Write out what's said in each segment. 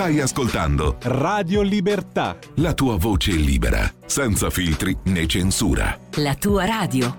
Stai ascoltando Radio Libertà. la tua voce libera, senza filtri né censura. La tua radio.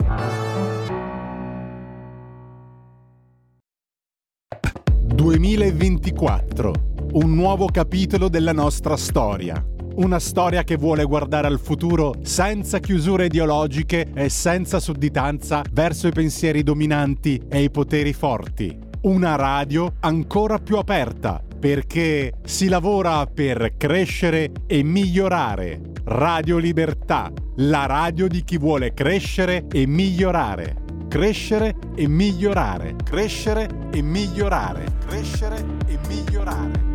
2024. Un nuovo capitolo della nostra storia. Una storia che vuole guardare al futuro senza chiusure ideologiche e senza sudditanza verso i pensieri dominanti e i poteri forti. Una radio ancora più aperta perché si lavora per crescere e migliorare. Radio Libertà, la radio di chi vuole crescere e migliorare. Crescere e migliorare. Crescere e migliorare. Crescere e migliorare.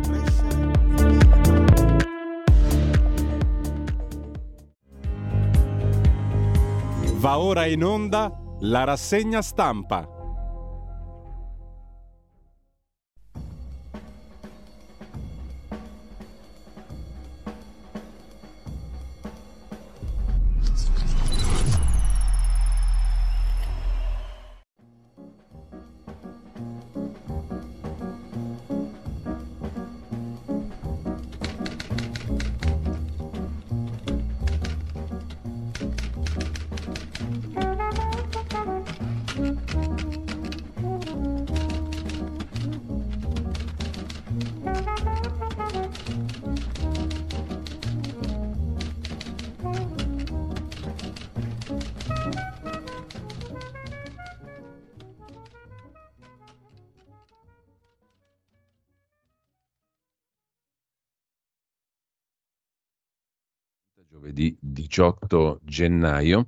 Va ora in onda la rassegna stampa. Giovedì 18 gennaio.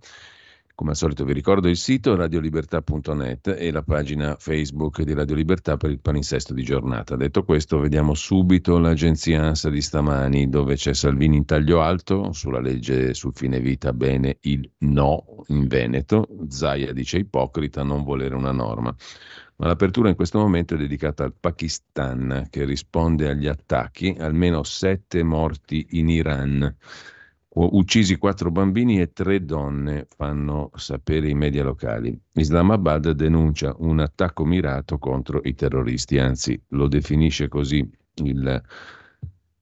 Come al solito vi ricordo il sito radiolibertà.net e la pagina Facebook di Radio Libertà per il palinsesto di giornata. Detto questo, vediamo subito l'agenzia ANSA di stamani dove c'è Salvini in taglio alto sulla legge sul fine vita, bene il no in Veneto. Zaia dice ipocrita non volere una norma. Ma l'apertura in questo momento è dedicata al Pakistan che risponde agli attacchi, almeno sette morti in Iran. Uccisi quattro bambini e tre donne, fanno sapere i media locali. Islamabad denuncia un attacco mirato contro i terroristi, anzi lo definisce così il-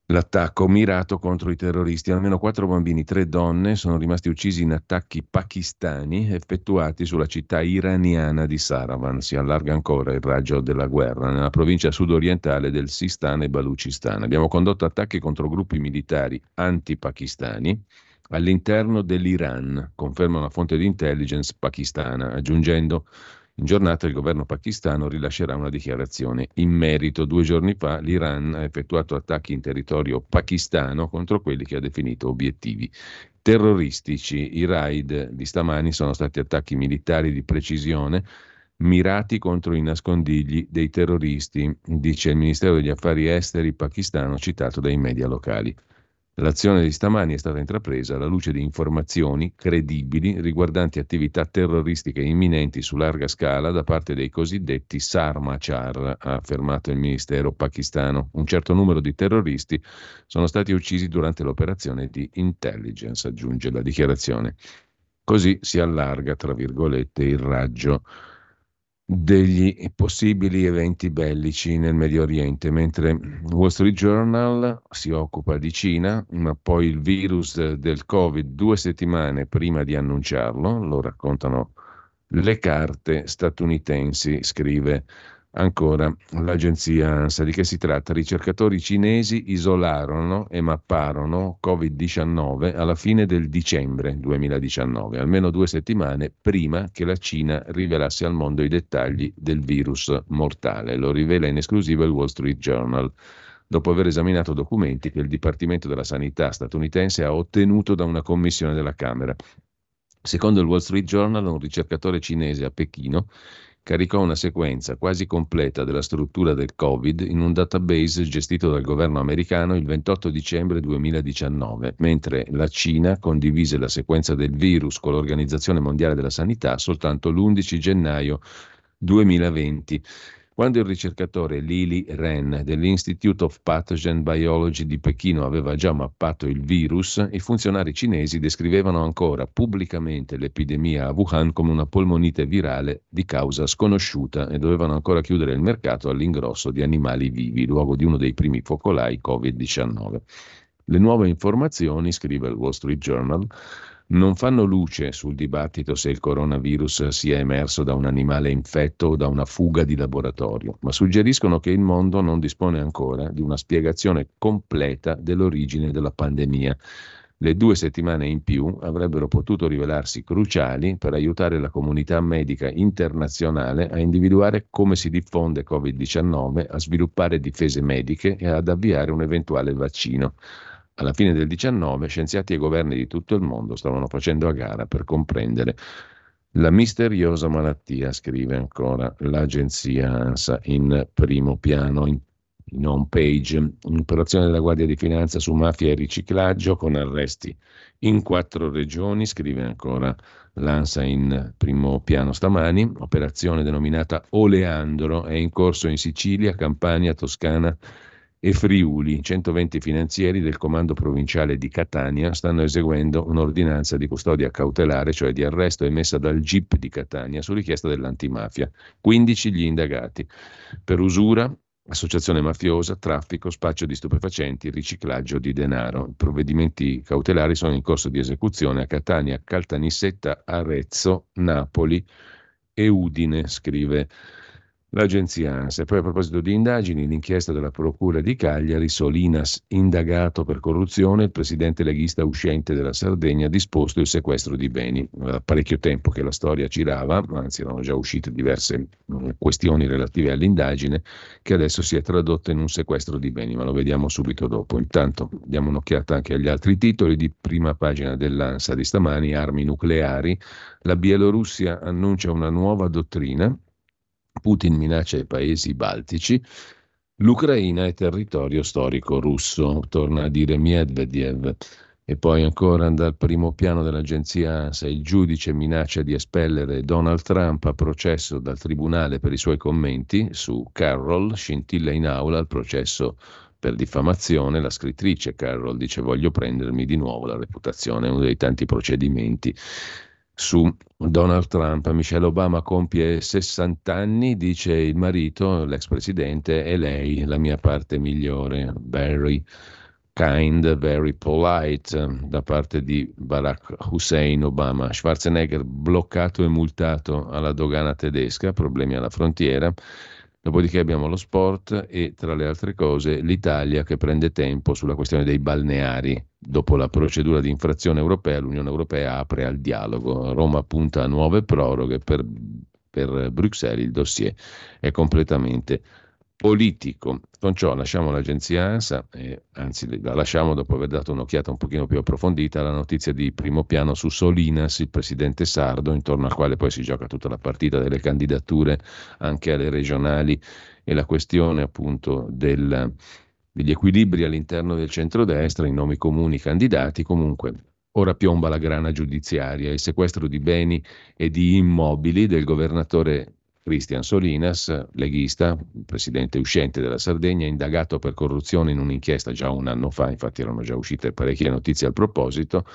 l'attacco mirato contro i terroristi. Almeno quattro bambini, tre donne sono rimasti uccisi in attacchi pakistani effettuati sulla città iraniana di Saravan. Si allarga ancora il raggio della guerra nella provincia sudorientale del Sistan e Baluchistan. Abbiamo condotto attacchi contro gruppi militari anti-pakistani all'interno dell'Iran, conferma una fonte di intelligence pakistana, aggiungendo in giornata il governo pakistano rilascerà una dichiarazione in merito. Due giorni fa l'Iran ha effettuato attacchi in territorio pakistano contro quelli che ha definito obiettivi terroristici. I raid di stamani sono stati attacchi militari di precisione mirati contro i nascondigli dei terroristi, dice il Ministero degli Affari Esteri pakistano citato dai media locali. L'azione di stamani è stata intrapresa alla luce di informazioni credibili riguardanti attività terroristiche imminenti su larga scala da parte dei cosiddetti Sarmachar, ha affermato il ministero pakistano. Un certo numero di terroristi sono stati uccisi durante l'operazione di intelligence, aggiunge la dichiarazione. Così si allarga, tra virgolette, il raggio degli possibili eventi bellici nel Medio Oriente, mentre Wall Street Journal si occupa di Cina, ma poi il virus del Covid due settimane prima di annunciarlo, lo raccontano le carte statunitensi, scrive ancora l'agenzia ANSA. Di che si tratta? Ricercatori cinesi isolarono e mapparono Covid-19 alla fine del dicembre 2019, almeno due settimane prima che la Cina rivelasse al mondo i dettagli del virus mortale. Lo rivela in esclusiva il Wall Street Journal dopo aver esaminato documenti che il Dipartimento della Sanità statunitense ha ottenuto da una commissione della Camera. Secondo il Wall Street Journal, un ricercatore cinese a Pechino caricò una sequenza quasi completa della struttura del Covid in un database gestito dal governo americano il 28 dicembre 2019, mentre la Cina condivise la sequenza del virus con l'Organizzazione Mondiale della Sanità soltanto l'11 gennaio 2020. Quando il ricercatore Lili Ren dell'Institute of Pathogen Biology di Pechino aveva già mappato il virus, i funzionari cinesi descrivevano ancora pubblicamente l'epidemia a Wuhan come una polmonite virale di causa sconosciuta e dovevano ancora chiudere il mercato all'ingrosso di animali vivi, luogo di uno dei primi focolai Covid-19. Le nuove informazioni, scrive il Wall Street Journal, non fanno luce sul dibattito se il coronavirus sia emerso da un animale infetto o da una fuga di laboratorio, ma suggeriscono che il mondo non dispone ancora di una spiegazione completa dell'origine della pandemia. Le due settimane in più avrebbero potuto rivelarsi cruciali per aiutare la comunità medica internazionale a individuare come si diffonde Covid-19, a sviluppare difese mediche e ad avviare un eventuale vaccino. Alla fine del 19 scienziati e governi di tutto il mondo stavano facendo a gara per comprendere la misteriosa malattia, scrive ancora l'agenzia ANSA in primo piano, in, in home page, operazione della Guardia di Finanza su mafia e riciclaggio con arresti in quattro regioni, scrive ancora l'ANSA in primo piano stamani, operazione denominata Oleandro, è in corso in Sicilia, Campania, Toscana, e Friuli, 120 finanzieri del comando provinciale di Catania, stanno eseguendo un'ordinanza di custodia cautelare, cioè di arresto emessa dal GIP di Catania su richiesta dell'antimafia. 15 gli indagati per usura, associazione mafiosa, traffico, spaccio di stupefacenti, riciclaggio di denaro. I provvedimenti cautelari sono in corso di esecuzione a Catania, Caltanissetta, Arezzo, Napoli e Udine, scrive L'agenzia ANSA. Poi a proposito di indagini, l'inchiesta della Procura di Cagliari, Solinas indagato per corruzione, il presidente leghista uscente della Sardegna ha disposto il sequestro di beni. Da parecchio tempo che la storia girava, anzi erano già uscite diverse mm, questioni relative all'indagine, che adesso si è tradotta in un sequestro di beni, ma lo vediamo subito dopo. Intanto diamo un'occhiata anche agli altri titoli di prima pagina dell'ANSA di stamani, armi nucleari. La Bielorussia annuncia una nuova dottrina Putin minaccia i paesi baltici, l'Ucraina è territorio storico russo, torna a dire Medvedev. E poi ancora dal primo piano dell'agenzia ANSA, il giudice minaccia di espellere Donald Trump a processo dal tribunale per i suoi commenti su Carroll, scintilla in aula al processo per diffamazione. La scrittrice Carroll dice voglio prendermi di nuovo la reputazione, uno dei tanti procedimenti su Donald Trump. Michelle Obama compie 60 anni, dice il marito, l'ex presidente, e lei la mia parte migliore, very kind, very polite, da parte di Barack Hussein Obama. Schwarzenegger bloccato e multato alla dogana tedesca, problemi alla frontiera. Dopodiché abbiamo lo sport e tra le altre cose l'Italia che prende tempo sulla questione dei balneari. Dopo la procedura di infrazione europea, l'Unione Europea apre al dialogo. Roma punta a nuove proroghe per, per Bruxelles. Il dossier è completamente politico. Con ciò lasciamo l'agenzia ANSA, eh, anzi la lasciamo dopo aver dato un'occhiata un pochino più approfondita alla notizia di primo piano su Solinas, il presidente sardo, intorno al quale poi si gioca tutta la partita delle candidature anche alle regionali e la questione appunto del, degli equilibri all'interno del centrodestra, i nomi comuni candidati, comunque Ora piomba la grana giudiziaria, il sequestro di beni e di immobili del governatore Cristian Solinas, leghista, presidente uscente della Sardegna, indagato per corruzione in un'inchiesta già un anno fa, infatti erano già uscite parecchie notizie al proposito.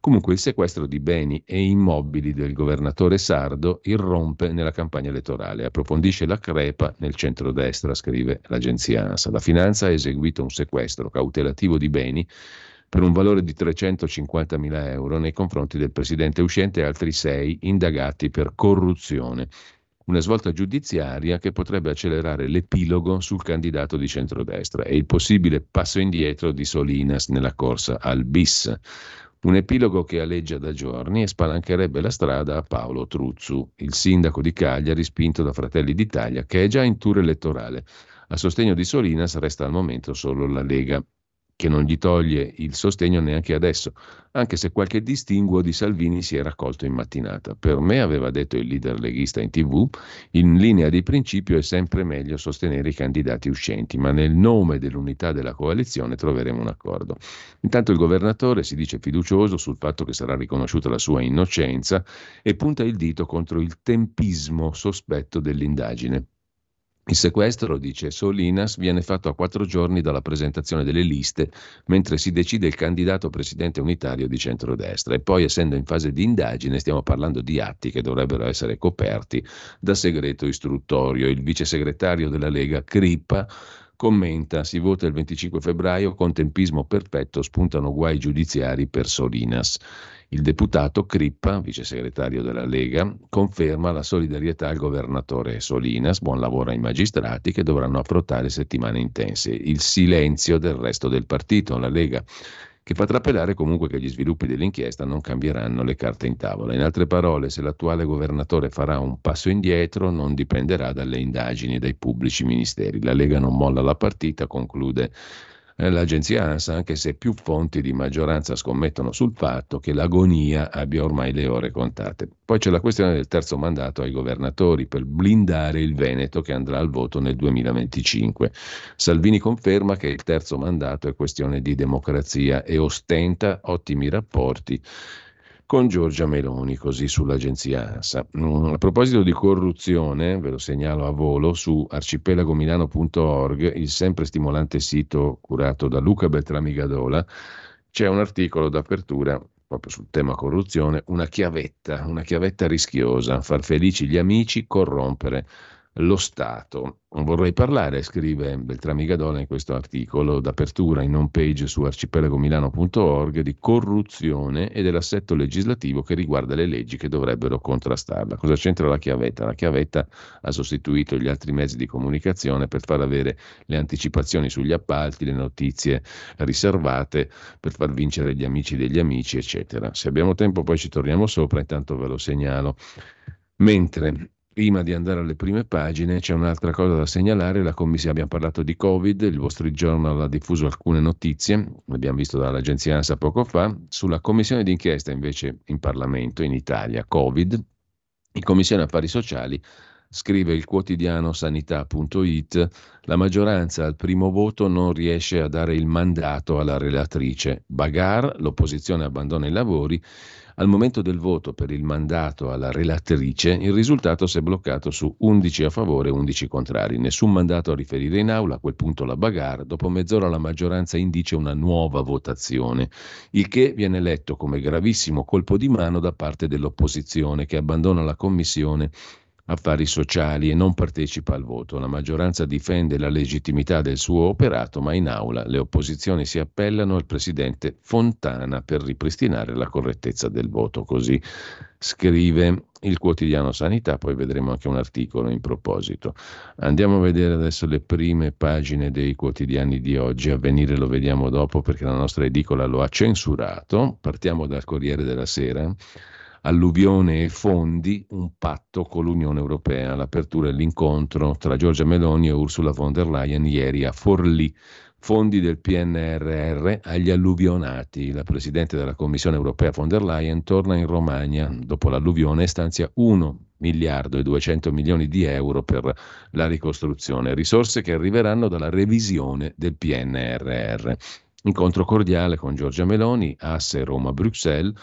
Comunque il sequestro di beni e immobili del governatore sardo irrompe nella campagna elettorale, approfondisce la crepa nel centrodestra, scrive l'agenzia ANSA. La finanza ha eseguito un sequestro cautelativo di beni per un valore di 350 mila euro nei confronti del presidente uscente e altri sei indagati per corruzione una svolta giudiziaria che potrebbe accelerare l'epilogo sul candidato di centrodestra e il possibile passo indietro di Solinas nella corsa al bis. Un epilogo che aleggia da giorni e spalancherebbe la strada a Paolo Truzzu, il sindaco di Cagliari spinto da Fratelli d'Italia, che è già in tour elettorale. A sostegno di Solinas resta al momento solo la Lega che non gli toglie il sostegno neanche adesso, anche se qualche distinguo di Salvini si è raccolto in mattinata. Per me, aveva detto il leader leghista in tv, in linea di principio è sempre meglio sostenere i candidati uscenti, ma nel nome dell'unità della coalizione troveremo un accordo. Intanto il governatore si dice fiducioso sul fatto che sarà riconosciuta la sua innocenza e punta il dito contro il tempismo sospetto dell'indagine. Il sequestro, dice Solinas, viene fatto a quattro giorni dalla presentazione delle liste, mentre si decide il candidato presidente unitario di centrodestra. E poi, essendo in fase di indagine, stiamo parlando di atti che dovrebbero essere coperti da segreto istruttorio. Il vice segretario della Lega, Crippa, commenta, si vota il 25 febbraio, con tempismo perfetto spuntano guai giudiziari per Solinas. Il deputato Crippa, vice segretario della Lega, conferma la solidarietà al governatore Solinas, buon lavoro ai magistrati che dovranno affrontare settimane intense. Il silenzio del resto del partito, la Lega che fa trapelare comunque che gli sviluppi dell'inchiesta non cambieranno le carte in tavola. In altre parole, se l'attuale governatore farà un passo indietro non dipenderà dalle indagini e dai pubblici ministeri. La Lega non molla la partita, conclude l'agenzia ANSA, anche se più fonti di maggioranza scommettono sul fatto che l'agonia abbia ormai le ore contate. Poi c'è la questione del terzo mandato ai governatori per blindare il Veneto che andrà al voto nel 2025. Salvini conferma che il terzo mandato è questione di democrazia e ostenta ottimi rapporti con Giorgia Meloni, così sull'agenzia ANSA. Mm, a proposito di corruzione, ve lo segnalo a volo, su arcipelagomilano.org, il sempre stimolante sito curato da Luca Beltrami Gadola, c'è un articolo d'apertura proprio sul tema corruzione, una chiavetta, una chiavetta rischiosa, far felici gli amici, corrompere lo Stato. Vorrei parlare, scrive Beltrami Gadola in questo articolo d'apertura in home page su arcipelagomilano.org, di corruzione e dell'assetto legislativo che riguarda le leggi che dovrebbero contrastarla. Cosa c'entra la chiavetta? La chiavetta ha sostituito gli altri mezzi di comunicazione per far avere le anticipazioni sugli appalti, le notizie riservate, per far vincere gli amici degli amici, eccetera. Se abbiamo tempo poi ci torniamo sopra, intanto ve lo segnalo. Mentre Prima di andare alle prime pagine c'è un'altra cosa da segnalare, la commissione, abbiamo parlato di Covid, il Wall Journal ha diffuso alcune notizie, l'abbiamo visto dall'agenzia ANSA poco fa, sulla commissione d'inchiesta invece in Parlamento in Italia, Covid, in Commissione Affari Sociali, scrive il quotidiano sanità.it, la maggioranza al primo voto non riesce a dare il mandato alla relatrice. Bagar, l'opposizione abbandona i lavori al momento del voto per il mandato alla relatrice, il risultato si è bloccato su 11 a favore e 11 contrari. Nessun mandato a riferire in aula, a quel punto la bagarre. Dopo mezz'ora la maggioranza indice una nuova votazione, il che viene letto come gravissimo colpo di mano da parte dell'opposizione che abbandona la commissione affari sociali e non partecipa al voto. La maggioranza difende la legittimità del suo operato, ma in aula le opposizioni si appellano al presidente Fontana per ripristinare la correttezza del voto. Così scrive il quotidiano Sanità, poi vedremo anche un articolo in proposito. Andiamo a vedere adesso le prime pagine dei quotidiani di oggi, avvenire lo vediamo dopo perché la nostra edicola lo ha censurato. Partiamo dal Corriere della Sera alluvione e fondi, un patto con l'Unione Europea. L'apertura e l'incontro tra Giorgia Meloni e Ursula von der Leyen ieri a Forlì. Fondi del PNRR agli alluvionati. La Presidente della Commissione Europea von der Leyen torna in Romagna dopo l'alluvione e stanzia 1 miliardo e 200 milioni di euro per la ricostruzione, risorse che arriveranno dalla revisione del PNRR. Incontro cordiale con Giorgia Meloni, asse Roma-Bruxelles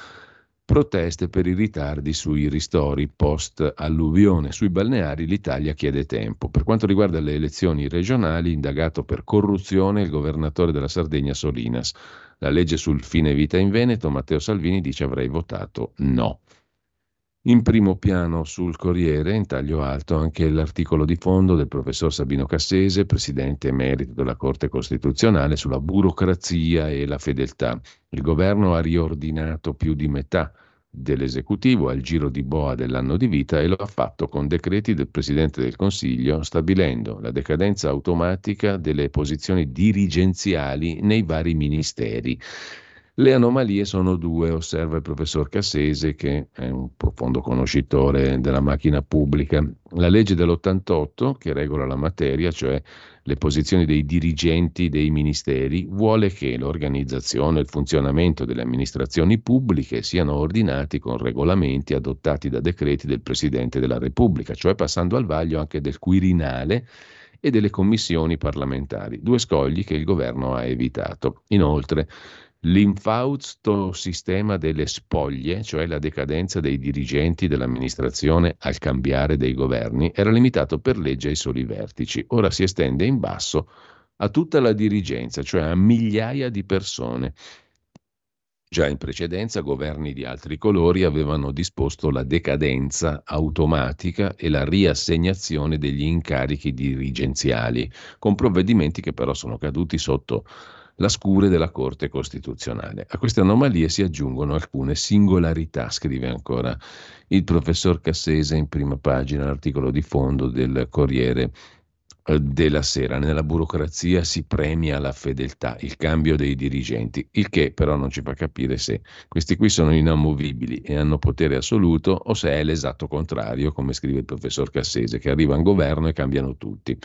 Proteste per i ritardi sui ristori post-alluvione. Sui balneari l'Italia chiede tempo. Per quanto riguarda le elezioni regionali, indagato per corruzione il governatore della Sardegna Solinas. La legge sul fine vita in Veneto, Matteo Salvini dice avrei votato no. In primo piano sul Corriere, in taglio alto, anche l'articolo di fondo del professor Sabino Cassese, presidente emerito della Corte Costituzionale, sulla burocrazia e la fedeltà. Il governo ha riordinato più di metà dell'esecutivo al giro di boa dell'anno di vita e lo ha fatto con decreti del Presidente del Consiglio, stabilendo la decadenza automatica delle posizioni dirigenziali nei vari ministeri. Le anomalie sono due, osserva il professor Cassese, che è un profondo conoscitore della macchina pubblica. La legge dell'88, che regola la materia, cioè le posizioni dei dirigenti dei ministeri, vuole che l'organizzazione e il funzionamento delle amministrazioni pubbliche siano ordinati con regolamenti adottati da decreti del Presidente della Repubblica, cioè passando al vaglio anche del Quirinale e delle commissioni parlamentari, due scogli che il governo ha evitato. Inoltre, L'infausto sistema delle spoglie, cioè la decadenza dei dirigenti dell'amministrazione al cambiare dei governi, era limitato per legge ai soli vertici. Ora si estende in basso a tutta la dirigenza, cioè a migliaia di persone. Già in precedenza governi di altri colori avevano disposto la decadenza automatica e la riassegnazione degli incarichi dirigenziali, con provvedimenti che però sono caduti sotto la scure della Corte Costituzionale. A queste anomalie si aggiungono alcune singolarità, scrive ancora il professor Cassese in prima pagina, l'articolo di fondo del Corriere eh, della sera. Nella burocrazia si premia la fedeltà, il cambio dei dirigenti, il che però non ci fa capire se questi qui sono inamovibili e hanno potere assoluto o se è l'esatto contrario, come scrive il professor Cassese, che arriva in governo e cambiano tutti.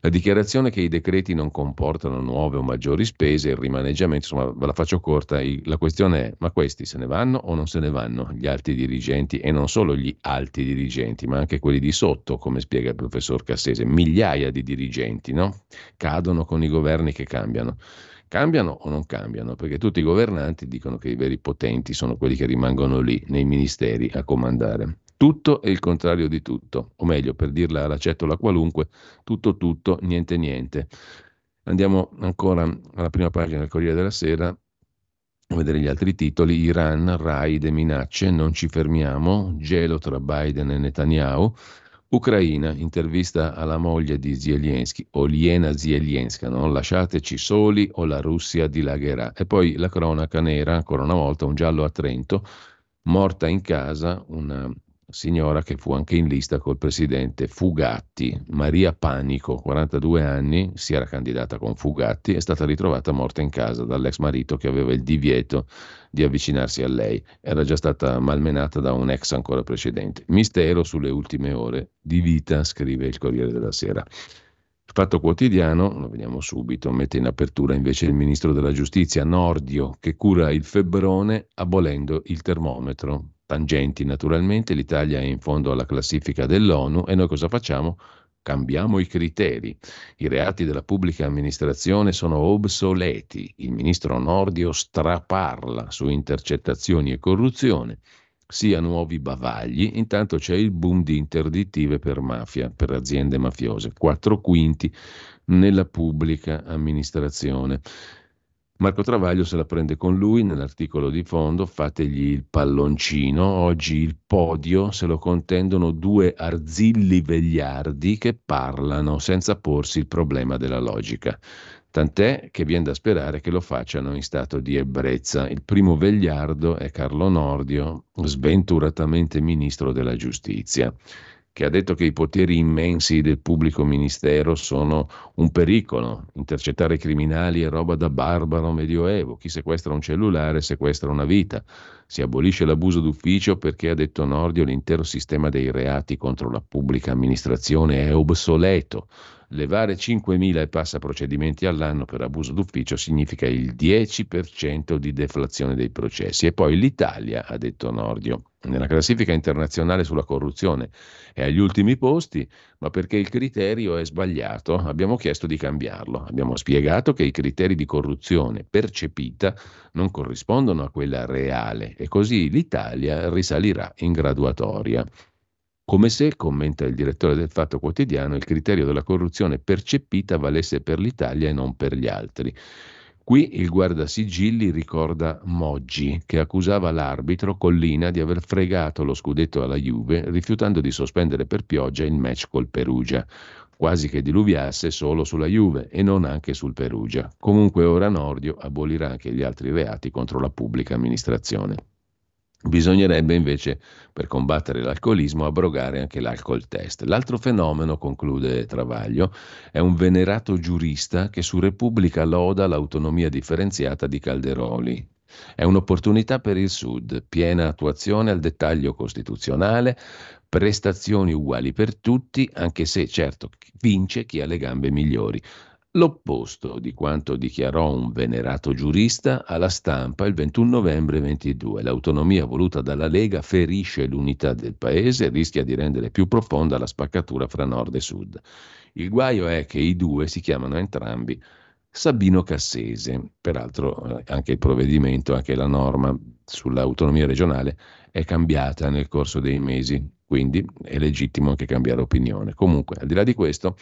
La dichiarazione che i decreti non comportano nuove o maggiori spese, il rimaneggiamento, insomma ve la faccio corta, la questione è ma questi se ne vanno o non se ne vanno gli alti dirigenti e non solo gli alti dirigenti ma anche quelli di sotto, come spiega il professor Cassese, migliaia di dirigenti no? cadono con i governi che cambiano. Cambiano o non cambiano? Perché tutti i governanti dicono che i veri potenti sono quelli che rimangono lì nei ministeri a comandare. Tutto e il contrario di tutto, o meglio, per dirla alla cettola qualunque, tutto tutto, niente niente. Andiamo ancora alla prima pagina del Corriere della Sera a vedere gli altri titoli. Iran, raid e minacce, non ci fermiamo, gelo tra Biden e Netanyahu. Ucraina, intervista alla moglie di Zelensky, Oliena Zielinska, non lasciateci soli o la Russia dilagherà. E poi la cronaca nera, ancora una volta, un giallo a Trento, morta in casa una signora che fu anche in lista col presidente Fugatti, Maria Panico, 42 anni, si era candidata con Fugatti, è stata ritrovata morta in casa dall'ex marito che aveva il divieto di avvicinarsi a lei. Era già stata malmenata da un ex ancora precedente. Mistero sulle ultime ore di vita, scrive il Corriere della Sera. Fatto quotidiano, lo vediamo subito, mette in apertura invece il ministro della giustizia Nordio che cura il febbrone abolendo il termometro tangenti naturalmente, l'Italia è in fondo alla classifica dell'ONU e noi cosa facciamo? Cambiamo i criteri. I reati della pubblica amministrazione sono obsoleti. Il ministro Nordio straparla su intercettazioni e corruzione. Sia nuovi bavagli, intanto c'è il boom di interdittive per mafia, per aziende mafiose, quattro quinti nella pubblica amministrazione. Marco Travaglio se la prende con lui nell'articolo di fondo, fategli il palloncino, oggi il podio se lo contendono due arzilli vegliardi che parlano senza porsi il problema della logica. Tant'è che viene da sperare che lo facciano in stato di ebbrezza. Il primo vegliardo è Carlo Nordio, sventuratamente ministro della giustizia che ha detto che i poteri immensi del pubblico ministero sono un pericolo. Intercettare criminali è roba da barbaro medioevo. Chi sequestra un cellulare sequestra una vita. Si abolisce l'abuso d'ufficio perché, ha detto Nordio, l'intero sistema dei reati contro la pubblica amministrazione è obsoleto. Levare 5.000 e passa procedimenti all'anno per abuso d'ufficio significa il 10% di deflazione dei processi. E poi l'Italia, ha detto Nordio, nella classifica internazionale sulla corruzione è agli ultimi posti, ma perché il criterio è sbagliato, abbiamo chiesto di cambiarlo. Abbiamo spiegato che i criteri di corruzione percepita non corrispondono a quella reale e così l'Italia risalirà in graduatoria. Come se, commenta il direttore del Fatto Quotidiano, il criterio della corruzione percepita valesse per l'Italia e non per gli altri. Qui il guardasigilli ricorda Moggi, che accusava l'arbitro Collina di aver fregato lo scudetto alla Juve, rifiutando di sospendere per pioggia il match col Perugia, quasi che diluviasse solo sulla Juve e non anche sul Perugia. Comunque ora Nordio abolirà anche gli altri reati contro la pubblica amministrazione. Bisognerebbe invece, per combattere l'alcolismo, abrogare anche l'alcol test. L'altro fenomeno, conclude Travaglio, è un venerato giurista che su Repubblica loda l'autonomia differenziata di Calderoli. È un'opportunità per il Sud, piena attuazione al dettaglio costituzionale, prestazioni uguali per tutti, anche se certo vince chi ha le gambe migliori. L'opposto di quanto dichiarò un venerato giurista alla stampa il 21 novembre 22. L'autonomia voluta dalla Lega ferisce l'unità del paese e rischia di rendere più profonda la spaccatura fra nord e sud. Il guaio è che i due si chiamano entrambi Sabino Cassese. Peraltro eh, anche il provvedimento, anche la norma sull'autonomia regionale è cambiata nel corso dei mesi, quindi è legittimo anche cambiare opinione. Comunque, al di là di questo,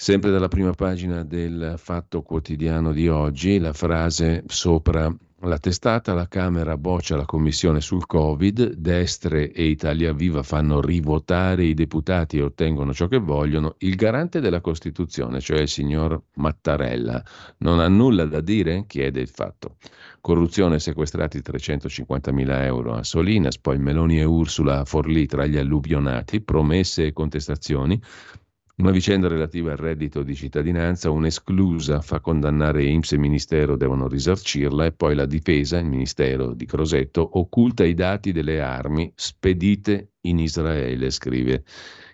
sempre dalla prima pagina del Fatto Quotidiano di oggi, la frase sopra la testata, la Camera boccia la commissione sul Covid, Destre e Italia Viva fanno rivotare i deputati e ottengono ciò che vogliono. Il garante della Costituzione, cioè il signor Mattarella, non ha nulla da dire? chiede il fatto. Corruzione, sequestrati 350 mila euro a Solinas, poi Meloni e Ursula a Forlì tra gli alluvionati, promesse e contestazioni. Una vicenda relativa al reddito di cittadinanza, un'esclusa fa condannare IMSS e Ministero devono risarcirla e poi la difesa, il Ministero di Crosetto, occulta i dati delle armi spedite in Israele, scrive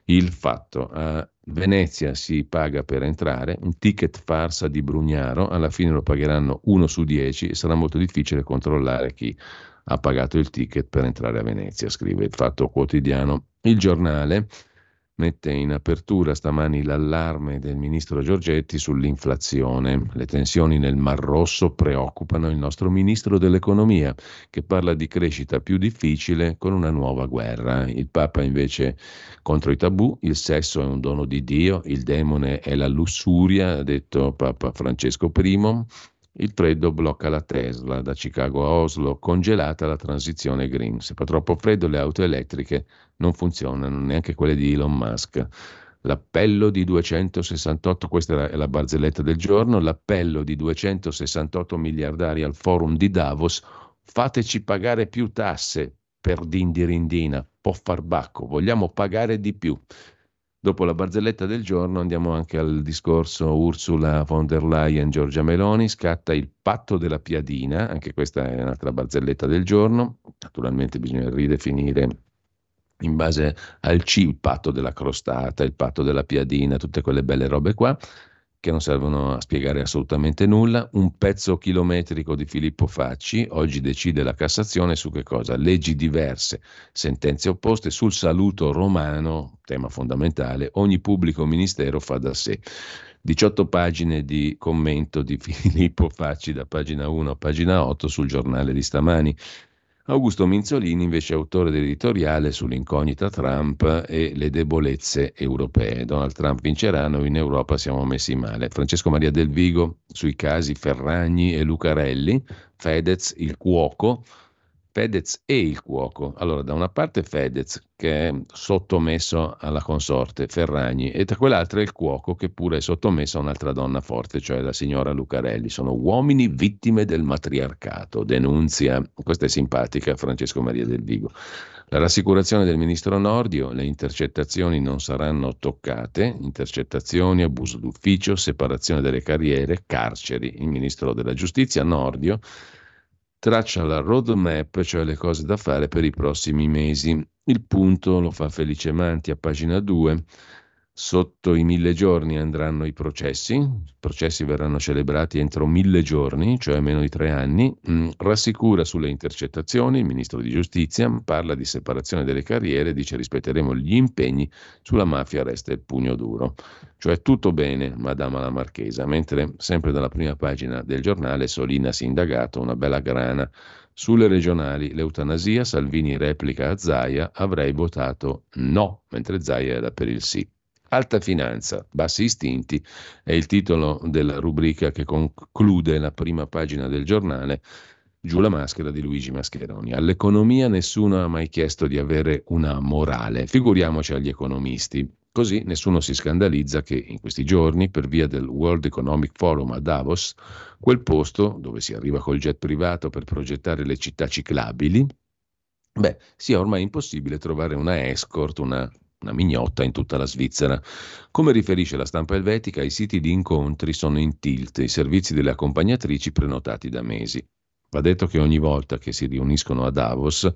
il fatto. A Venezia si paga per entrare, un ticket farsa di Brugnaro, alla fine lo pagheranno uno su dieci e sarà molto difficile controllare chi ha pagato il ticket per entrare a Venezia, scrive il fatto quotidiano. Il giornale mette in apertura stamani l'allarme del ministro Giorgetti sull'inflazione. Le tensioni nel Mar Rosso preoccupano il nostro ministro dell'economia, che parla di crescita più difficile con una nuova guerra. Il Papa invece contro i tabù, il sesso è un dono di Dio, il demone è la lussuria, ha detto Papa Francesco I. Il freddo blocca la Tesla da Chicago a Oslo, congelata la transizione green. Se fa troppo freddo le auto elettriche non funzionano, neanche quelle di Elon Musk. L'appello di 268, questa è la barzelletta del giorno, l'appello di 268 miliardari al forum di Davos, fateci pagare più tasse per dindirindina, po' farbacco, vogliamo pagare di più. Dopo la barzelletta del giorno andiamo anche al discorso Ursula von der Leyen, Giorgia Meloni, scatta il patto della piadina, anche questa è un'altra barzelletta del giorno, naturalmente bisogna ridefinire in base al C il patto della crostata, il patto della piadina, tutte quelle belle robe qua che non servono a spiegare assolutamente nulla, un pezzo chilometrico di Filippo Facci, oggi decide la Cassazione su che cosa? Leggi diverse, sentenze opposte sul saluto romano, tema fondamentale, ogni pubblico ministero fa da sé. 18 pagine di commento di Filippo Facci da pagina 1 a pagina 8 sul giornale di stamani. Augusto Minzolini invece autore dell'editoriale sull'incognita Trump e le debolezze europee. Donald Trump vincerà, noi in Europa siamo messi male. Francesco Maria Del Vigo sui casi Ferragni e Lucarelli, Fedez il cuoco, Fedez e il cuoco. Allora, da una parte Fedez che è sottomesso alla consorte Ferragni e da quell'altra il cuoco che pure è sottomesso a un'altra donna forte, cioè la signora Lucarelli. Sono uomini vittime del matriarcato, denunzia, questa è simpatica, Francesco Maria del Vigo. La rassicurazione del ministro Nordio, le intercettazioni non saranno toccate, intercettazioni, abuso d'ufficio, separazione delle carriere, carceri. Il ministro della giustizia Nordio traccia la roadmap, cioè le cose da fare per i prossimi mesi. Il punto lo fa Felice Manti a pagina 2. Sotto i mille giorni andranno i processi, i processi verranno celebrati entro mille giorni, cioè meno di tre anni, mm, rassicura sulle intercettazioni, il ministro di giustizia parla di separazione delle carriere, dice rispetteremo gli impegni, sulla mafia resta il pugno duro. Cioè tutto bene, Madama la Marchesa, mentre sempre dalla prima pagina del giornale Solina si è indagato una bella grana sulle regionali, l'eutanasia, Salvini replica a Zaia, avrei votato no, mentre Zaia era per il sì. Alta finanza, bassi istinti è il titolo della rubrica che conclude la prima pagina del giornale. Giù la maschera di Luigi Mascheroni. All'economia nessuno ha mai chiesto di avere una morale, figuriamoci agli economisti. Così nessuno si scandalizza che in questi giorni, per via del World Economic Forum a Davos, quel posto dove si arriva col jet privato per progettare le città ciclabili, beh, sia ormai impossibile trovare una escort, una una mignotta in tutta la Svizzera. Come riferisce la stampa elvetica, i siti di incontri sono in tilt, i servizi delle accompagnatrici prenotati da mesi. Va detto che ogni volta che si riuniscono a Davos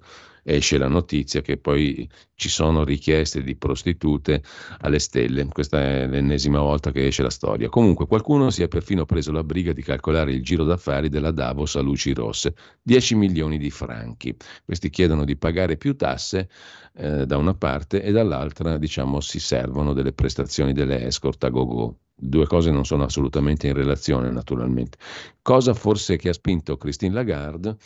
esce la notizia che poi ci sono richieste di prostitute alle stelle. Questa è l'ennesima volta che esce la storia. Comunque qualcuno si è perfino preso la briga di calcolare il giro d'affari della Davos a luci rosse, 10 milioni di franchi. Questi chiedono di pagare più tasse eh, da una parte e dall'altra diciamo si servono delle prestazioni delle escort a go-go. Due cose non sono assolutamente in relazione naturalmente. Cosa forse che ha spinto Christine Lagarde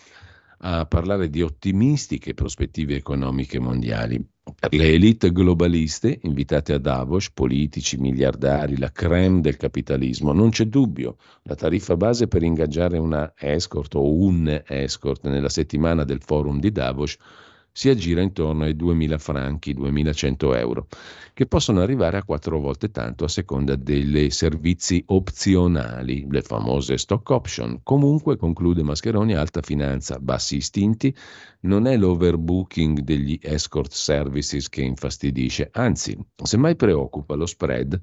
a parlare di ottimistiche prospettive economiche mondiali. Per le elite globaliste, invitate a Davos, politici, miliardari, la creme del capitalismo, non c'è dubbio, la tariffa base per ingaggiare una escort o un escort nella settimana del forum di Davos si aggira intorno ai 2.000 franchi, 2.100 euro, che possono arrivare a quattro volte tanto a seconda dei servizi opzionali, le famose stock option. Comunque, conclude Mascheroni, alta finanza, bassi istinti, non è l'overbooking degli escort services che infastidisce, anzi, semmai preoccupa lo spread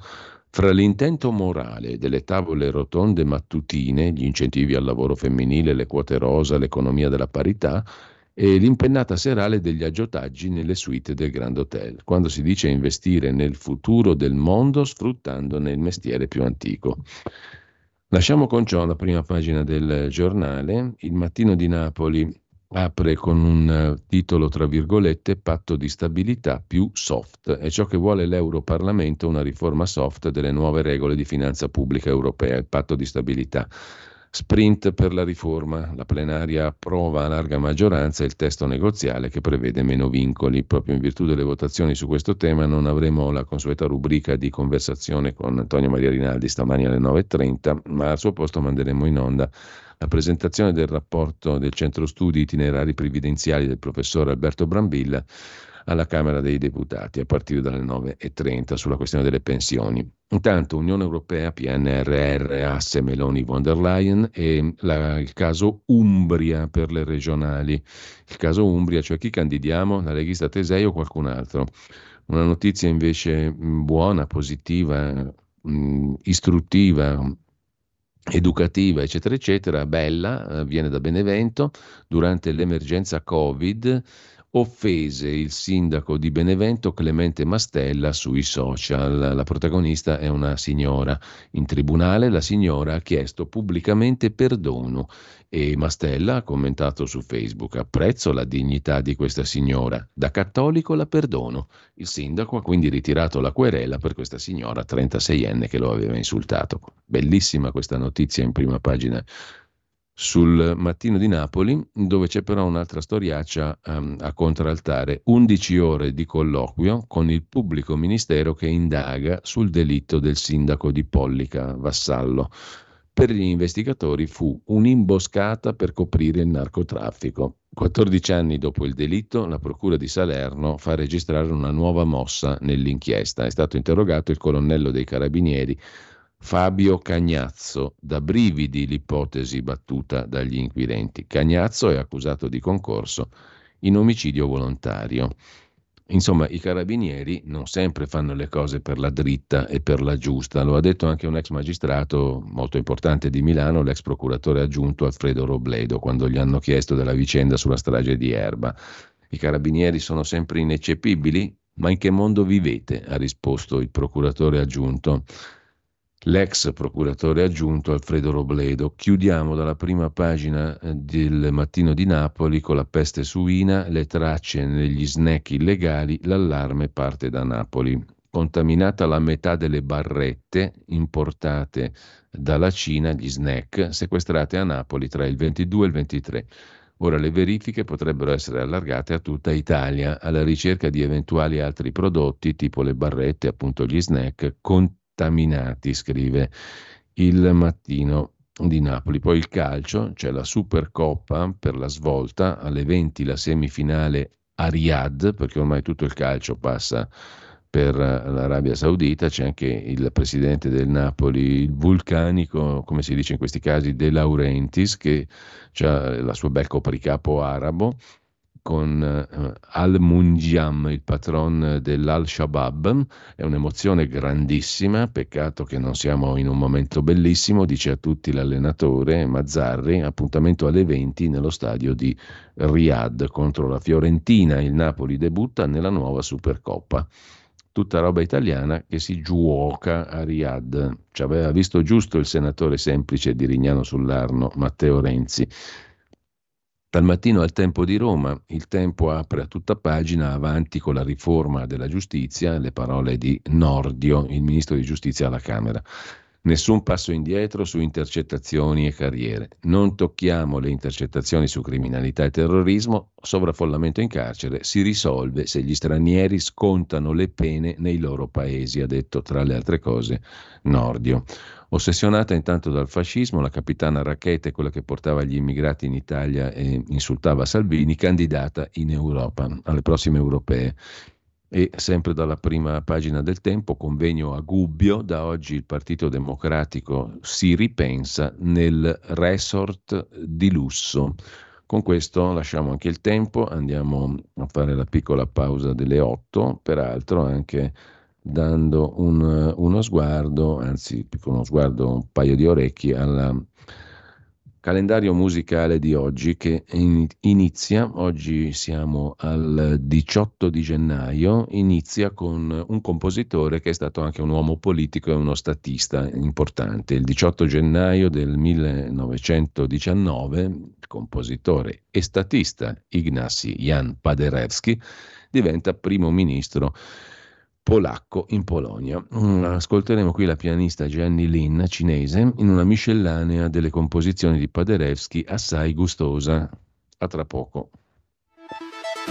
fra l'intento morale delle tavole rotonde mattutine, gli incentivi al lavoro femminile, le quote rosa, l'economia della parità, e l'impennata serale degli aggiottaggi nelle suite del Grand Hotel, quando si dice investire nel futuro del mondo sfruttandone il mestiere più antico. Lasciamo con ciò la prima pagina del giornale. Il mattino di Napoli apre con un eh, titolo, tra virgolette, patto di stabilità più soft. È ciò che vuole l'Europarlamento, una riforma soft delle nuove regole di finanza pubblica europea, il patto di stabilità. Sprint per la riforma. La plenaria approva a larga maggioranza il testo negoziale che prevede meno vincoli. Proprio in virtù delle votazioni su questo tema non avremo la consueta rubrica di conversazione con Antonio Maria Rinaldi stamani alle 9.30, ma al suo posto manderemo in onda la presentazione del rapporto del Centro Studi Itinerari Previdenziali del professor Alberto Brambilla alla Camera dei Deputati a partire dalle 9.30 sulla questione delle pensioni. Intanto Unione Europea, PNRR, asse Meloni von der Leyen e la, il caso Umbria per le regionali. Il caso Umbria, cioè chi candidiamo, la leghista Tesei o qualcun altro. Una notizia invece buona, positiva, mh, istruttiva, educativa, eccetera, eccetera, bella, viene da Benevento, durante l'emergenza Covid offese il sindaco di Benevento Clemente Mastella sui social. La protagonista è una signora. In tribunale la signora ha chiesto pubblicamente perdono e Mastella ha commentato su Facebook apprezzo la dignità di questa signora, da cattolico la perdono. Il sindaco ha quindi ritirato la querela per questa signora 36enne che lo aveva insultato. Bellissima questa notizia in prima pagina sul mattino di Napoli, dove c'è però un'altra storiaccia um, a contraltare, 11 ore di colloquio con il pubblico ministero che indaga sul delitto del sindaco di Pollica, Vassallo. Per gli investigatori fu un'imboscata per coprire il narcotraffico. 14 anni dopo il delitto, la Procura di Salerno fa registrare una nuova mossa nell'inchiesta. È stato interrogato il colonnello dei carabinieri Fabio Cagnazzo, da brividi l'ipotesi battuta dagli inquirenti. Cagnazzo è accusato di concorso in omicidio volontario. Insomma, i carabinieri non sempre fanno le cose per la dritta e per la giusta, lo ha detto anche un ex magistrato molto importante di Milano, l'ex procuratore aggiunto Alfredo Robledo, quando gli hanno chiesto della vicenda sulla strage di Erba. I carabinieri sono sempre ineccepibili? Ma in che mondo vivete? ha risposto il procuratore aggiunto l'ex procuratore aggiunto Alfredo Robledo. Chiudiamo dalla prima pagina eh, del Mattino di Napoli con la peste suina, le tracce negli snack illegali, l'allarme parte da Napoli. Contaminata la metà delle barrette importate dalla Cina, gli snack, sequestrate a Napoli tra il 22 e il 23. Ora le verifiche potrebbero essere allargate a tutta Italia alla ricerca di eventuali altri prodotti tipo le barrette, appunto gli snack, con contaminati, scrive il mattino di Napoli. Poi il calcio, c'è la Supercoppa per la svolta, alle 20 la semifinale a Riyadh, perché ormai tutto il calcio passa per l'Arabia Saudita, c'è anche il presidente del Napoli, il vulcanico, come si dice in questi casi, De Laurentiis, che ha la sua bel copricapo arabo, con eh, Al-Munjam, il patron dell'Al-Shabaab. È un'emozione grandissima, peccato che non siamo in un momento bellissimo, dice a tutti l'allenatore Mazzarri, appuntamento alle 20 nello stadio di Riyadh contro la Fiorentina. Il Napoli debutta nella nuova Supercoppa tutta roba italiana che si giuoca a Riyadh. Ci aveva visto giusto il senatore semplice di Rignano sull'Arno, Matteo Renzi. Dal mattino al tempo di Roma, il tempo apre a tutta pagina avanti con la riforma della giustizia, le parole di Nordio, il ministro di giustizia alla Camera. Nessun passo indietro su intercettazioni e carriere. Non tocchiamo le intercettazioni su criminalità e terrorismo. Sovraffollamento in carcere si risolve se gli stranieri scontano le pene nei loro paesi, ha detto tra le altre cose Nordio. Ossessionata intanto dal fascismo, la capitana Racchete, quella che portava gli immigrati in Italia e insultava Salvini, candidata in Europa, alle prossime europee. E sempre dalla prima pagina del tempo, convegno a Gubbio, da oggi il Partito Democratico si ripensa nel resort di lusso. Con questo lasciamo anche il tempo, andiamo a fare la piccola pausa delle 8, peraltro anche dando un, uno sguardo, anzi uno sguardo, un paio di orecchi alla calendario musicale di oggi che inizia, oggi siamo al 18 di gennaio, inizia con un compositore che è stato anche un uomo politico e uno statista importante. Il 18 gennaio del 1919 il compositore e statista Ignacy Jan Paderewski diventa primo ministro polacco in Polonia. Mm, ascolteremo qui la pianista Jenny Lin, cinese, in una miscellanea delle composizioni di Paderewski assai gustosa. A tra poco.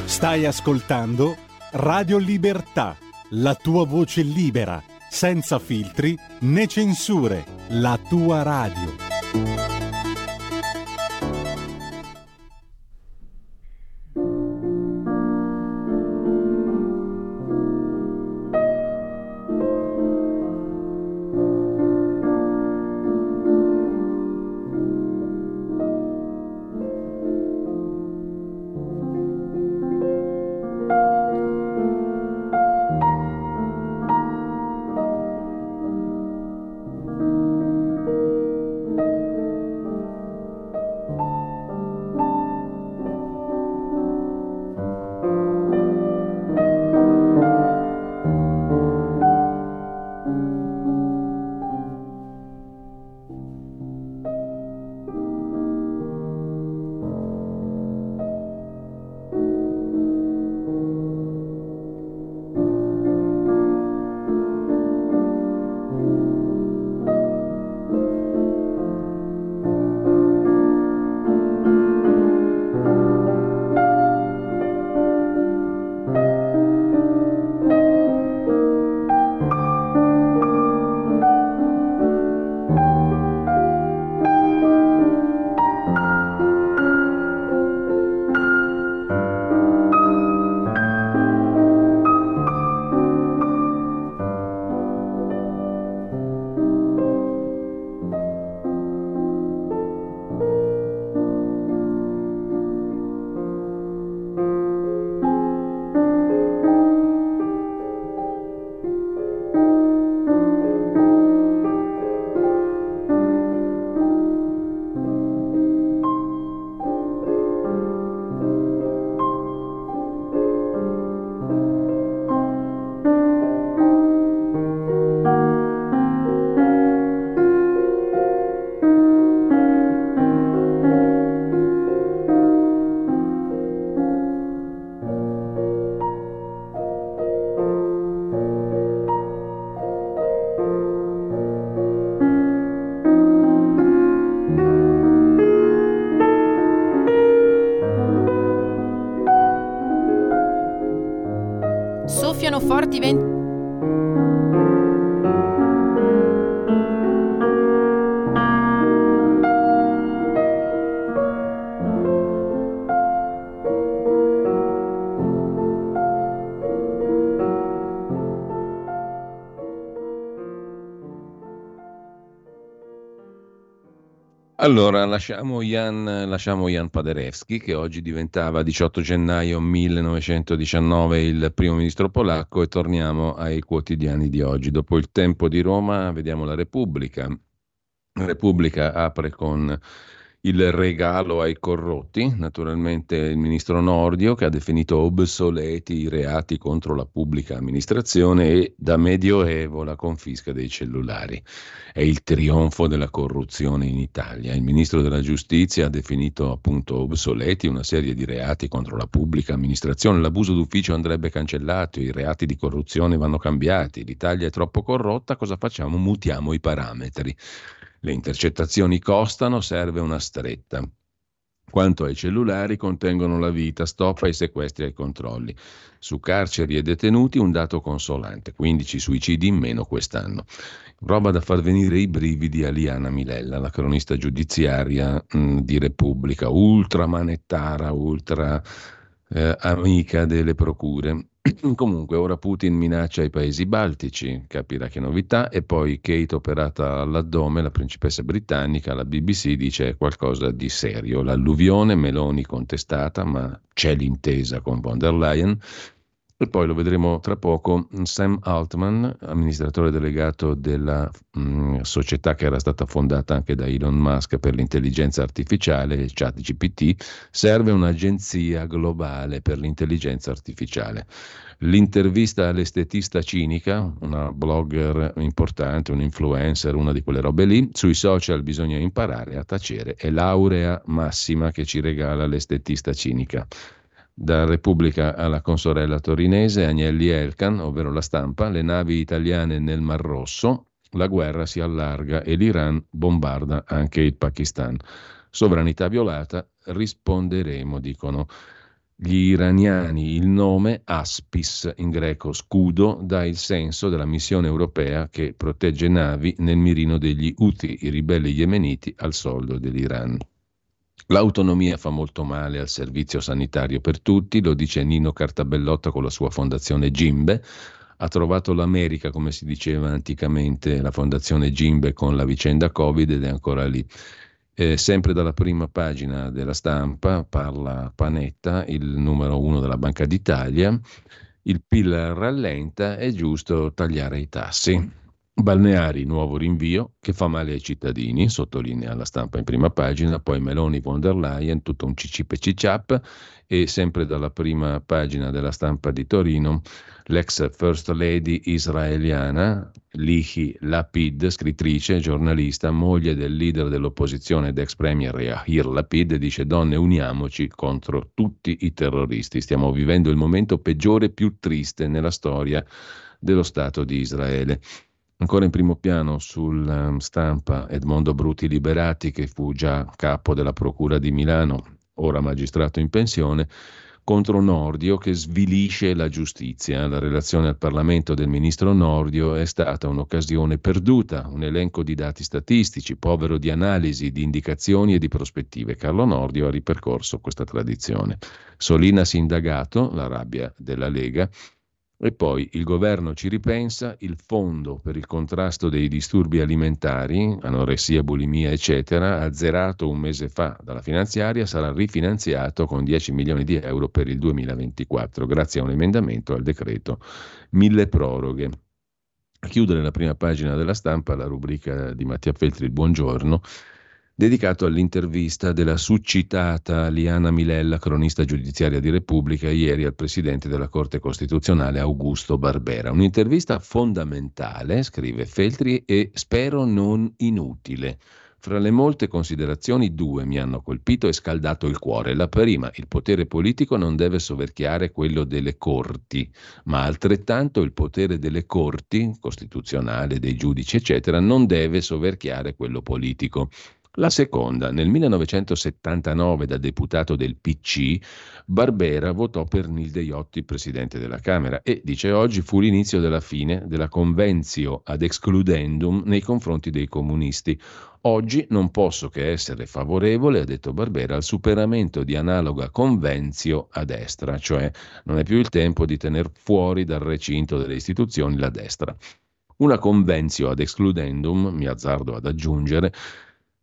Stai ascoltando Radio Libertà, la tua voce libera, senza filtri né censure, la tua radio. Allora, lasciamo Jan, lasciamo Jan Paderewski, che oggi diventava 18 gennaio 1919 il primo ministro polacco, e torniamo ai quotidiani di oggi. Dopo il tempo di Roma, vediamo la Repubblica. La Repubblica apre con il regalo ai corrotti, naturalmente il ministro Nordio che ha definito obsoleti i reati contro la pubblica amministrazione e da medioevo la confisca dei cellulari. È il trionfo della corruzione in Italia. Il ministro della giustizia ha definito appunto obsoleti una serie di reati contro la pubblica amministrazione. L'abuso d'ufficio andrebbe cancellato, i reati di corruzione vanno cambiati, l'Italia è troppo corrotta, cosa facciamo? Mutiamo i parametri. Le intercettazioni costano, serve una stretta. Quanto ai cellulari, contengono la vita, stop ai sequestri e ai controlli. Su carceri e detenuti un dato consolante, 15 suicidi in meno quest'anno. Roba da far venire i brividi a Liana Milella, la cronista giudiziaria mh, mm, di Repubblica, ultra manettara, ultra eh, amica delle procure. Comunque, ora Putin minaccia i paesi baltici, capirà che novità, e poi Kate operata all'addome, la principessa britannica, la BBC dice qualcosa di serio. L'alluvione, Meloni contestata, ma c'è l'intesa con von der Leyen. E poi lo vedremo tra poco, Sam Altman, amministratore delegato della mh, mm, società che era stata fondata anche da Elon Musk per l'intelligenza artificiale, ChatGPT, serve un'agenzia globale per l'intelligenza artificiale. L'intervista all'estetista cinica, una blogger importante, un influencer, una di quelle robe lì, sui social bisogna imparare a tacere, è laurea massima che ci regala l'estetista cinica da Repubblica alla consorella torinese Agnelli Elkan, ovvero la stampa, le navi italiane nel Mar Rosso, la guerra si allarga e l'Iran bombarda anche il Pakistan. Sovranità violata, risponderemo, dicono gli iraniani. Il nome Aspis, in greco scudo, dà il senso della missione europea che protegge navi nel mirino degli Houthi, i ribelli yemeniti al soldo dell'Iran. L'autonomia fa molto male al servizio sanitario per tutti, lo dice Nino Cartabellotta con la sua fondazione Gimbe. Ha trovato l'America, come si diceva anticamente, la fondazione Gimbe con la vicenda Covid ed è ancora lì. Eh, sempre dalla prima pagina della stampa parla Panetta, il numero uno della Banca d'Italia. Il PIL rallenta, è giusto tagliare i tassi. Balneari, nuovo rinvio che fa male ai cittadini, sottolinea la stampa in prima pagina, poi Meloni von der Leyen, tutto un cicip e cicciap e sempre dalla prima pagina della stampa di Torino l'ex First Lady israeliana Lihi Lapid, scrittrice, giornalista, moglie del leader dell'opposizione ed ex premier Yair Lapid, dice donne uniamoci contro tutti i terroristi, stiamo vivendo il momento peggiore e più triste nella storia dello Stato di Israele. Ancora in primo piano sul ehm, stampa Edmondo Bruti Liberati, che fu già capo della Procura di Milano, ora magistrato in pensione, contro Nordio che svilisce la giustizia. La relazione al Parlamento del ministro Nordio è stata un'occasione perduta, un elenco di dati statistici, povero di analisi, di indicazioni e di prospettive. Carlo Nordio ha ripercorso questa tradizione. Solina si indagato, la rabbia della Lega, e poi il governo ci ripensa, il fondo per il contrasto dei disturbi alimentari, anoressia, bulimia, eccetera, azzerato un mese fa dalla finanziaria, sarà rifinanziato con 10 milioni di euro per il 2024, grazie a un emendamento al decreto mille proroghe. A chiudere la prima pagina della stampa, la rubrica di Mattia Feltri, buongiorno, dedicato all'intervista della succitata Liana Milella, cronista giudiziaria di Repubblica, ieri al presidente della Corte Costituzionale Augusto Barbera. Un'intervista fondamentale, scrive Feltri, e spero non inutile. Fra le molte considerazioni, due mi hanno colpito e scaldato il cuore. La prima, il potere politico non deve soverchiare quello delle corti, ma altrettanto il potere delle corti, costituzionale, dei giudici, eccetera, non deve soverchiare quello politico. La seconda, nel 1979 da deputato del PC, Barbera votò per Nilde Iotti presidente della Camera e, dice oggi, fu l'inizio della fine della convenzio ad excludendum nei confronti dei comunisti. Oggi non posso che essere favorevole, ha detto Barbera, al superamento di analoga convenzio a destra, cioè non è più il tempo di tenere fuori dal recinto delle istituzioni la destra. Una convenzio ad excludendum, mi azzardo ad aggiungere,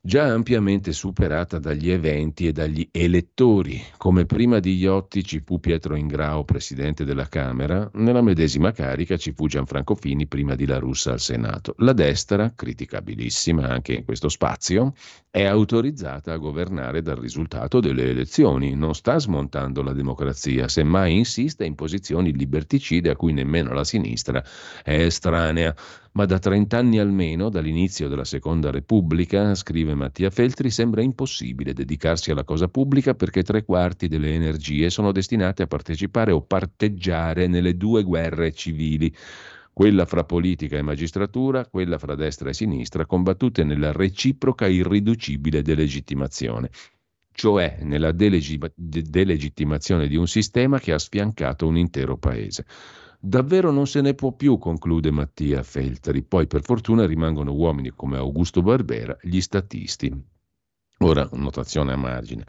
già ampiamente superata dagli eventi e dagli elettori. Come prima di Iotti ci fu Pietro Ingrao, presidente della Camera, nella medesima carica ci fu Gianfranco Fini prima di La Russa al Senato. La destra, criticabilissima anche in questo spazio, è autorizzata a governare dal risultato delle elezioni, non sta smontando la democrazia, semmai insiste in posizioni liberticide a cui nemmeno la sinistra è estranea ma da 30 anni almeno, dall'inizio della Seconda Repubblica, scrive Mattia Feltri, sembra impossibile dedicarsi alla cosa pubblica perché tre quarti delle energie sono destinate a partecipare o parteggiare nelle due guerre civili quella fra politica e magistratura, quella fra destra e sinistra, combattute nella reciproca irriducibile delegittimazione, cioè nella delegittimazione di un sistema che ha sfiancato un intero paese. Davvero non se ne può più, conclude Mattia Feltri. Poi per fortuna rimangono uomini come Augusto Barbera, gli statisti. Ora, notazione a margine.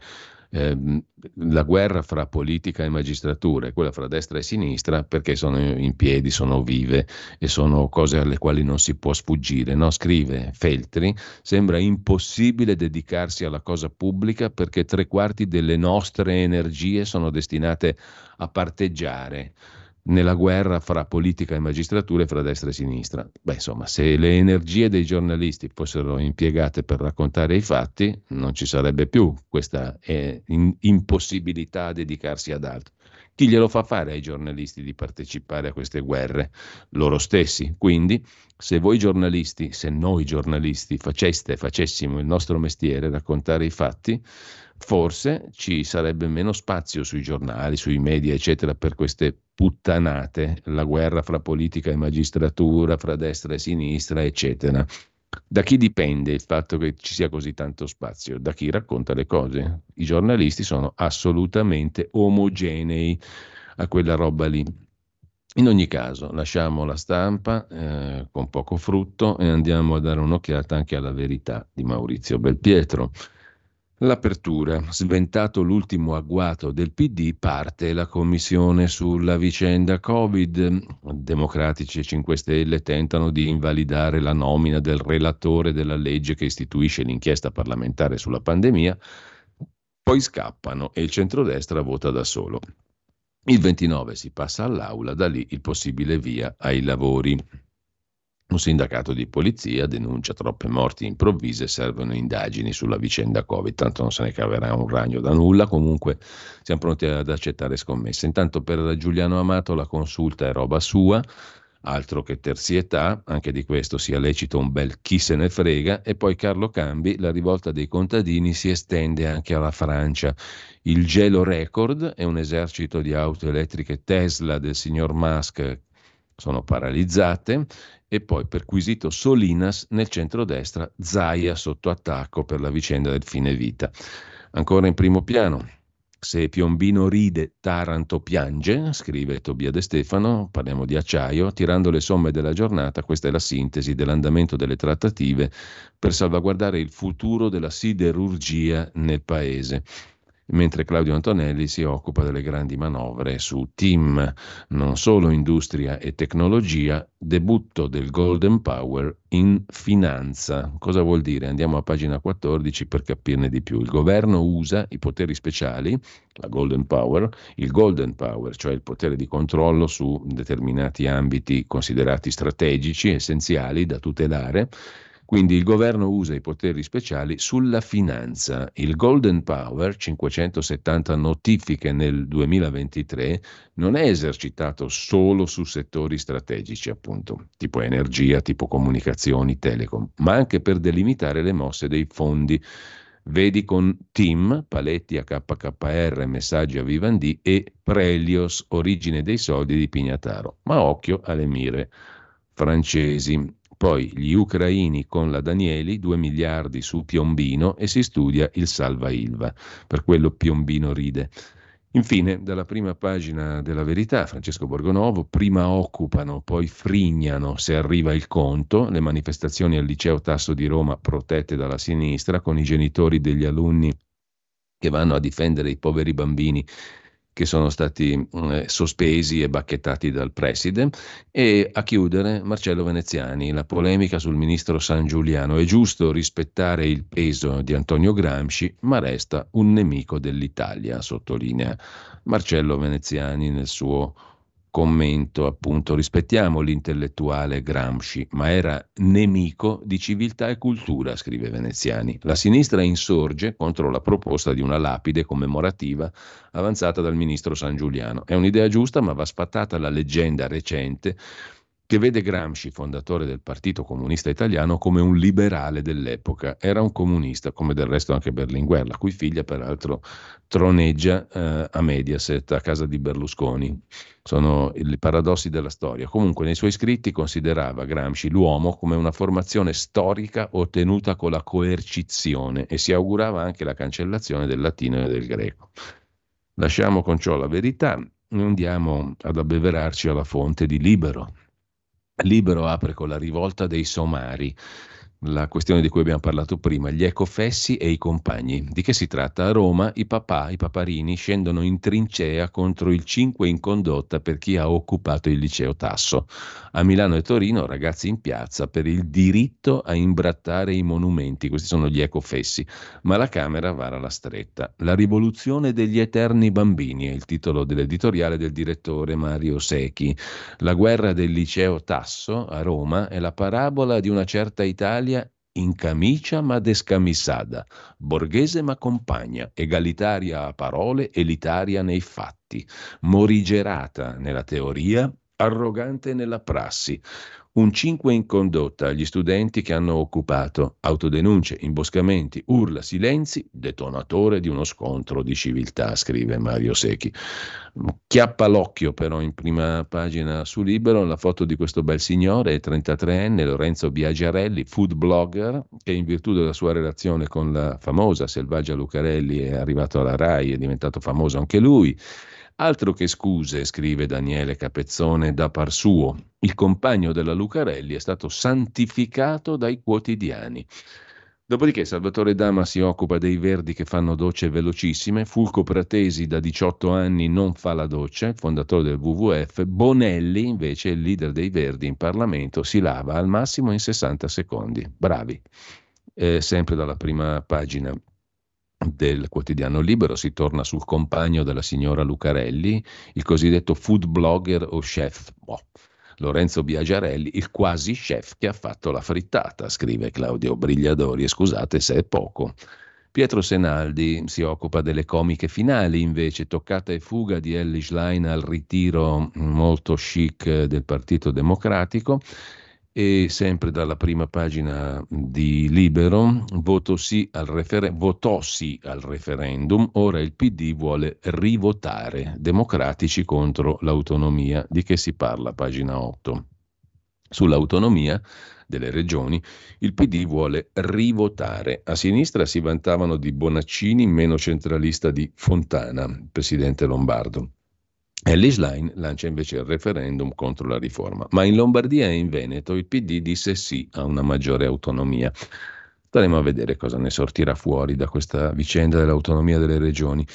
Eh, la guerra fra politica e magistratura e quella fra destra e sinistra perché sono in piedi, sono vive e sono cose alle quali non si può sfuggire. No? Scrive Feltri, sembra impossibile dedicarsi alla cosa pubblica perché tre quarti delle nostre energie sono destinate a parteggiare nella guerra fra politica e magistratura e fra destra e sinistra. Beh, insomma, se le energie dei giornalisti fossero impiegate per raccontare i fatti, non ci sarebbe più questa eh, in, impossibilità a dedicarsi ad altro. Chi glielo fa fare ai giornalisti di partecipare a queste guerre? Loro stessi. Quindi, se voi giornalisti, se noi giornalisti faceste, facessimo il nostro mestiere, raccontare i fatti, forse ci sarebbe meno spazio sui giornali, sui media, eccetera, per queste puttanate, la guerra fra politica e magistratura, fra destra e sinistra, eccetera. Da chi dipende il fatto che ci sia così tanto spazio? Da chi racconta le cose. I giornalisti sono assolutamente omogenei a quella roba lì. In ogni caso, lasciamo la stampa eh, con poco frutto e andiamo a dare un'occhiata anche alla verità di Maurizio Belpietro. L'apertura. Sventato l'ultimo agguato del PD, parte la commissione sulla vicenda Covid. Democratici e 5 Stelle tentano di invalidare la nomina del relatore della legge che istituisce l'inchiesta parlamentare sulla pandemia, poi scappano e il centrodestra vota da solo. Il 29 si passa all'aula, da lì il possibile via ai lavori. Un sindacato di polizia denuncia troppe morti improvvise servono indagini sulla vicenda Covid, tanto non se ne caverà un ragno da nulla, comunque siamo pronti ad accettare scommesse. Intanto per Giuliano Amato la consulta è roba sua, altro che terzietà, anche di questo sia lecito un bel chi se ne frega, e poi Carlo Cambi, la rivolta dei contadini si estende anche alla Francia. Il gelo record è un esercito di auto elettriche Tesla del signor Musk. Sono paralizzate e poi perquisito Solinas nel centrodestra, Zaia sotto attacco per la vicenda del fine vita. Ancora in primo piano, se Piombino ride, Taranto piange, scrive Tobia De Stefano, parliamo di acciaio, tirando le somme della giornata, questa è la sintesi dell'andamento delle trattative per salvaguardare il futuro della siderurgia nel paese mentre Claudio Antonelli si occupa delle grandi manovre su team, non solo industria e tecnologia, debutto del Golden Power in finanza. Cosa vuol dire? Andiamo a pagina 14 per capirne di più. Il governo usa i poteri speciali, la Golden Power, il Golden Power, cioè il potere di controllo su determinati ambiti considerati strategici, essenziali da tutelare quindi il governo usa i poteri speciali sulla finanza. Il Golden Power, 570 notifiche nel 2023, non è esercitato solo su settori strategici, appunto, tipo energia, tipo comunicazioni, telecom, ma anche per delimitare le mosse dei fondi. Vedi con TIM, paletti a KKR, messaggi a Vivendi e Prelios, origine dei soldi di Pignataro. Ma occhio alle mire francesi. Poi gli ucraini con la Danieli, 2 miliardi su Piombino e si studia il Salva Ilva. Per quello Piombino ride. Infine, dalla prima pagina della verità, Francesco Borgonovo, prima occupano, poi frignano se arriva il conto, le manifestazioni al liceo Tasso di Roma protette dalla sinistra, con i genitori degli alunni che vanno a difendere i poveri bambini che sono stati mm, eh, sospesi e bacchettati dal preside. E a chiudere, Marcello Veneziani, la polemica sul ministro San Giuliano. È giusto rispettare il peso di Antonio Gramsci, ma resta un nemico dell'Italia, sottolinea Marcello Veneziani nel suo commento appunto rispettiamo l'intellettuale Gramsci, ma era nemico di civiltà e cultura, scrive Veneziani. La sinistra insorge contro la proposta di una lapide commemorativa avanzata dal ministro San Giuliano. È un'idea giusta, ma va sfattata la leggenda recente che vede Gramsci, fondatore del Partito Comunista Italiano, come un liberale dell'epoca. Era un comunista, come del resto anche Berlinguer, la cui figlia peraltro troneggia eh, a Mediaset, a casa di Berlusconi. Sono i paradossi della storia. Comunque nei suoi scritti considerava Gramsci l'uomo come una formazione storica ottenuta con la coercizione e si augurava anche la cancellazione del latino e del greco. Lasciamo con ciò la verità e andiamo ad abbeverarci alla fonte di Libero, Libero apre con la rivolta dei somari la questione di cui abbiamo parlato prima, gli ecofessi e i compagni. Di che si tratta? A Roma i papà, i paparini, scendono in trincea contro il 5 in condotta per chi ha occupato il liceo Tasso. A Milano e Torino ragazzi in piazza per il diritto a imbrattare i monumenti, questi sono gli ecofessi, ma la Camera vara la stretta. La rivoluzione degli eterni bambini è il titolo dell'editoriale del direttore Mario Secchi. La guerra del liceo Tasso a Roma è la parabola di una certa Italia in camicia ma descamissata, borghese ma compagna, egalitaria a parole, elitaria nei fatti, morigerata nella teoria, arrogante nella prassi, un 5 in condotta agli studenti che hanno occupato, autodenunce, imboscamenti, urla, silenzi, detonatore di uno scontro di civiltà, scrive Mario Secchi. Chiappa l'occhio però in prima pagina su Libero la foto di questo bel signore, 33enne, Lorenzo Biagiarelli, food blogger, che in virtù della sua relazione con la famosa Selvaggia Lucarelli è arrivato alla RAI, è diventato famoso anche lui Altro che scuse, scrive Daniele Capezzone da par suo. Il compagno della Lucarelli è stato santificato dai quotidiani. Dopodiché Salvatore Dama si occupa dei verdi che fanno docce velocissime, Fulco Pratesi da 18 anni non fa la doccia, fondatore del WWF, Bonelli invece, il leader dei verdi in Parlamento, si lava al massimo in 60 secondi. Bravi. Eh, sempre dalla prima pagina del quotidiano Libero si torna sul compagno della signora Lucarelli, il cosiddetto food blogger o chef. Boh. Lorenzo Biagiarelli, il quasi chef che ha fatto la frittata, scrive Claudio Brigliadori, e scusate se è poco. Pietro Senaldi si occupa delle comiche finali, invece, toccata e fuga di Ellie Schlein al ritiro molto chic del Partito Democratico e sempre dalla prima pagina di Libero, sì refer- votò sì al referendum, ora il PD vuole rivotare, democratici contro l'autonomia. Di che si parla? Pagina 8. Sull'autonomia delle regioni, il PD vuole rivotare. A sinistra si vantavano di Bonaccini, meno centralista di Fontana, presidente Lombardo. Ellis Line lancia invece il referendum contro la riforma, ma in Lombardia e in Veneto il PD disse sì a una maggiore autonomia. Staremo a vedere cosa ne sortirà fuori da questa vicenda dell'autonomia delle regioni.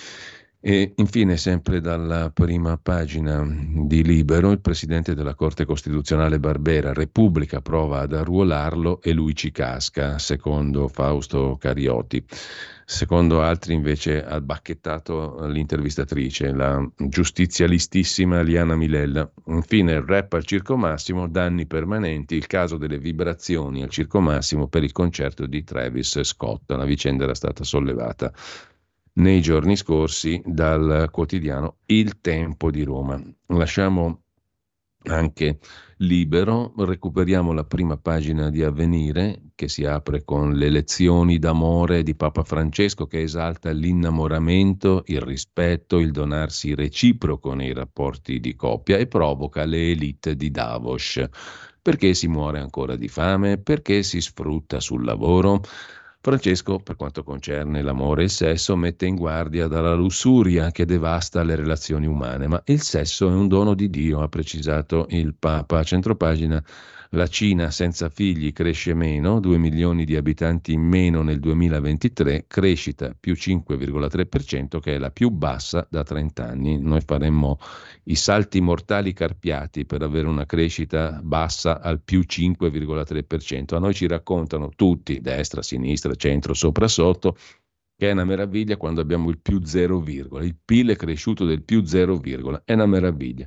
E infine, sempre dalla prima pagina di Libero, il presidente della Corte Costituzionale Barbera, Repubblica prova ad arruolarlo e lui ci casca, secondo Fausto Cariotti. Secondo altri invece ha bacchettato l'intervistatrice, la giustizialistissima Liana Milella. Infine il rap al Circo Massimo, danni permanenti, il caso delle vibrazioni al Circo Massimo per il concerto di Travis Scott. La vicenda era stata sollevata nei giorni scorsi dal quotidiano Il Tempo di Roma. Lasciamo anche libero, recuperiamo la prima pagina di Avvenire che si apre con le lezioni d'amore di Papa Francesco che esalta l'innamoramento, il rispetto, il donarsi reciproco nei rapporti di coppia e provoca le elite di Davos. Perché si muore ancora di fame? Perché si sfrutta sul lavoro? Francesco, per quanto concerne l'amore e il sesso, mette in guardia dalla lussuria che devasta le relazioni umane, ma il sesso è un dono di Dio, ha precisato il Papa. Centropagina La Cina senza figli cresce meno, 2 milioni di abitanti in meno nel 2023, crescita più 5,3% che è la più bassa da 30 anni. Noi faremmo i salti mortali carpiati per avere una crescita bassa al più 5,3%. A noi ci raccontano tutti, destra, sinistra, centro, sopra, sotto, che è una meraviglia quando abbiamo il più 0, il PIL è cresciuto del più 0, è una meraviglia.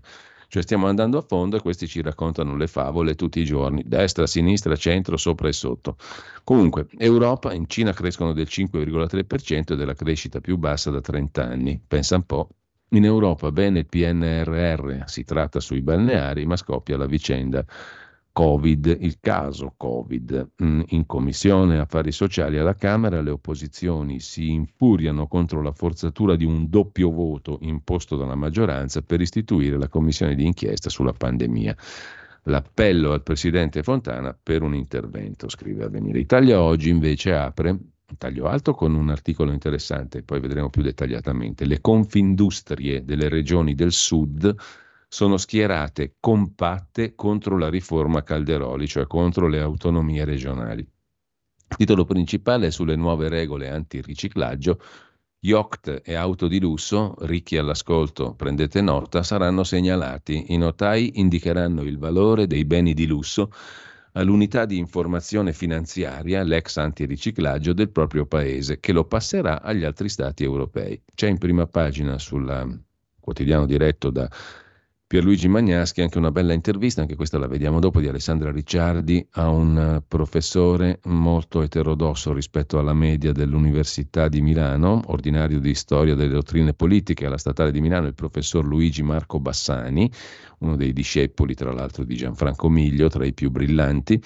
Cioè stiamo andando a fondo e questi ci raccontano le favole tutti i giorni, destra, sinistra, centro, sopra e sotto. Comunque, Europa, in Cina crescono del 5,3% ed è la crescita più bassa da 30 anni. Pensa un po'. In Europa bene il PNRR, si tratta sui balneari, ma scoppia la vicenda Covid, il caso Covid. Mm, in Commissione Affari Sociali alla Camera le opposizioni si infuriano contro la forzatura di un doppio voto imposto dalla maggioranza per istituire la commissione di inchiesta sulla pandemia. L'appello al presidente Fontana per un intervento, scrive Avvenire. Italia Oggi invece apre un taglio alto con un articolo interessante, poi vedremo più dettagliatamente. Le confindustrie delle regioni del sud sono schierate compatte contro la riforma Calderoli, cioè contro le autonomie regionali. Il titolo principale è sulle nuove regole antiriciclaggio. Yacht e auto di lusso, ricchi all'ascolto, prendete nota, saranno segnalati. I notai indicheranno il valore dei beni di lusso all'unità di informazione finanziaria, l'ex antiriciclaggio del proprio paese, che lo passerà agli altri stati europei. C'è in prima pagina sul quotidiano diretto da Pierluigi Magnaschi, anche una bella intervista, anche questa la vediamo dopo, di Alessandra Ricciardi, a un eh, professore molto eterodosso rispetto alla media dell'Università di Milano, ordinario di storia delle dottrine politiche alla Statale di Milano, il professor Luigi Marco Bassani, uno dei discepoli tra l'altro di Gianfranco Miglio, tra i più brillanti,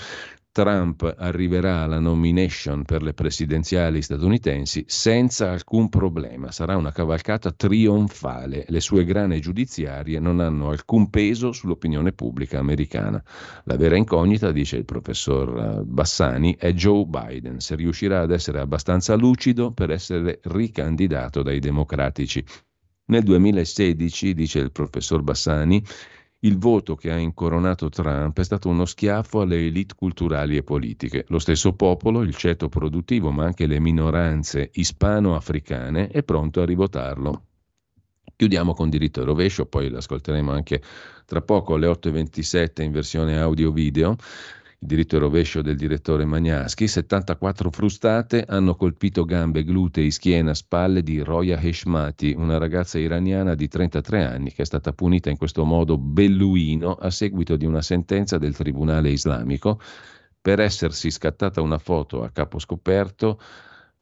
Trump arriverà alla nomination per le presidenziali statunitensi senza alcun problema. Sarà una cavalcata trionfale. Le sue grane giudiziarie non hanno alcun peso sull'opinione pubblica americana. La vera incognita, dice il professor eh, Bassani, è Joe Biden, se riuscirà ad essere abbastanza lucido per essere ricandidato dai democratici. Nel 2016, dice il professor Bassani, il voto che ha incoronato Trump è stato uno schiaffo alle elite culturali e politiche. Lo stesso popolo, il ceto produttivo, ma anche le minoranze ispano-africane, è pronto a rivotarlo. Chiudiamo con diritto e rovescio, poi l'ascolteremo anche tra poco alle 8.27 in versione audio-video il diritto e rovescio del direttore Magnaschi, 74 frustate hanno colpito gambe, glutei, schiena, spalle di Roya Heshmati, una ragazza iraniana di 33 anni che è stata punita in questo modo belluino a seguito di una sentenza del Tribunale Islamico per essersi scattata una foto a capo scoperto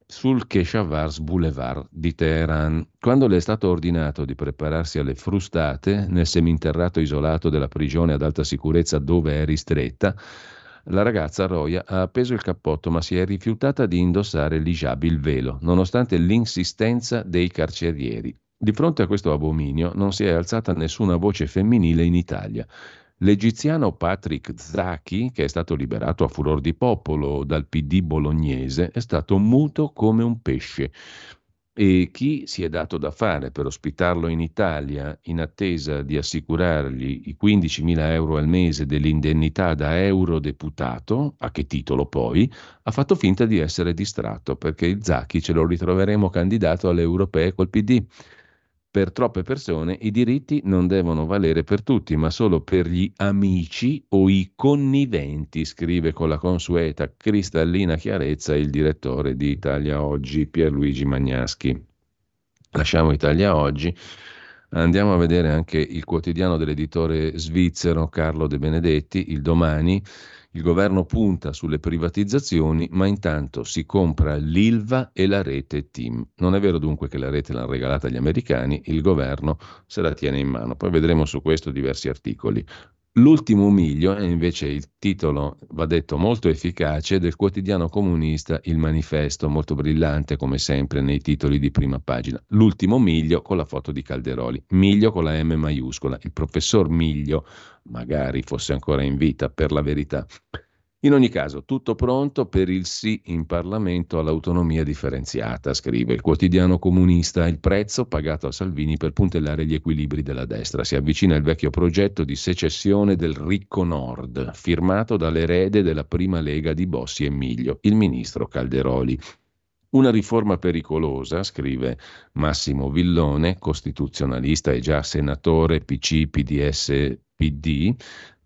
sul Keshavars Boulevard di Teheran. Quando le è stato ordinato di prepararsi alle frustate nel seminterrato isolato della prigione ad alta sicurezza dove è ristretta, la ragazza Roya ha appeso il cappotto ma si è rifiutata di indossare l'hijab, il velo, nonostante l'insistenza dei carcerieri. Di fronte a questo abominio non si è alzata nessuna voce femminile in Italia. L'egiziano Patrick Zaki, che è stato liberato a furor di popolo dal PD bolognese, è stato muto come un pesce. E chi si è dato da fare per ospitarlo in Italia in attesa di assicurargli i 15.000 euro al mese dell'indennità da eurodeputato, a che titolo poi, ha fatto finta di essere distratto perché il Zacchi ce lo ritroveremo candidato alle europee col PD per troppe persone i diritti non devono valere per tutti, ma solo per gli amici o i conniventi, scrive con la consueta cristallina chiarezza il direttore di Italia Oggi, Pierluigi Magnaschi. Lasciamo Italia Oggi. Andiamo a vedere anche il quotidiano dell'editore svizzero Carlo De Benedetti, il domani, il governo punta sulle privatizzazioni, ma intanto si compra l'ILVA e la rete TIM. Non è vero dunque che la rete l'hanno regalata agli americani, il governo se la tiene in mano. Poi vedremo su questo diversi articoli. L'ultimo miglio è invece il titolo, va detto, molto efficace del quotidiano comunista Il Manifesto, molto brillante come sempre nei titoli di prima pagina. L'ultimo miglio con la foto di Calderoli, miglio con la M maiuscola. Il professor Miglio, magari fosse ancora in vita per la verità, In ogni caso, tutto pronto per il sì in Parlamento all'autonomia differenziata, scrive il quotidiano comunista. Il prezzo pagato a Salvini per puntellare gli equilibri della destra. Si avvicina il vecchio progetto di secessione del ricco nord, firmato dall'erede della prima lega di Bossi e Miglio, il ministro Calderoli. Una riforma pericolosa, scrive Massimo Villone, costituzionalista e già senatore PC, PDS, PD,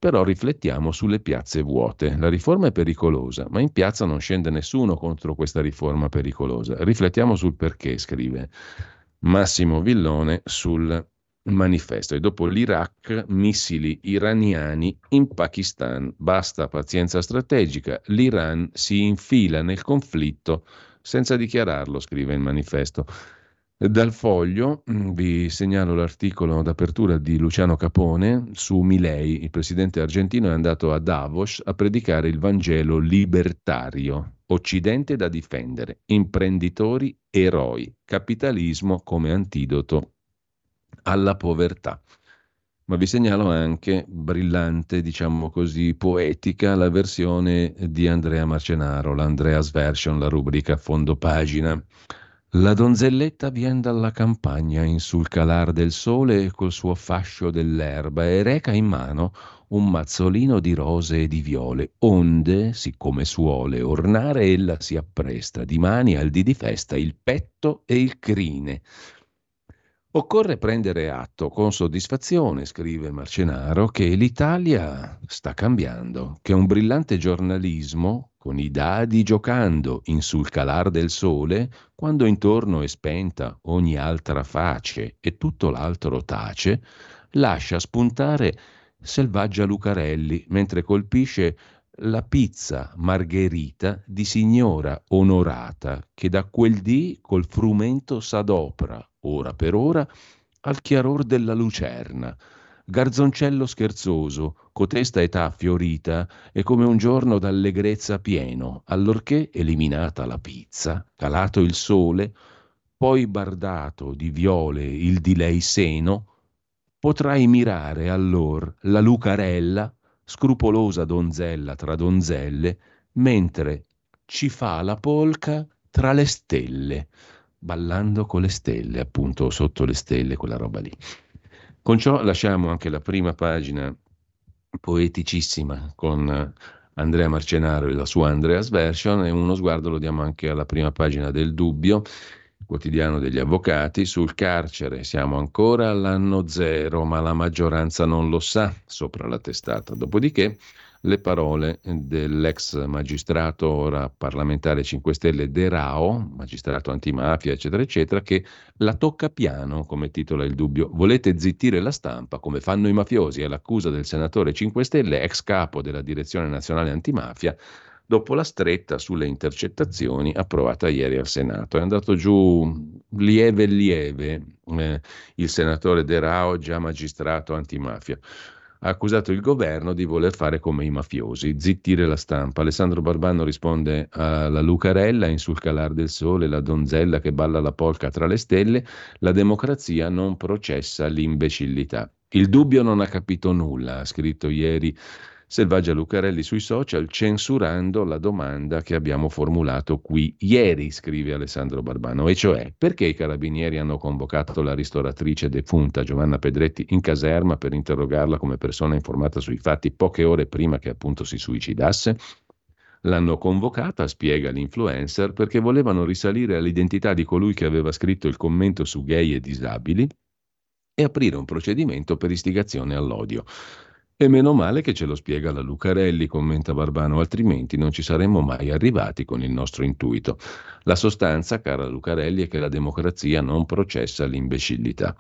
però riflettiamo sulle piazze vuote. La riforma è pericolosa, ma in piazza non scende nessuno contro questa riforma pericolosa. Riflettiamo sul perché, scrive Massimo Villone sul manifesto. E dopo l'Iraq, missili iraniani in Pakistan. Basta pazienza strategica. L'Iran si infila nel conflitto senza dichiararlo, scrive il manifesto. Dal foglio mm, vi segnalo l'articolo d'apertura di Luciano Capone su Milei. Il presidente argentino è andato a Davos a predicare il Vangelo libertario. Occidente da difendere, imprenditori eroi, capitalismo come antidoto alla povertà. Ma vi segnalo anche, brillante, diciamo così, poetica, la versione di Andrea Marcenaro, l'Andreas Version, la rubrica fondo pagina. La donzelletta vien dalla campagna in sul calar del sole col suo fascio dell'erba e reca in mano un mazzolino di rose e di viole, onde, siccome suole ornare, ella si appresta di mani al dì di festa il petto e il crine. Occorre prendere atto con soddisfazione, scrive Marcenaro, che l'Italia sta cambiando, che un brillante giornalismo, con i dadi giocando in sul calar del sole, quando intorno è spenta ogni altra face e tutto l'altro tace, lascia spuntare Selvaggia Lucarelli, mentre colpisce la pizza margherita di signora onorata, che da quel dì col frumento s'adopra ora per ora, al chiaror della lucerna. Garzoncello scherzoso, cotesta età fiorita, e come un giorno d'allegrezza pieno, allorché, eliminata la pizza, calato il sole, poi bardato di viole il di lei seno, potrai mirare allor la lucarella, scrupolosa donzella tra donzelle, mentre ci fa la polca tra le stelle ballando con le stelle, appunto sotto le stelle, quella roba lì. Con ciò lasciamo anche la prima pagina poeticissima con Andrea Marcenaro e la sua Andreas Version e uno sguardo lo diamo anche alla prima pagina del Dubbio, quotidiano degli avvocati, sul carcere siamo ancora all'anno zero, ma la maggioranza non lo sa, sopra la testata. Dopodiché le parole dell'ex magistrato, ora parlamentare 5 Stelle De Rao, magistrato antimafia, eccetera, eccetera, che la tocca piano, come titola il dubbio. Volete zittire la stampa, come fanno i mafiosi, all'accusa del senatore 5 Stelle, ex capo della Direzione Nazionale Antimafia, dopo la stretta sulle intercettazioni approvata ieri al Senato. È andato giù lieve lieve eh, il senatore De Rao, già magistrato antimafia ha accusato il governo di voler fare come i mafiosi, zittire la stampa. Alessandro Barbano risponde alla Lucarella in sul calar del sole, la donzella che balla la polca tra le stelle, la democrazia non processa l'imbecillità. Il dubbio non ha capito nulla, ha scritto ieri Selvaggia Lucarelli sui social censurando la domanda che abbiamo formulato qui ieri, scrive Alessandro Barbano, e cioè perché i carabinieri hanno convocato la ristoratrice defunta Giovanna Pedretti in caserma per interrogarla come persona informata sui fatti poche ore prima che appunto si suicidasse? L'hanno convocata, spiega l'influencer, perché volevano risalire all'identità di colui che aveva scritto il commento su gay e disabili e aprire un procedimento per istigazione all'odio. E meno male che ce lo spiega la Lucarelli, commenta Barbano, altrimenti non ci saremmo mai arrivati con il nostro intuito. La sostanza, cara Lucarelli, è che la democrazia non processa l'imbecillità.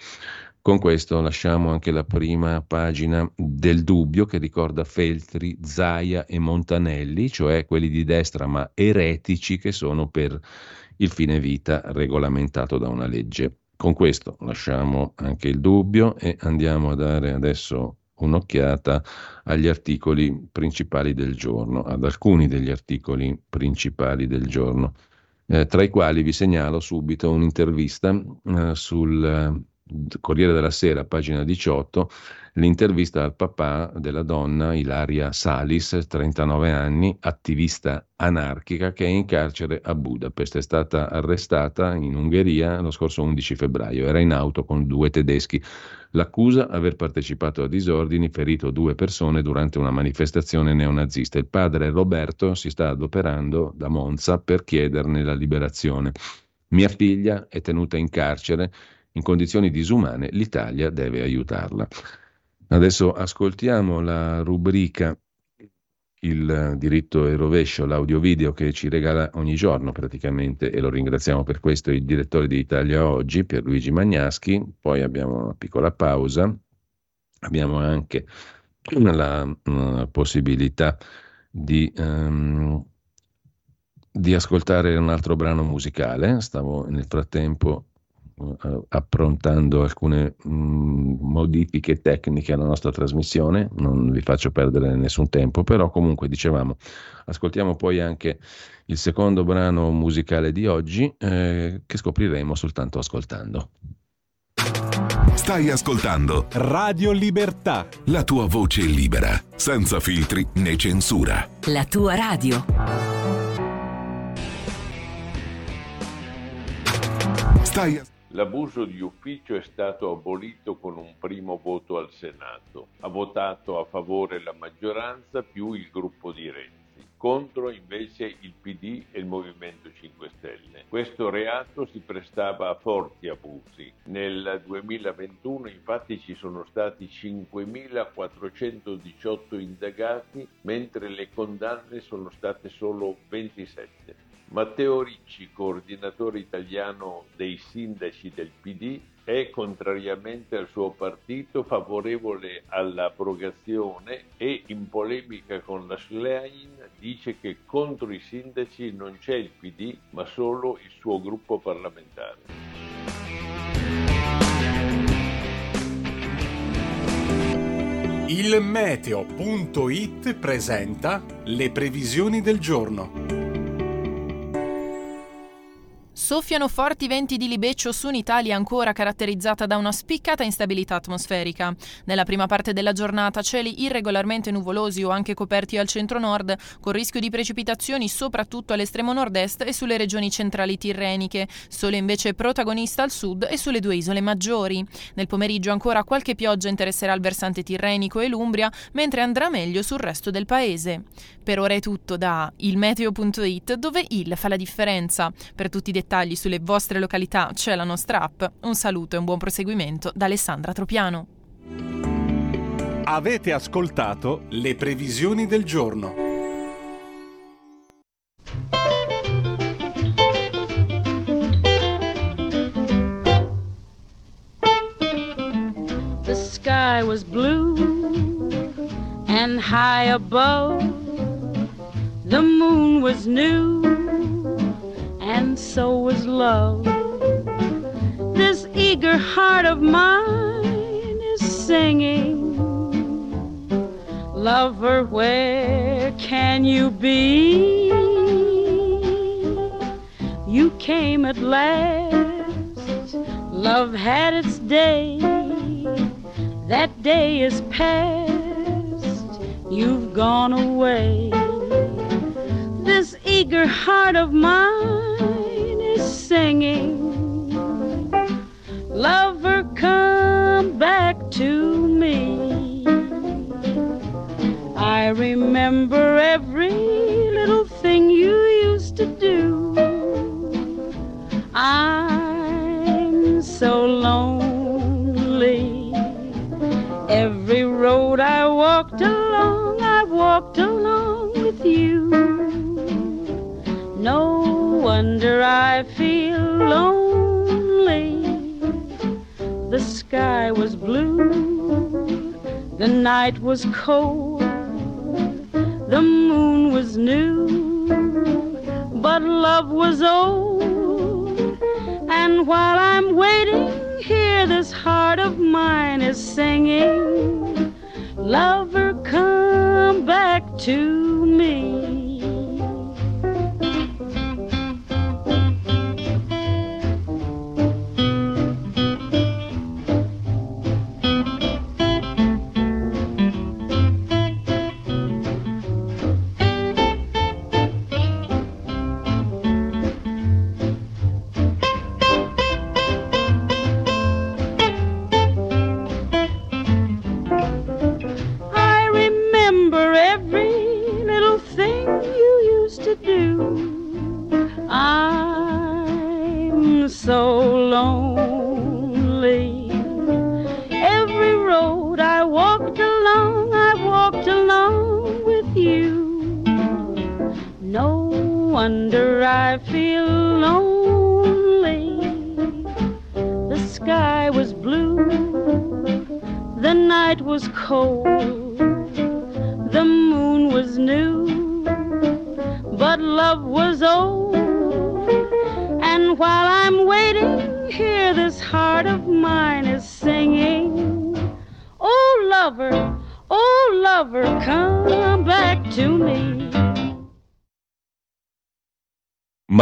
Con questo lasciamo anche la prima pagina del dubbio che ricorda Feltri, Zaia e Montanelli, cioè quelli di destra ma eretici che sono per il fine vita regolamentato da una legge. Con questo lasciamo anche il dubbio e andiamo a dare adesso un'occhiata agli articoli principali del giorno, ad alcuni degli articoli principali del giorno, eh, tra i quali vi segnalo subito un'intervista eh, sul Corriere della Sera, pagina 18, l'intervista al papà della donna Ilaria Salis, 39 anni, attivista anarchica che è in carcere a Budapest. È stata arrestata in Ungheria lo scorso 11 febbraio. Era in auto con due tedeschi. L'accusa aver partecipato a disordini, ferito due persone durante una manifestazione neonazista. Il padre Roberto si sta adoperando da Monza per chiederne la liberazione. Mia figlia è tenuta in carcere in condizioni disumane, l'Italia deve aiutarla. Adesso ascoltiamo la rubrica Il diritto e rovescio, l'audio-video che ci regala ogni giorno praticamente e lo ringraziamo per questo il direttore di Italia Oggi, Pierluigi Magnaschi, poi abbiamo una piccola pausa, abbiamo anche la uh, possibilità di, um, di ascoltare un altro brano musicale, stavo nel frattempo approntando alcune mh, mm, modifiche tecniche alla nostra trasmissione, non vi faccio perdere nessun tempo, però comunque dicevamo, ascoltiamo poi anche il secondo brano musicale di oggi eh, che scopriremo soltanto ascoltando. Stai ascoltando Radio Libertà, la tua voce libera, senza filtri né censura. La tua radio. Stai ascoltando L'abuso di ufficio è stato abolito con un primo voto al Senato. Ha votato a favore la maggioranza più il gruppo di Renzi. Contro invece il PD e il Movimento 5 Stelle. Questo reato si prestava a forti abusi. Nel 2021 infatti ci sono stati 5.418 indagati, mentre le condanne sono state solo 27. Matteo Ricci, coordinatore italiano dei sindaci del PD, è, contrariamente al suo partito, favorevole all'abrogazione e, in polemica con la Schlein, dice che contro i sindaci non c'è il PD, ma solo il suo gruppo parlamentare. Il meteo.it presenta le previsioni del giorno. Soffiano forti venti di libeccio su un'Italia ancora caratterizzata da una spiccata instabilità atmosferica. Nella prima parte della giornata cieli irregolarmente nuvolosi o anche coperti al centro-nord, con rischio di precipitazioni soprattutto all'estremo nord-est e sulle regioni centrali tirreniche, sole invece protagonista al sud e sulle due isole maggiori. Nel pomeriggio ancora qualche pioggia interesserà il versante tirrenico e l'Umbria, mentre andrà meglio sul resto del paese. Per ora è tutto da ilmeteo.it dove il fa la differenza. Per tutti i dettagli dettagli sulle vostre località c'è la nostra app. Un saluto e un buon proseguimento da Alessandra Tropiano. Avete ascoltato le previsioni del giorno. The sky was blue and high above. The moon was new and so was love. This eager heart of mine is singing. Lover, where can you be? You came at last, love had its day. That day is past, you've gone away. This eager heart of mine is singing. Lover, come back to me. I remember every little thing you used to do. I'm so lonely. Every road I walked along, I walked along with you. No wonder I feel lonely. The sky was blue, the night was cold, the moon was new, but love was old. And while I'm waiting here, this heart of mine is singing, Lover, come back to me.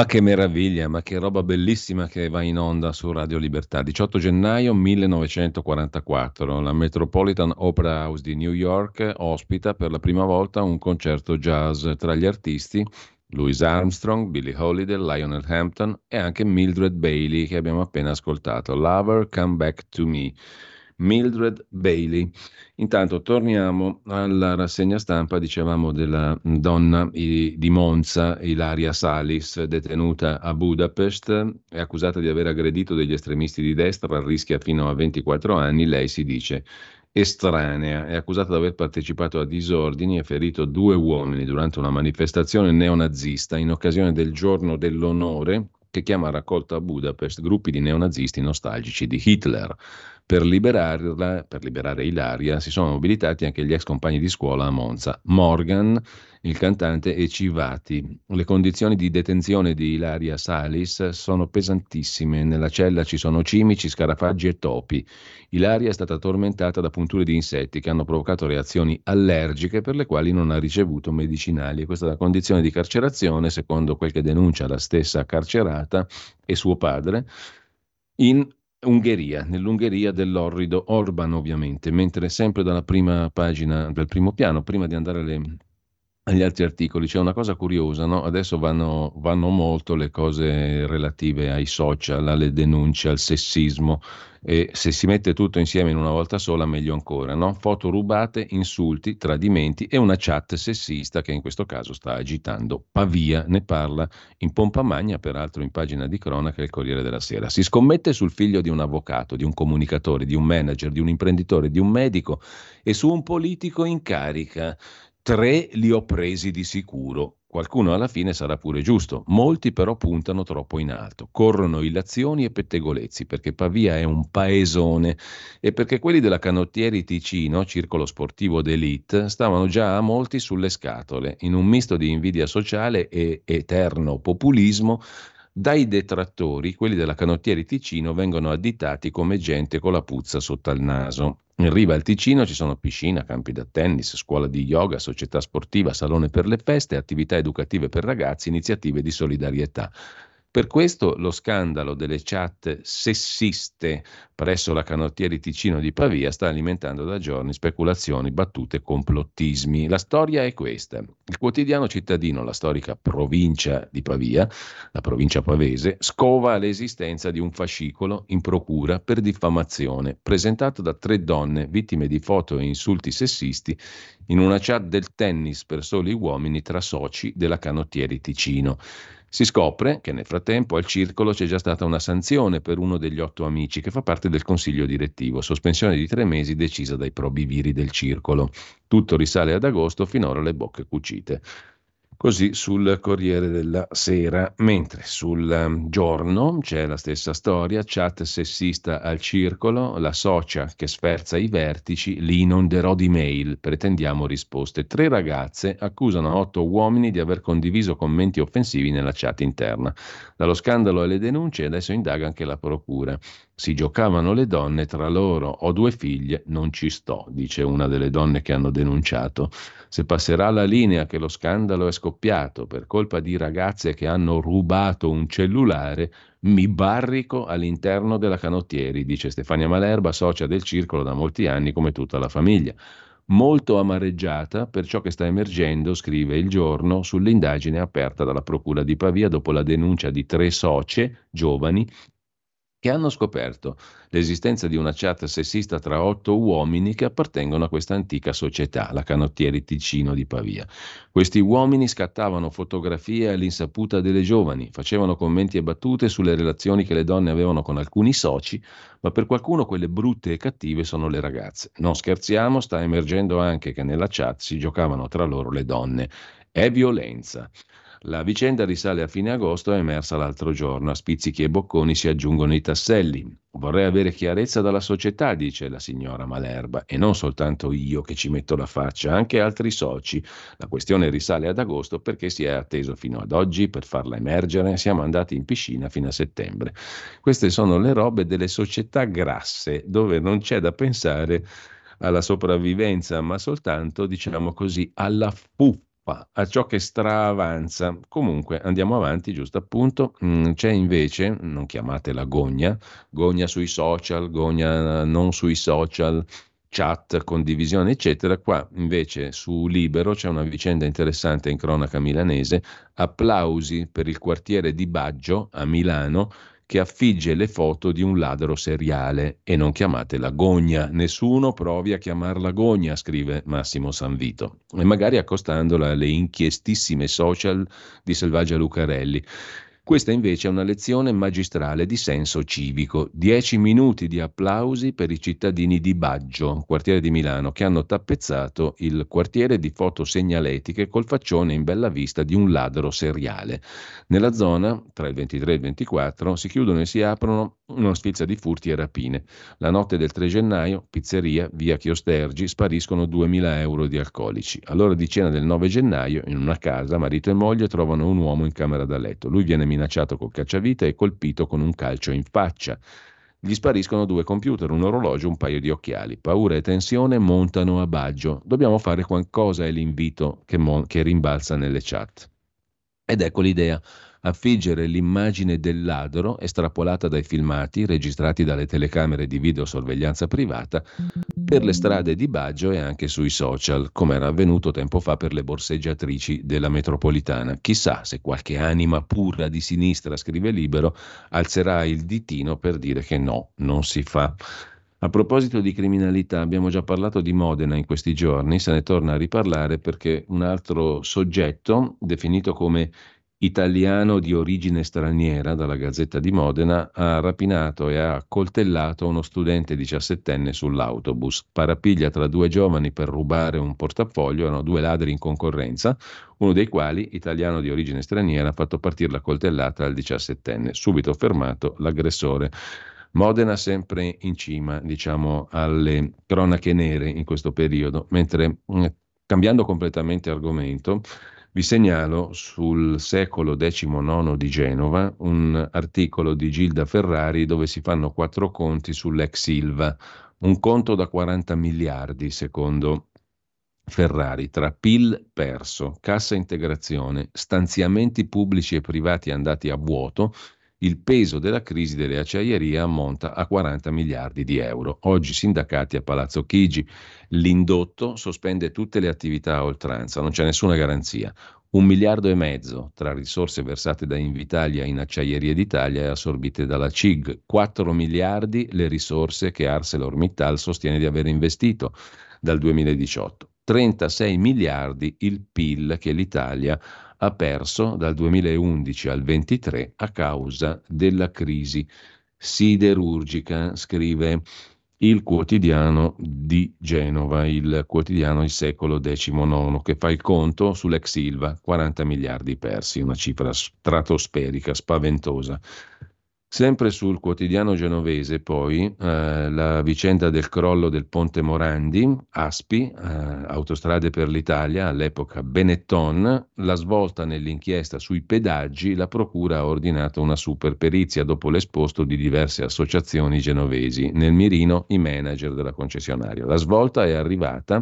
Che meraviglia, ma che roba bellissima che va in onda su Radio Libertà. 18 gennaio 1944, la Metropolitan Opera House di New York ospita per la prima volta un concerto jazz tra gli artisti Louis Armstrong, Billie Holiday, Lionel Hampton e anche Mildred Bailey che abbiamo appena ascoltato. Lover, Come Back to Me. Mildred Bailey. Intanto torniamo alla rassegna stampa, dicevamo della donna di Monza, Ilaria Salis, detenuta a Budapest, è accusata di aver aggredito degli estremisti di destra, rischia fino a 24 anni, lei si dice estranea, è accusata di aver partecipato a disordini e ferito due uomini durante una manifestazione neonazista in occasione del giorno dell'onore che chiama a raccolta a Budapest gruppi di neonazisti nostalgici di Hitler. Per liberarla, per liberare Ilaria, si sono mobilitati anche gli ex compagni di scuola a Monza, Morgan, il cantante e Civati. Le condizioni di detenzione di Ilaria Salis sono pesantissime. Nella cella ci sono cimici, scarafaggi e topi. Ilaria è stata tormentata da punture di insetti che hanno provocato reazioni allergiche per le quali non ha ricevuto medicinali. Questa è la condizione di carcerazione, secondo quel che denuncia la stessa carcerata e suo padre, in Ungheria, nell'Ungheria dell'orrido Orban ovviamente, mentre sempre dalla prima pagina, dal primo piano, prima di andare alle, agli altri articoli, c'è una cosa curiosa, no? adesso vanno, vanno molto le cose relative ai social, alle denunce, al sessismo, e se si mette tutto insieme in una volta sola meglio ancora, no? foto rubate, insulti, tradimenti e una chat sessista che in questo caso sta agitando Pavia, ne parla in pompa magna, peraltro in pagina di cronaca il Corriere della Sera. Si scommette sul figlio di un avvocato, di un comunicatore, di un manager, di un imprenditore, di un medico e su un politico in carica. Tre li ho presi di sicuro. Qualcuno alla fine sarà pure giusto, molti però puntano troppo in alto, corrono illazioni e pettegolezzi perché Pavia è un paesone e perché quelli della Canottieri Ticino, circolo sportivo d'elite, stavano già a molti sulle scatole, in un misto di invidia sociale e eterno populismo dai detrattori, quelli della Canottieri Ticino vengono additati come gente con la puzza sotto al naso. In riva al Ticino ci sono piscina, campi da tennis, scuola di yoga, società sportiva, salone per le feste, attività educative per ragazzi, iniziative di solidarietà. Per questo lo scandalo delle chat sessiste presso la canottieri Ticino di Pavia sta alimentando da giorni speculazioni, battute complottismi. La storia è questa. Il quotidiano cittadino, la storica provincia di Pavia, la provincia pavese, scova l'esistenza di un fascicolo in procura per diffamazione, presentato da tre donne vittime di foto e insulti sessisti in una chat del tennis per soli uomini tra soci della canottieri Ticino. Si scopre che nel frattempo al circolo c'è già stata una sanzione per uno degli otto amici che fa parte del consiglio direttivo, sospensione di tre mesi decisa dai probiviri del circolo. Tutto risale ad agosto, finora le bocche cucite. Così sul Corriere della Sera, mentre sul um, giorno c'è la stessa storia, chat sessista al circolo, la socia che sferza i vertici, li inonderò di mail, pretendiamo risposte. Tre ragazze accusano otto uomini di aver condiviso commenti offensivi nella chat interna. Dallo scandalo alle denunce adesso indaga anche la procura. Si giocavano le donne tra loro, ho due figlie, non ci sto, dice una delle donne che hanno denunciato. Se passerà la linea che lo scandalo è scoppiato per colpa di ragazze che hanno rubato un cellulare, mi barrico all'interno della canottieri, dice Stefania Malerba, socia del circolo da molti anni come tutta la famiglia molto amareggiata per ciò che sta emergendo, scrive il giorno, sull'indagine aperta dalla Procura di Pavia dopo la denuncia di tre socie giovani che hanno scoperto l'esistenza di una chat sessista tra otto uomini che appartengono a questa antica società, la Canottieri Ticino di Pavia. Questi uomini scattavano fotografie all'insaputa delle giovani, facevano commenti e battute sulle relazioni che le donne avevano con alcuni soci, ma per qualcuno quelle brutte e cattive sono le ragazze. Non scherziamo, sta emergendo anche che nella chat si giocavano tra loro le donne. È violenza. La vicenda risale a fine agosto è emersa l'altro giorno. A spizzichi e bocconi si aggiungono i tasselli. Vorrei avere chiarezza dalla società, dice la signora Malerba, e non soltanto io che ci metto la faccia, anche altri soci. La questione risale ad agosto perché si è atteso fino ad oggi per farla emergere. Siamo andati in piscina fino a settembre. Queste sono le robe delle società grasse, dove non c'è da pensare alla sopravvivenza, ma soltanto, diciamo così, alla fuffa a ciò che straavanza. Comunque andiamo avanti, giusto appunto. Mm, c'è invece, non chiamatela gogna, gogna sui social, gogna non sui social, chat, condivisione, eccetera. Qua invece su Libero c'è una vicenda interessante in cronaca milanese. Applausi per il quartiere di Baggio a Milano che affigge le foto di un ladro seriale e non chiamatela gogna. Nessuno provi a chiamarla gogna, scrive Massimo Sanvito, e magari accostandola alle inchiestissime social di Selvaggia Lucarelli. Questa invece è una lezione magistrale di senso civico. Dieci minuti di applausi per i cittadini di Baggio, quartiere di Milano, che hanno tappezzato il quartiere di foto segnaletiche col faccione in bella vista di un ladro seriale. Nella zona, tra il 23 e il 24, si chiudono e si aprono una sfilza di furti e rapine. La notte del 3 gennaio, pizzeria, via Chiostergi, spariscono 2.000 euro di alcolici. All'ora di cena del 9 gennaio, in una casa, marito e moglie trovano un uomo in camera da letto. Lui viene minacciato col cacciavite e colpito con un calcio in faccia. Gli spariscono due computer, un orologio, un paio di occhiali. Paura e tensione montano a Baggio. Dobbiamo fare qualcosa, è l'invito che, mon- che rimbalza nelle chat. Ed ecco l'idea affiggere l'immagine del ladro estrapolata dai filmati registrati dalle telecamere di videosorveglianza privata per le strade di Baggio e anche sui social, come era avvenuto tempo fa per le borseggiatrici della metropolitana. Chissà se qualche anima pura di sinistra, scrive libero, alzerà il ditino per dire che no, non si fa. A proposito di criminalità, abbiamo già parlato di Modena in questi giorni, se ne torna a riparlare perché un altro soggetto, definito come italiano di origine straniera dalla Gazzetta di Modena ha rapinato e ha coltellato uno studente diciassettenne sull'autobus. Parapiglia tra due giovani per rubare un portafoglio, erano due ladri in concorrenza, uno dei quali, italiano di origine straniera, ha fatto partire la coltellata al diciassettenne. Subito fermato l'aggressore. Modena sempre in cima, diciamo, alle cronache nere in questo periodo, mentre mm, cambiando completamente argomento, vi segnalo sul secolo XIX di Genova un articolo di Gilda Ferrari dove si fanno quattro conti sull'ex Silva, un conto da 40 miliardi secondo Ferrari tra PIL perso, cassa integrazione, stanziamenti pubblici e privati andati a vuoto il peso della crisi delle acciaierie ammonta a 40 miliardi di euro. Oggi sindacati a Palazzo Chigi. L'indotto sospende tutte le attività a oltranza, non c'è nessuna garanzia. Un miliardo e mezzo tra risorse versate da Invitalia in Acciaierie d'Italia e assorbite dalla CIG. 4 miliardi le risorse che ArcelorMittal sostiene di aver investito dal 2018. 36 miliardi il PIL che l'Italia ha ha perso dal 2011 al 2023 a causa della crisi siderurgica, scrive il quotidiano di Genova, il quotidiano Il secolo XIX, che fa il conto sull'ex Silva, 40 miliardi persi, una cifra stratosferica, spaventosa. Sempre sul quotidiano genovese, poi, eh, la vicenda del crollo del ponte Morandi, ASPI, eh, Autostrade per l'Italia, all'epoca Benetton, la svolta nell'inchiesta sui pedaggi, la Procura ha ordinato una superperizia dopo l'esposto di diverse associazioni genovesi, nel mirino i manager della concessionaria. La svolta è arrivata,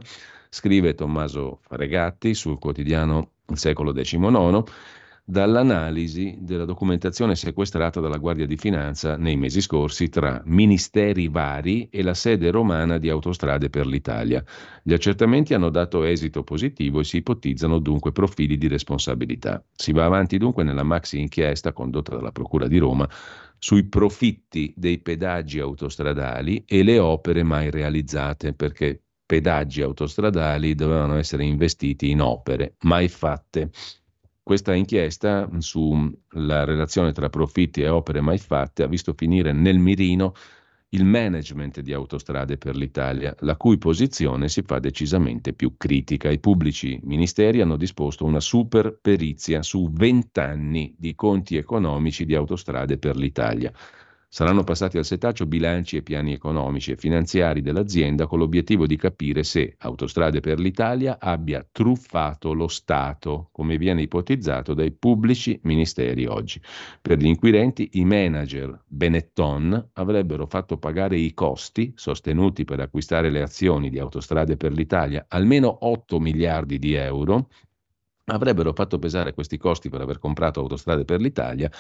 scrive Tommaso Faregatti sul quotidiano Il secolo XIX, dall'analisi della documentazione sequestrata dalla Guardia di Finanza nei mesi scorsi tra ministeri vari e la sede romana di Autostrade per l'Italia. Gli accertamenti hanno dato esito positivo e si ipotizzano dunque profili di responsabilità. Si va avanti dunque nella maxi inchiesta condotta dalla Procura di Roma sui profitti dei pedaggi autostradali e le opere mai realizzate, perché pedaggi autostradali dovevano essere investiti in opere mai fatte. Questa inchiesta sulla relazione tra profitti e opere mai fatte ha visto finire nel mirino il management di autostrade per l'Italia, la cui posizione si fa decisamente più critica. I pubblici ministeri hanno disposto una super perizia su 20 anni di conti economici di autostrade per l'Italia. Saranno passati al setaccio bilanci e piani economici e finanziari dell'azienda con l'obiettivo di capire se Autostrade per l'Italia abbia truffato lo Stato, come viene ipotizzato dai pubblici ministeri oggi. Per gli inquirenti, i manager Benetton avrebbero fatto pagare i costi sostenuti per acquistare le azioni di Autostrade per l'Italia, almeno 8 miliardi di euro, avrebbero fatto pesare questi costi per aver comprato Autostrade per l'Italia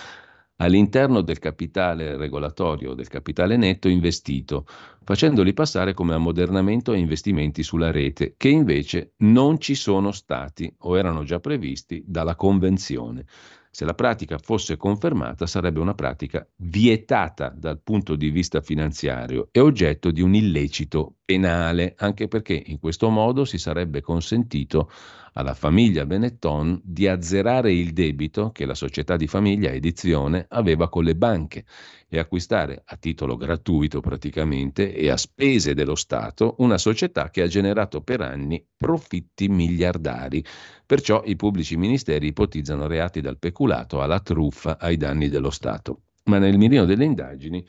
all'interno del capitale regolatorio, del capitale netto investito, facendoli passare come ammodernamento e investimenti sulla rete, che invece non ci sono stati o erano già previsti dalla Convenzione. Se la pratica fosse confermata sarebbe una pratica vietata dal punto di vista finanziario e oggetto di un illecito penale, anche perché in questo modo si sarebbe consentito alla famiglia Benetton di azzerare il debito che la società di famiglia Edizione aveva con le banche e acquistare a titolo gratuito praticamente e a spese dello Stato una società che ha generato per anni profitti miliardari. Perciò i pubblici ministeri ipotizzano reati dal peculato alla truffa ai danni dello Stato. Ma nel mirino delle indagini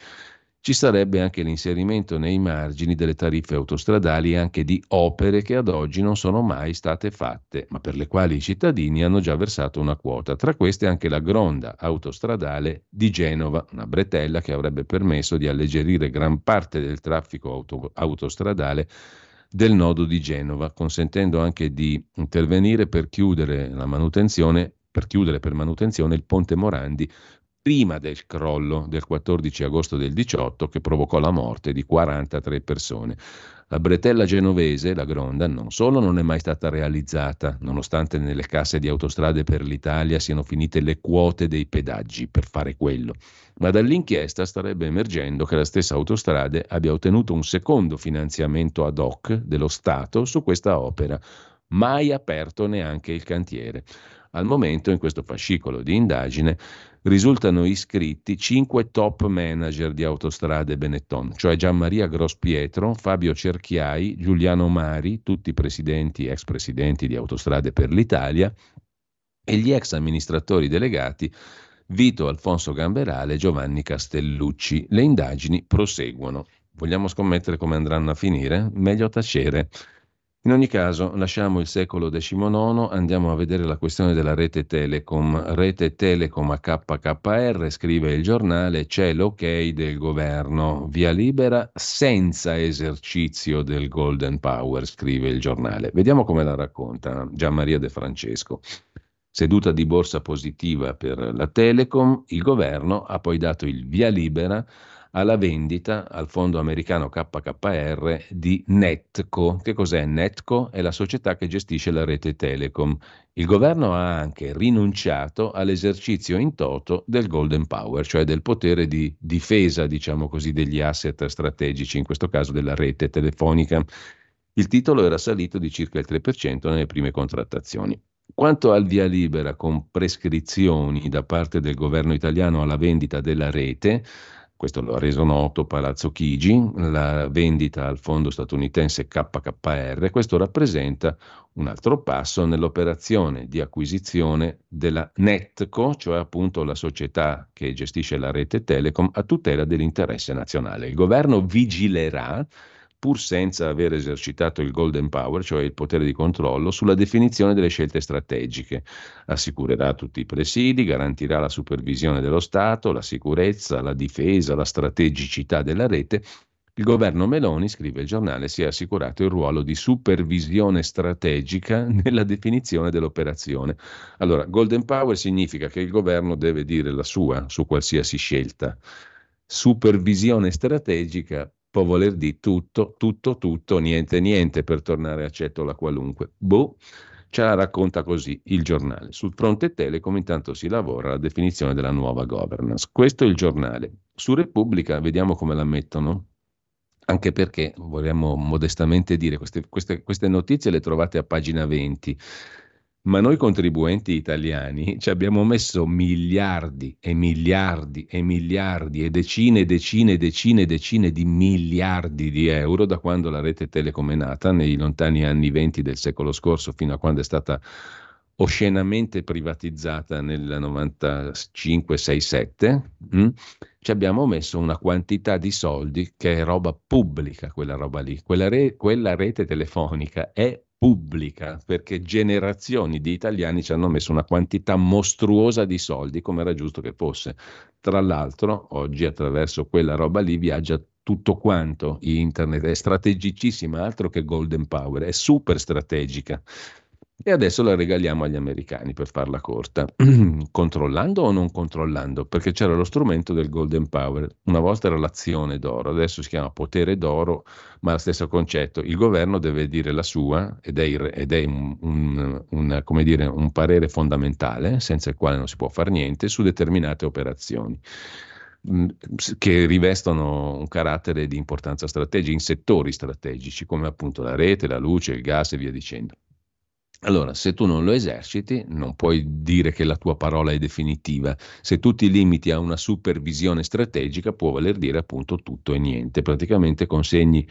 ci sarebbe anche l'inserimento nei margini delle tariffe autostradali anche di opere che ad oggi non sono mai state fatte, ma per le quali i cittadini hanno già versato una quota. Tra queste anche la gronda autostradale di Genova, una bretella che avrebbe permesso di alleggerire gran parte del traffico auto- autostradale del nodo di Genova, consentendo anche di intervenire per chiudere la manutenzione per chiudere per manutenzione il ponte Morandi prima del crollo del 14 agosto del 18 che provocò la morte di 43 persone. La bretella genovese, la Gronda, non solo non è mai stata realizzata, nonostante nelle casse di autostrade per l'Italia siano finite le quote dei pedaggi per fare quello, ma dall'inchiesta starebbe emergendo che la stessa autostrade abbia ottenuto un secondo finanziamento ad hoc dello Stato su questa opera, mai aperto neanche il cantiere. Al momento, in questo fascicolo di indagine, risultano iscritti cinque top manager di Autostrade Benetton, cioè Gianmaria Grospietro, Fabio Cerchiai, Giuliano Mari, tutti presidenti e ex presidenti di Autostrade per l'Italia, e gli ex amministratori delegati Vito Alfonso Gamberale e Giovanni Castellucci. Le indagini proseguono. Vogliamo scommettere come andranno a finire? Meglio tacere. In ogni caso, lasciamo il secolo XIX, andiamo a vedere la questione della rete Telecom. Rete Telecom a KKR, scrive il giornale, c'è l'ok del governo, via libera senza esercizio del Golden Power, scrive il giornale. Vediamo come la racconta Gian Maria De Francesco. Seduta di borsa positiva per la Telecom, il governo ha poi dato il via libera alla vendita al fondo americano KKR di Netco. Che cos'è Netco? È la società che gestisce la rete Telecom. Il governo ha anche rinunciato all'esercizio in toto del Golden Power, cioè del potere di difesa, diciamo così, degli asset strategici, in questo caso della rete telefonica. Il titolo era salito di circa il 3% nelle prime contrattazioni. Quanto al via libera con prescrizioni da parte del governo italiano alla vendita della rete, questo lo ha reso noto Palazzo Chigi, la vendita al fondo statunitense KKR, questo rappresenta un altro passo nell'operazione di acquisizione della Netco, cioè appunto la società che gestisce la rete Telecom a tutela dell'interesse nazionale. Il governo vigilerà pur senza aver esercitato il golden power, cioè il potere di controllo, sulla definizione delle scelte strategiche. Assicurerà tutti i presidi, garantirà la supervisione dello Stato, la sicurezza, la difesa, la strategicità della rete. Il governo Meloni, scrive il giornale, si è assicurato il ruolo di supervisione strategica nella definizione dell'operazione. Allora, golden power significa che il governo deve dire la sua su qualsiasi scelta. Supervisione strategica può voler dire tutto, tutto, tutto, niente, niente per tornare a Cettola qualunque. Boh, ce la racconta così il giornale. Sul fronte Telecom intanto si lavora alla definizione della nuova governance. Questo è il giornale. Su Repubblica vediamo come la mettono. Anche perché vorremmo modestamente dire, queste, queste, queste notizie le trovate a pagina 20 ma noi contribuenti italiani ci abbiamo messo miliardi e miliardi e miliardi e decine e decine e decine e decine di miliardi di euro da quando la rete Telecom è nata, nei lontani anni 20 del secolo scorso, fino a quando è stata oscenamente privatizzata nel 95-67, mm? ci abbiamo messo una quantità di soldi che è roba pubblica, quella roba lì. Quella, re- quella rete telefonica è pubblica perché generazioni di italiani ci hanno messo una quantità mostruosa di soldi come era giusto che fosse. Tra l'altro, oggi attraverso quella roba lì viaggia tutto quanto internet, è strategicissima, altro che golden power, è super strategica. E adesso la regaliamo agli americani per farla corta, controllando o non controllando, perché c'era lo strumento del Golden Power, una volta era l'azione d'oro, adesso si chiama potere d'oro, ma lo stesso concetto, il governo deve dire la sua ed è, il, ed è un, un, un, dire, un parere fondamentale, senza il quale non si può fare niente, su determinate operazioni mm, che rivestono un carattere di importanza strategica in settori strategici come appunto la rete, la luce, il gas e via dicendo. Allora, se tu non lo eserciti, non puoi dire che la tua parola è definitiva. Se tu ti limiti a una supervisione strategica, può voler dire appunto tutto e niente. Praticamente consegni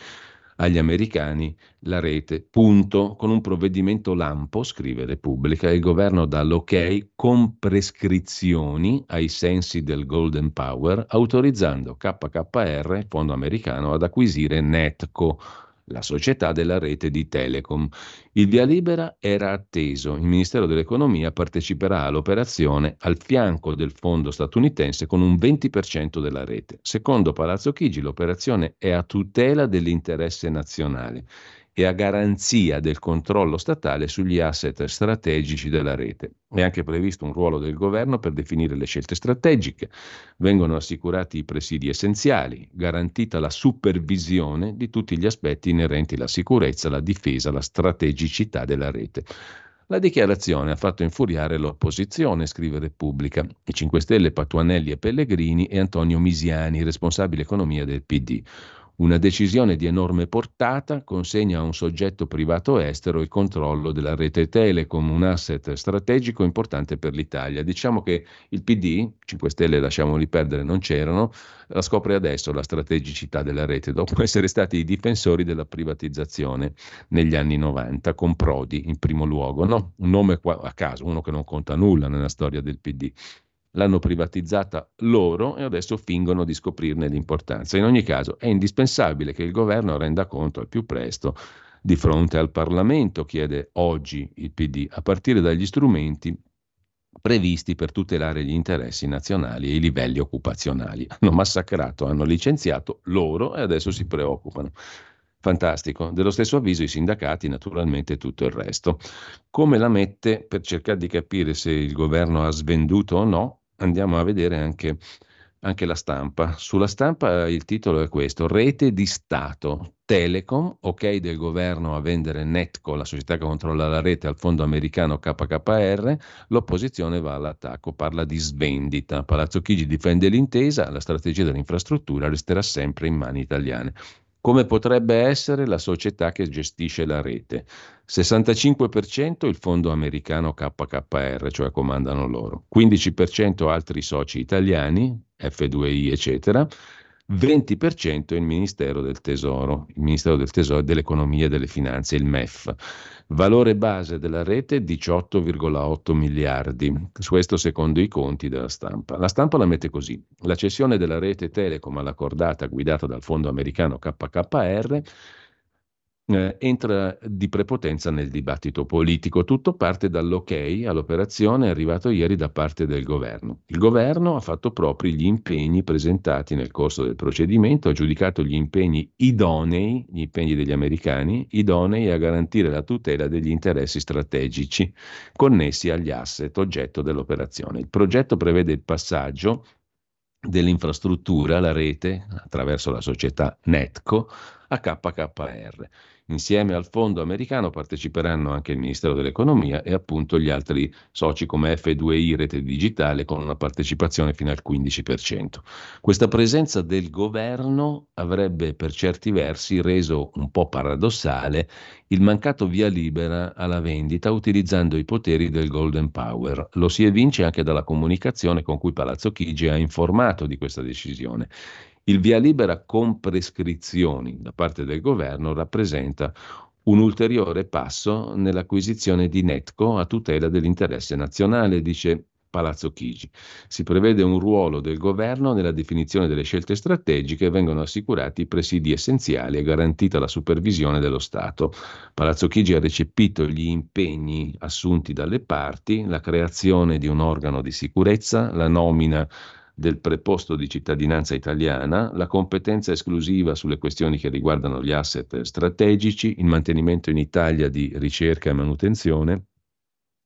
agli americani la rete, punto, con un provvedimento lampo, scrive Repubblica, il governo dà l'ok con prescrizioni ai sensi del Golden Power, autorizzando KKR, fondo americano, ad acquisire Netco la società della rete di Telecom. Il via libera era atteso. Il Ministero dell'Economia parteciperà all'operazione al fianco del fondo statunitense con un 20% della rete. Secondo Palazzo Chigi l'operazione è a tutela dell'interesse nazionale e a garanzia del controllo statale sugli asset strategici della rete. È anche previsto un ruolo del governo per definire le scelte strategiche, vengono assicurati i presidi essenziali, garantita la supervisione di tutti gli aspetti inerenti alla sicurezza, la difesa, la strategicità della rete. La dichiarazione ha fatto infuriare l'opposizione, scrive Repubblica, i 5 Stelle Patuanelli e Pellegrini e Antonio Misiani, responsabile economia del PD. Una decisione di enorme portata consegna a un soggetto privato estero il controllo della rete Telecom, un asset strategico importante per l'Italia. Diciamo che il PD, 5 Stelle lasciamoli perdere, non c'erano, la scopre adesso la strategicità della rete, dopo essere stati i difensori della privatizzazione negli anni 90, con Prodi in primo luogo. No? Un nome a caso, uno che non conta nulla nella storia del PD l'hanno privatizzata loro e adesso fingono di scoprirne l'importanza. In ogni caso è indispensabile che il governo renda conto al più presto di fronte al Parlamento, chiede oggi il PD, a partire dagli strumenti previsti per tutelare gli interessi nazionali e i livelli occupazionali. Hanno massacrato, hanno licenziato loro e adesso si preoccupano. Fantastico. Dello stesso avviso i sindacati, naturalmente tutto il resto. Come la mette per cercare di capire se il governo ha svenduto o no? Andiamo a vedere anche, anche la stampa. Sulla stampa il titolo è questo: Rete di Stato. Telecom, ok del governo a vendere Netco, la società che controlla la rete, al fondo americano KKR, l'opposizione va all'attacco, parla di svendita. Palazzo Chigi difende l'intesa, la strategia dell'infrastruttura resterà sempre in mani italiane come potrebbe essere la società che gestisce la rete. 65% il fondo americano KKR, cioè comandano loro, 15% altri soci italiani, F2I, eccetera, 20% il Ministero del Tesoro, il Ministero del Tesoro dell'Economia e delle Finanze, il MEF. Valore base della rete 18,8 miliardi, questo secondo i conti della stampa. La stampa la mette così, la cessione della rete Telecom alla cordata guidata dal fondo americano KKR eh, entra di prepotenza nel dibattito politico. Tutto parte dall'ok all'operazione arrivato ieri da parte del governo. Il governo ha fatto propri gli impegni presentati nel corso del procedimento, ha giudicato gli impegni idonei, gli impegni degli americani, idonei a garantire la tutela degli interessi strategici connessi agli asset oggetto dell'operazione. Il progetto prevede il passaggio dell'infrastruttura, la rete, attraverso la società Netco, a KKR. Insieme al fondo americano parteciperanno anche il Ministero dell'Economia e appunto gli altri soci come F2I Rete Digitale con una partecipazione fino al 15%. Questa presenza del governo avrebbe per certi versi reso un po' paradossale il mancato via libera alla vendita utilizzando i poteri del Golden Power. Lo si evince anche dalla comunicazione con cui Palazzo Chigi ha informato di questa decisione. Il via libera con prescrizioni da parte del governo rappresenta un ulteriore passo nell'acquisizione di Netco a tutela dell'interesse nazionale, dice Palazzo Chigi. Si prevede un ruolo del governo nella definizione delle scelte strategiche e vengono assicurati i presidi essenziali e garantita la supervisione dello Stato. Palazzo Chigi ha recepito gli impegni assunti dalle parti, la creazione di un organo di sicurezza, la nomina del preposto di cittadinanza italiana, la competenza esclusiva sulle questioni che riguardano gli asset strategici, il mantenimento in Italia di ricerca e manutenzione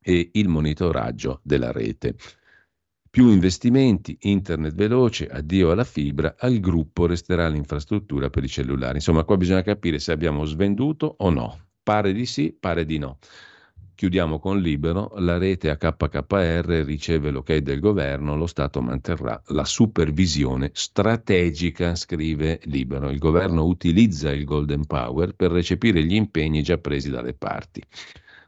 e il monitoraggio della rete. Più investimenti, internet veloce, addio alla fibra, al gruppo resterà l'infrastruttura per i cellulari. Insomma, qua bisogna capire se abbiamo svenduto o no. Pare di sì, pare di no. Chiudiamo con Libero, la rete HKR riceve l'ok del governo, lo Stato manterrà la supervisione strategica, scrive Libero. Il governo utilizza il Golden Power per recepire gli impegni già presi dalle parti.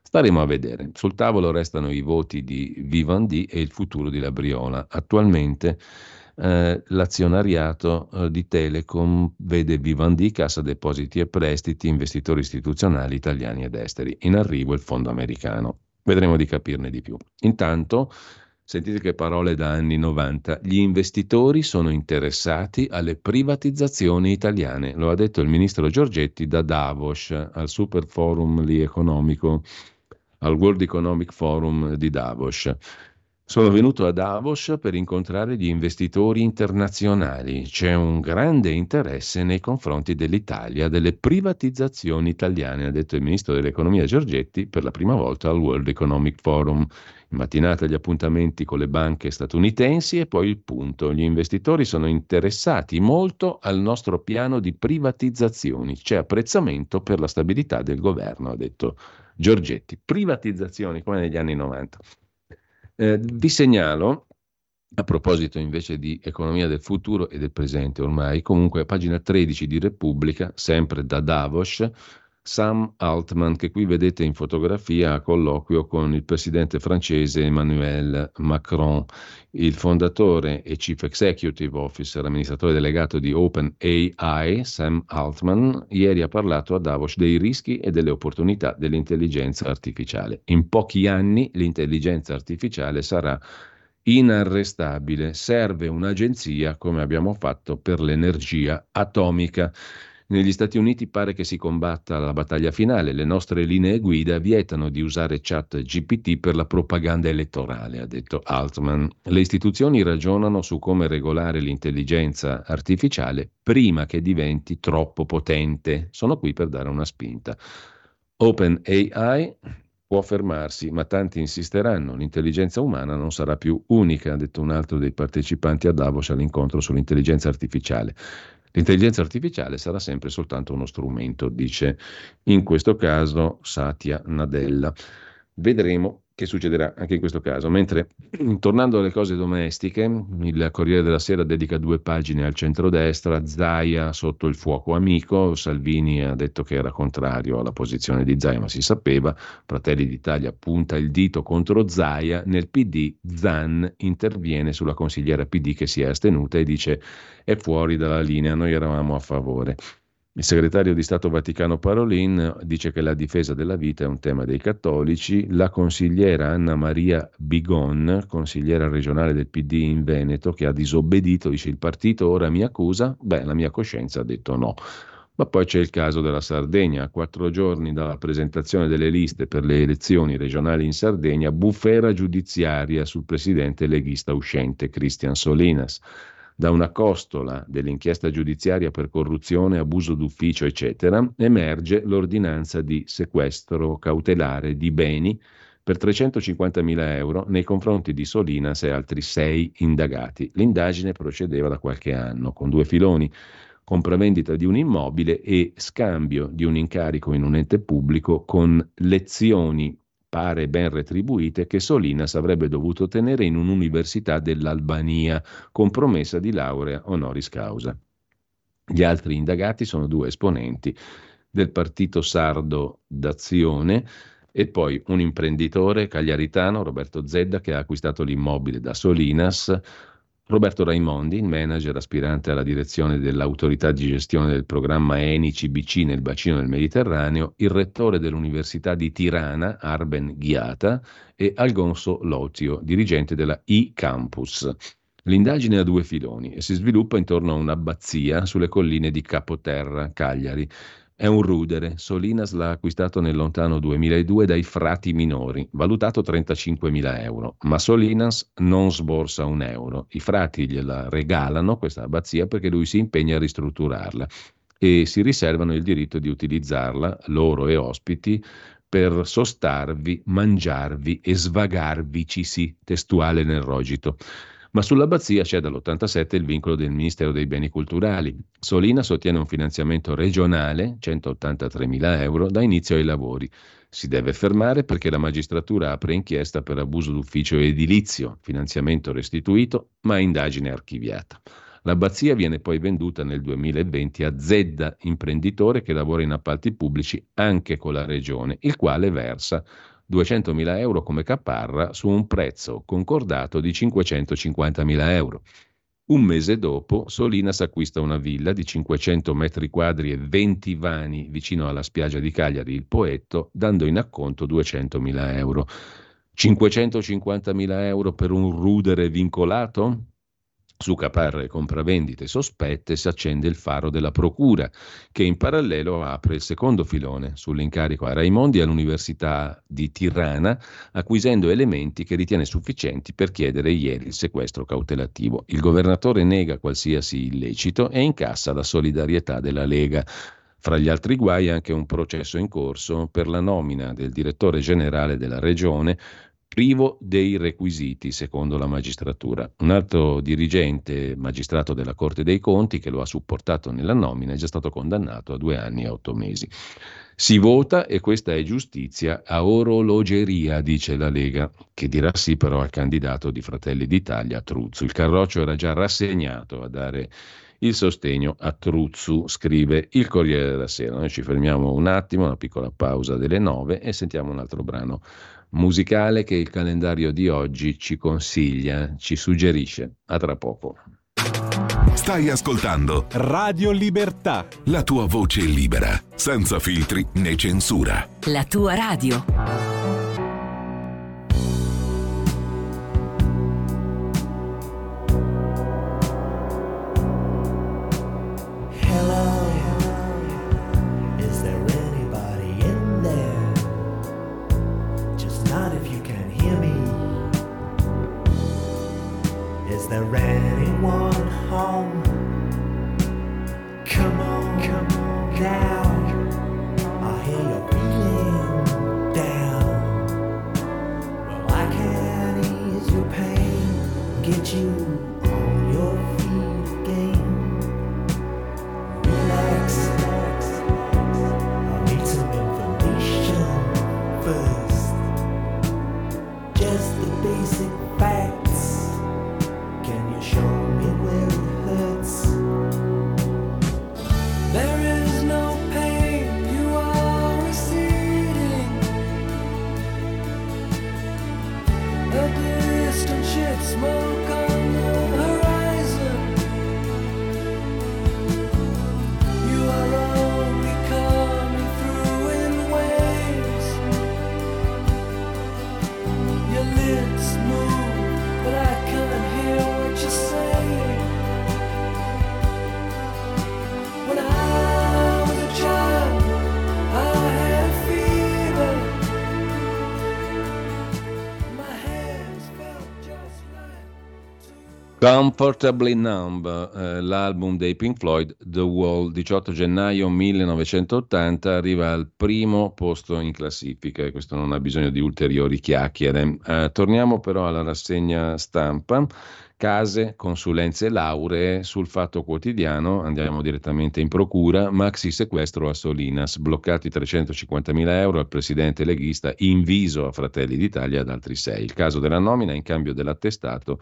Staremo a vedere. Sul tavolo restano i voti di Vivendi e il futuro di Labriola. Attualmente eh, l'azionariato eh, di Telecom vede Vivendi, Cassa Depositi e Prestiti, investitori istituzionali italiani ed esteri. In arrivo il fondo americano. Vedremo di capirne di più. Intanto, sentite che parole da anni 90, gli investitori sono interessati alle privatizzazioni italiane. Lo ha detto il ministro Giorgetti da Davos al Super Forum lì economico, al World Economic Forum di Davos. Sono venuto a Davos per incontrare gli investitori internazionali. C'è un grande interesse nei confronti dell'Italia, delle privatizzazioni italiane, ha detto il ministro dell'economia Giorgetti per la prima volta al World Economic Forum. In mattinata gli appuntamenti con le banche statunitensi e poi il punto. Gli investitori sono interessati molto al nostro piano di privatizzazioni. C'è apprezzamento per la stabilità del governo, ha detto Giorgetti. Privatizzazioni come negli anni 90. Eh, vi segnalo, a proposito invece di economia del futuro e del presente ormai, comunque a pagina 13 di Repubblica, sempre da Davos, Sam Altman, che qui vedete in fotografia a colloquio con il presidente francese Emmanuel Macron, il fondatore e chief executive officer, amministratore delegato di OpenAI, Sam Altman, ieri ha parlato a Davos dei rischi e delle opportunità dell'intelligenza artificiale. In pochi anni l'intelligenza artificiale sarà inarrestabile. Serve un'agenzia come abbiamo fatto per l'energia atomica. Negli Stati Uniti pare che si combatta la battaglia finale. Le nostre linee guida vietano di usare chat GPT per la propaganda elettorale, ha detto Altman. Le istituzioni ragionano su come regolare l'intelligenza artificiale prima che diventi troppo potente. Sono qui per dare una spinta. OpenAI può fermarsi, ma tanti insisteranno. L'intelligenza umana non sarà più unica, ha detto un altro dei partecipanti a Davos all'incontro sull'intelligenza artificiale. L'intelligenza artificiale sarà sempre soltanto uno strumento, dice in questo caso Satya Nadella. Vedremo che succederà anche in questo caso. Mentre, tornando alle cose domestiche, il Corriere della Sera dedica due pagine al centrodestra, Zaia sotto il fuoco amico, Salvini ha detto che era contrario alla posizione di Zaia, ma si sapeva, Fratelli d'Italia punta il dito contro Zaia, nel PD Zan interviene sulla consigliera PD che si è astenuta e dice è fuori dalla linea, noi eravamo a favore. Il segretario di Stato Vaticano Parolin dice che la difesa della vita è un tema dei cattolici. La consigliera Anna Maria Bigon, consigliera regionale del PD in Veneto, che ha disobbedito, dice il partito ora mi accusa, beh la mia coscienza ha detto no. Ma poi c'è il caso della Sardegna. A quattro giorni dalla presentazione delle liste per le elezioni regionali in Sardegna, bufera giudiziaria sul presidente leghista uscente Cristian Solinas da una costola dell'inchiesta giudiziaria per corruzione, abuso d'ufficio, eccetera, emerge l'ordinanza di sequestro cautelare di beni per 350.000 euro nei confronti di Solinas e altri sei indagati. L'indagine procedeva da qualche anno con due filoni. compravendita di un immobile e scambio di un incarico in un ente pubblico con lezioni pare ben retribuite che Solinas avrebbe dovuto ottenere in un'università dell'Albania con promessa di laurea honoris causa. Gli altri indagati sono due esponenti del partito sardo d'Azione e poi un imprenditore cagliaritano, Roberto Zedda, che ha acquistato l'immobile da Solinas, Roberto Raimondi, il manager aspirante alla direzione dell'autorità di gestione del programma ENI-CBC nel bacino del Mediterraneo, il rettore dell'Università di Tirana, Arben Ghiata, e Algonso Lotio, dirigente della e-Campus. L'indagine ha due filoni e si sviluppa intorno a un'abbazia sulle colline di Capoterra, Cagliari, è un rudere. Solinas l'ha acquistato nel lontano 2002 dai frati minori, valutato 35.000 euro, ma Solinas non sborsa un euro. I frati gliela regalano questa abbazia perché lui si impegna a ristrutturarla e si riservano il diritto di utilizzarla, loro e ospiti, per sostarvi, mangiarvi e svagarvicisi, testuale nel rogito. Ma sull'abbazia c'è dall'87 il vincolo del Ministero dei Beni Culturali. Solina sostiene un finanziamento regionale, 183 mila euro, da inizio ai lavori. Si deve fermare perché la magistratura apre inchiesta per abuso d'ufficio edilizio, finanziamento restituito, ma indagine archiviata. L'abbazia viene poi venduta nel 2020 a Zedda, imprenditore che lavora in appalti pubblici anche con la regione, il quale versa 200.000 euro come caparra su un prezzo concordato di 550.000 euro. Un mese dopo, Solinas acquista una villa di 500 metri quadri e 20 vani vicino alla spiaggia di Cagliari, il Poetto, dando in acconto 200.000 euro. 550.000 euro per un rudere vincolato? Su caparre compravendite sospette si accende il faro della Procura, che in parallelo apre il secondo filone sull'incarico a Raimondi all'Università di Tirana, acquisendo elementi che ritiene sufficienti per chiedere ieri il sequestro cautelativo. Il governatore nega qualsiasi illecito e incassa la solidarietà della Lega. Fra gli altri guai anche un processo in corso per la nomina del direttore generale della regione privo dei requisiti, secondo la magistratura. Un altro dirigente magistrato della Corte dei Conti che lo ha supportato nella nomina è già stato condannato a due anni e otto mesi. Si vota e questa è giustizia a orologeria, dice la Lega, che dirà sì però al candidato di Fratelli d'Italia, Truzzu. Il Carroccio era già rassegnato a dare il sostegno a Truzzu, scrive il Corriere della Sera. Noi ci fermiamo un attimo, una piccola pausa delle nove e sentiamo un altro brano musicale che il calendario di oggi ci consiglia, ci suggerisce. A tra poco. Stai ascoltando Radio Libertà. La tua voce libera, senza filtri né censura. La tua radio. Comfortably Numb, eh, l'album dei Pink Floyd, The Wall, 18 gennaio 1980, arriva al primo posto in classifica e questo non ha bisogno di ulteriori chiacchiere. Eh, torniamo però alla rassegna stampa case, consulenze lauree sul fatto quotidiano, andiamo direttamente in procura, maxi sequestro a Solinas, bloccati 350.000 euro al presidente leghista, inviso a Fratelli d'Italia ad altri sei. Il caso della nomina in cambio dell'attestato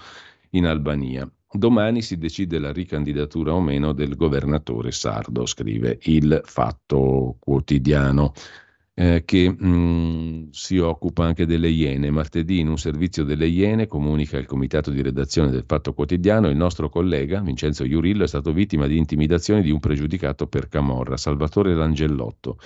in Albania. Domani si decide la ricandidatura o meno del governatore sardo, scrive il Fatto Quotidiano. Eh, che mh, mm, si occupa anche delle Iene. Martedì in un servizio delle Iene comunica il comitato di redazione del Fatto Quotidiano il nostro collega Vincenzo Iurillo è stato vittima di intimidazioni di un pregiudicato per Camorra, Salvatore Langellotto.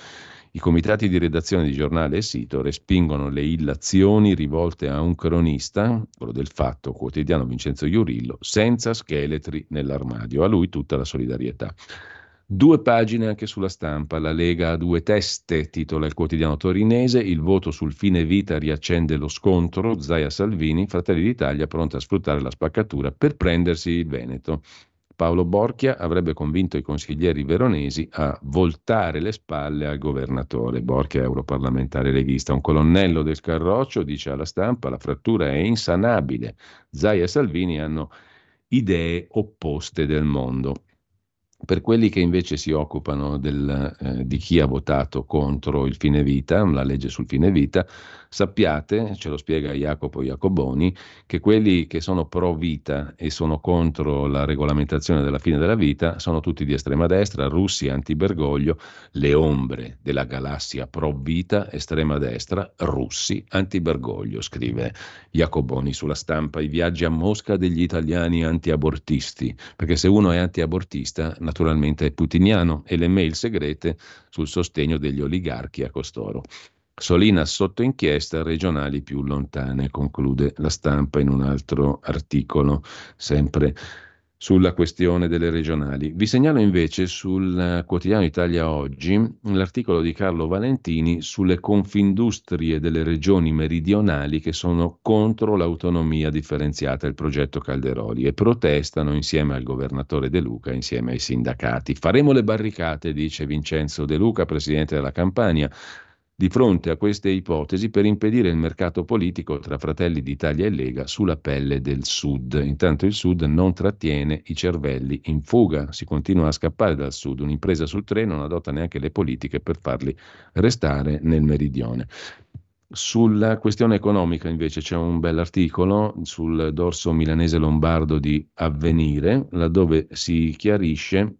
I comitati di redazione di giornale e sito respingono le illazioni rivolte a un cronista, quello del Fatto Quotidiano Vincenzo Iurillo, senza scheletri nell'armadio. A lui tutta la solidarietà. Due pagine anche sulla stampa. La Lega ha due teste, titola il quotidiano torinese. Il voto sul fine vita riaccende lo scontro. Zaia Salvini, Fratelli d'Italia, pronta a sfruttare la spaccatura per prendersi il Veneto. Paolo Borchia avrebbe convinto i consiglieri veronesi a voltare le spalle al governatore. Borchia è europarlamentare leghista. Un colonnello del Carroccio dice alla stampa la frattura è insanabile. Zaia e Salvini hanno idee opposte del mondo. Per quelli che invece si occupano del, eh, di chi ha votato contro il fine vita, la legge sul fine vita, sappiate, ce lo spiega Jacopo Jacoboni, che quelli che sono pro vita e sono contro la regolamentazione della fine della vita sono tutti di estrema destra, russi anti-Bergoglio, le ombre della galassia pro vita, estrema destra, russi anti-Bergoglio, scrive Jacoboni sulla stampa, i viaggi a Mosca degli italiani anti-abortisti, perché se uno è anti-abortista naturalmente putiniano e le mail segrete sul sostegno degli oligarchi a costoro. Solina sotto inchiesta, regionali più lontane, conclude la stampa in un altro articolo, sempre sulla questione delle regionali. Vi segnalo invece sul quotidiano Italia Oggi l'articolo di Carlo Valentini sulle confindustrie delle regioni meridionali che sono contro l'autonomia differenziata, il progetto Calderoli, e protestano insieme al governatore De Luca, insieme ai sindacati. Faremo le barricate, dice Vincenzo De Luca, presidente della Campania di fronte a queste ipotesi per impedire il mercato politico tra Fratelli d'Italia e Lega sulla pelle del Sud. Intanto il Sud non trattiene i cervelli in fuga, si continua a scappare dal Sud, un'impresa sul treno non adotta neanche le politiche per farli restare nel meridione. Sulla questione economica invece c'è un bell'articolo sul dorso milanese lombardo di Avvenire, laddove si chiarisce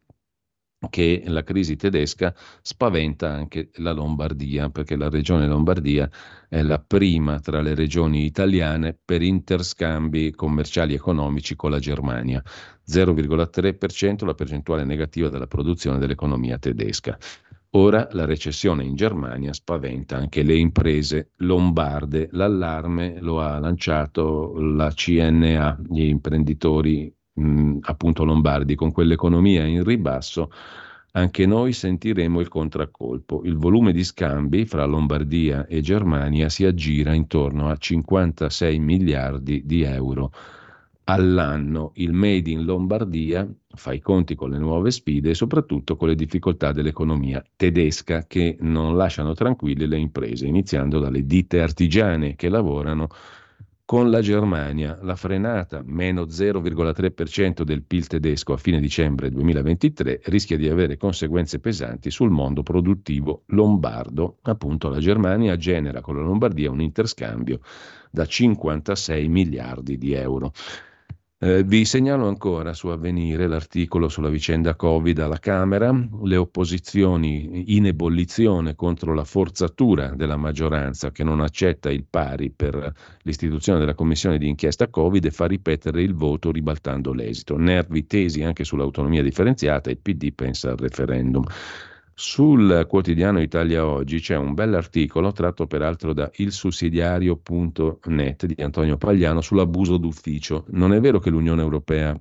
che la crisi tedesca spaventa anche la Lombardia, perché la regione Lombardia è la prima tra le regioni italiane per interscambi commerciali e economici con la Germania. 0,3% la percentuale negativa della produzione dell'economia tedesca. Ora la recessione in Germania spaventa anche le imprese lombarde. L'allarme lo ha lanciato la CNA, gli imprenditori mh, appunto lombardi, con quell'economia in ribasso, anche noi sentiremo il contraccolpo. Il volume di scambi fra Lombardia e Germania si aggira intorno a 56 miliardi di euro all'anno. Il Made in Lombardia fa i conti con le nuove sfide e soprattutto con le difficoltà dell'economia tedesca che non lasciano tranquille le imprese, iniziando dalle ditte artigiane che lavorano con la Germania, la frenata, meno 0,3% del PIL tedesco a fine dicembre 2023, rischia di avere conseguenze pesanti sul mondo produttivo lombardo. Appunto la Germania genera con la Lombardia un interscambio da 56 miliardi di euro. Eh, vi segnalo ancora su Avvenire l'articolo sulla vicenda Covid alla Camera, le opposizioni in ebollizione contro la forzatura della maggioranza che non accetta il pari per l'istituzione della commissione di inchiesta Covid e fa ripetere il voto ribaltando l'esito. Nervi tesi anche sull'autonomia differenziata, il PD pensa al referendum. Sul quotidiano Italia Oggi c'è un bell'articolo tratto peraltro da ilsussidiario.net di Antonio Pagliano sull'abuso d'ufficio. Non è vero che l'Unione Europea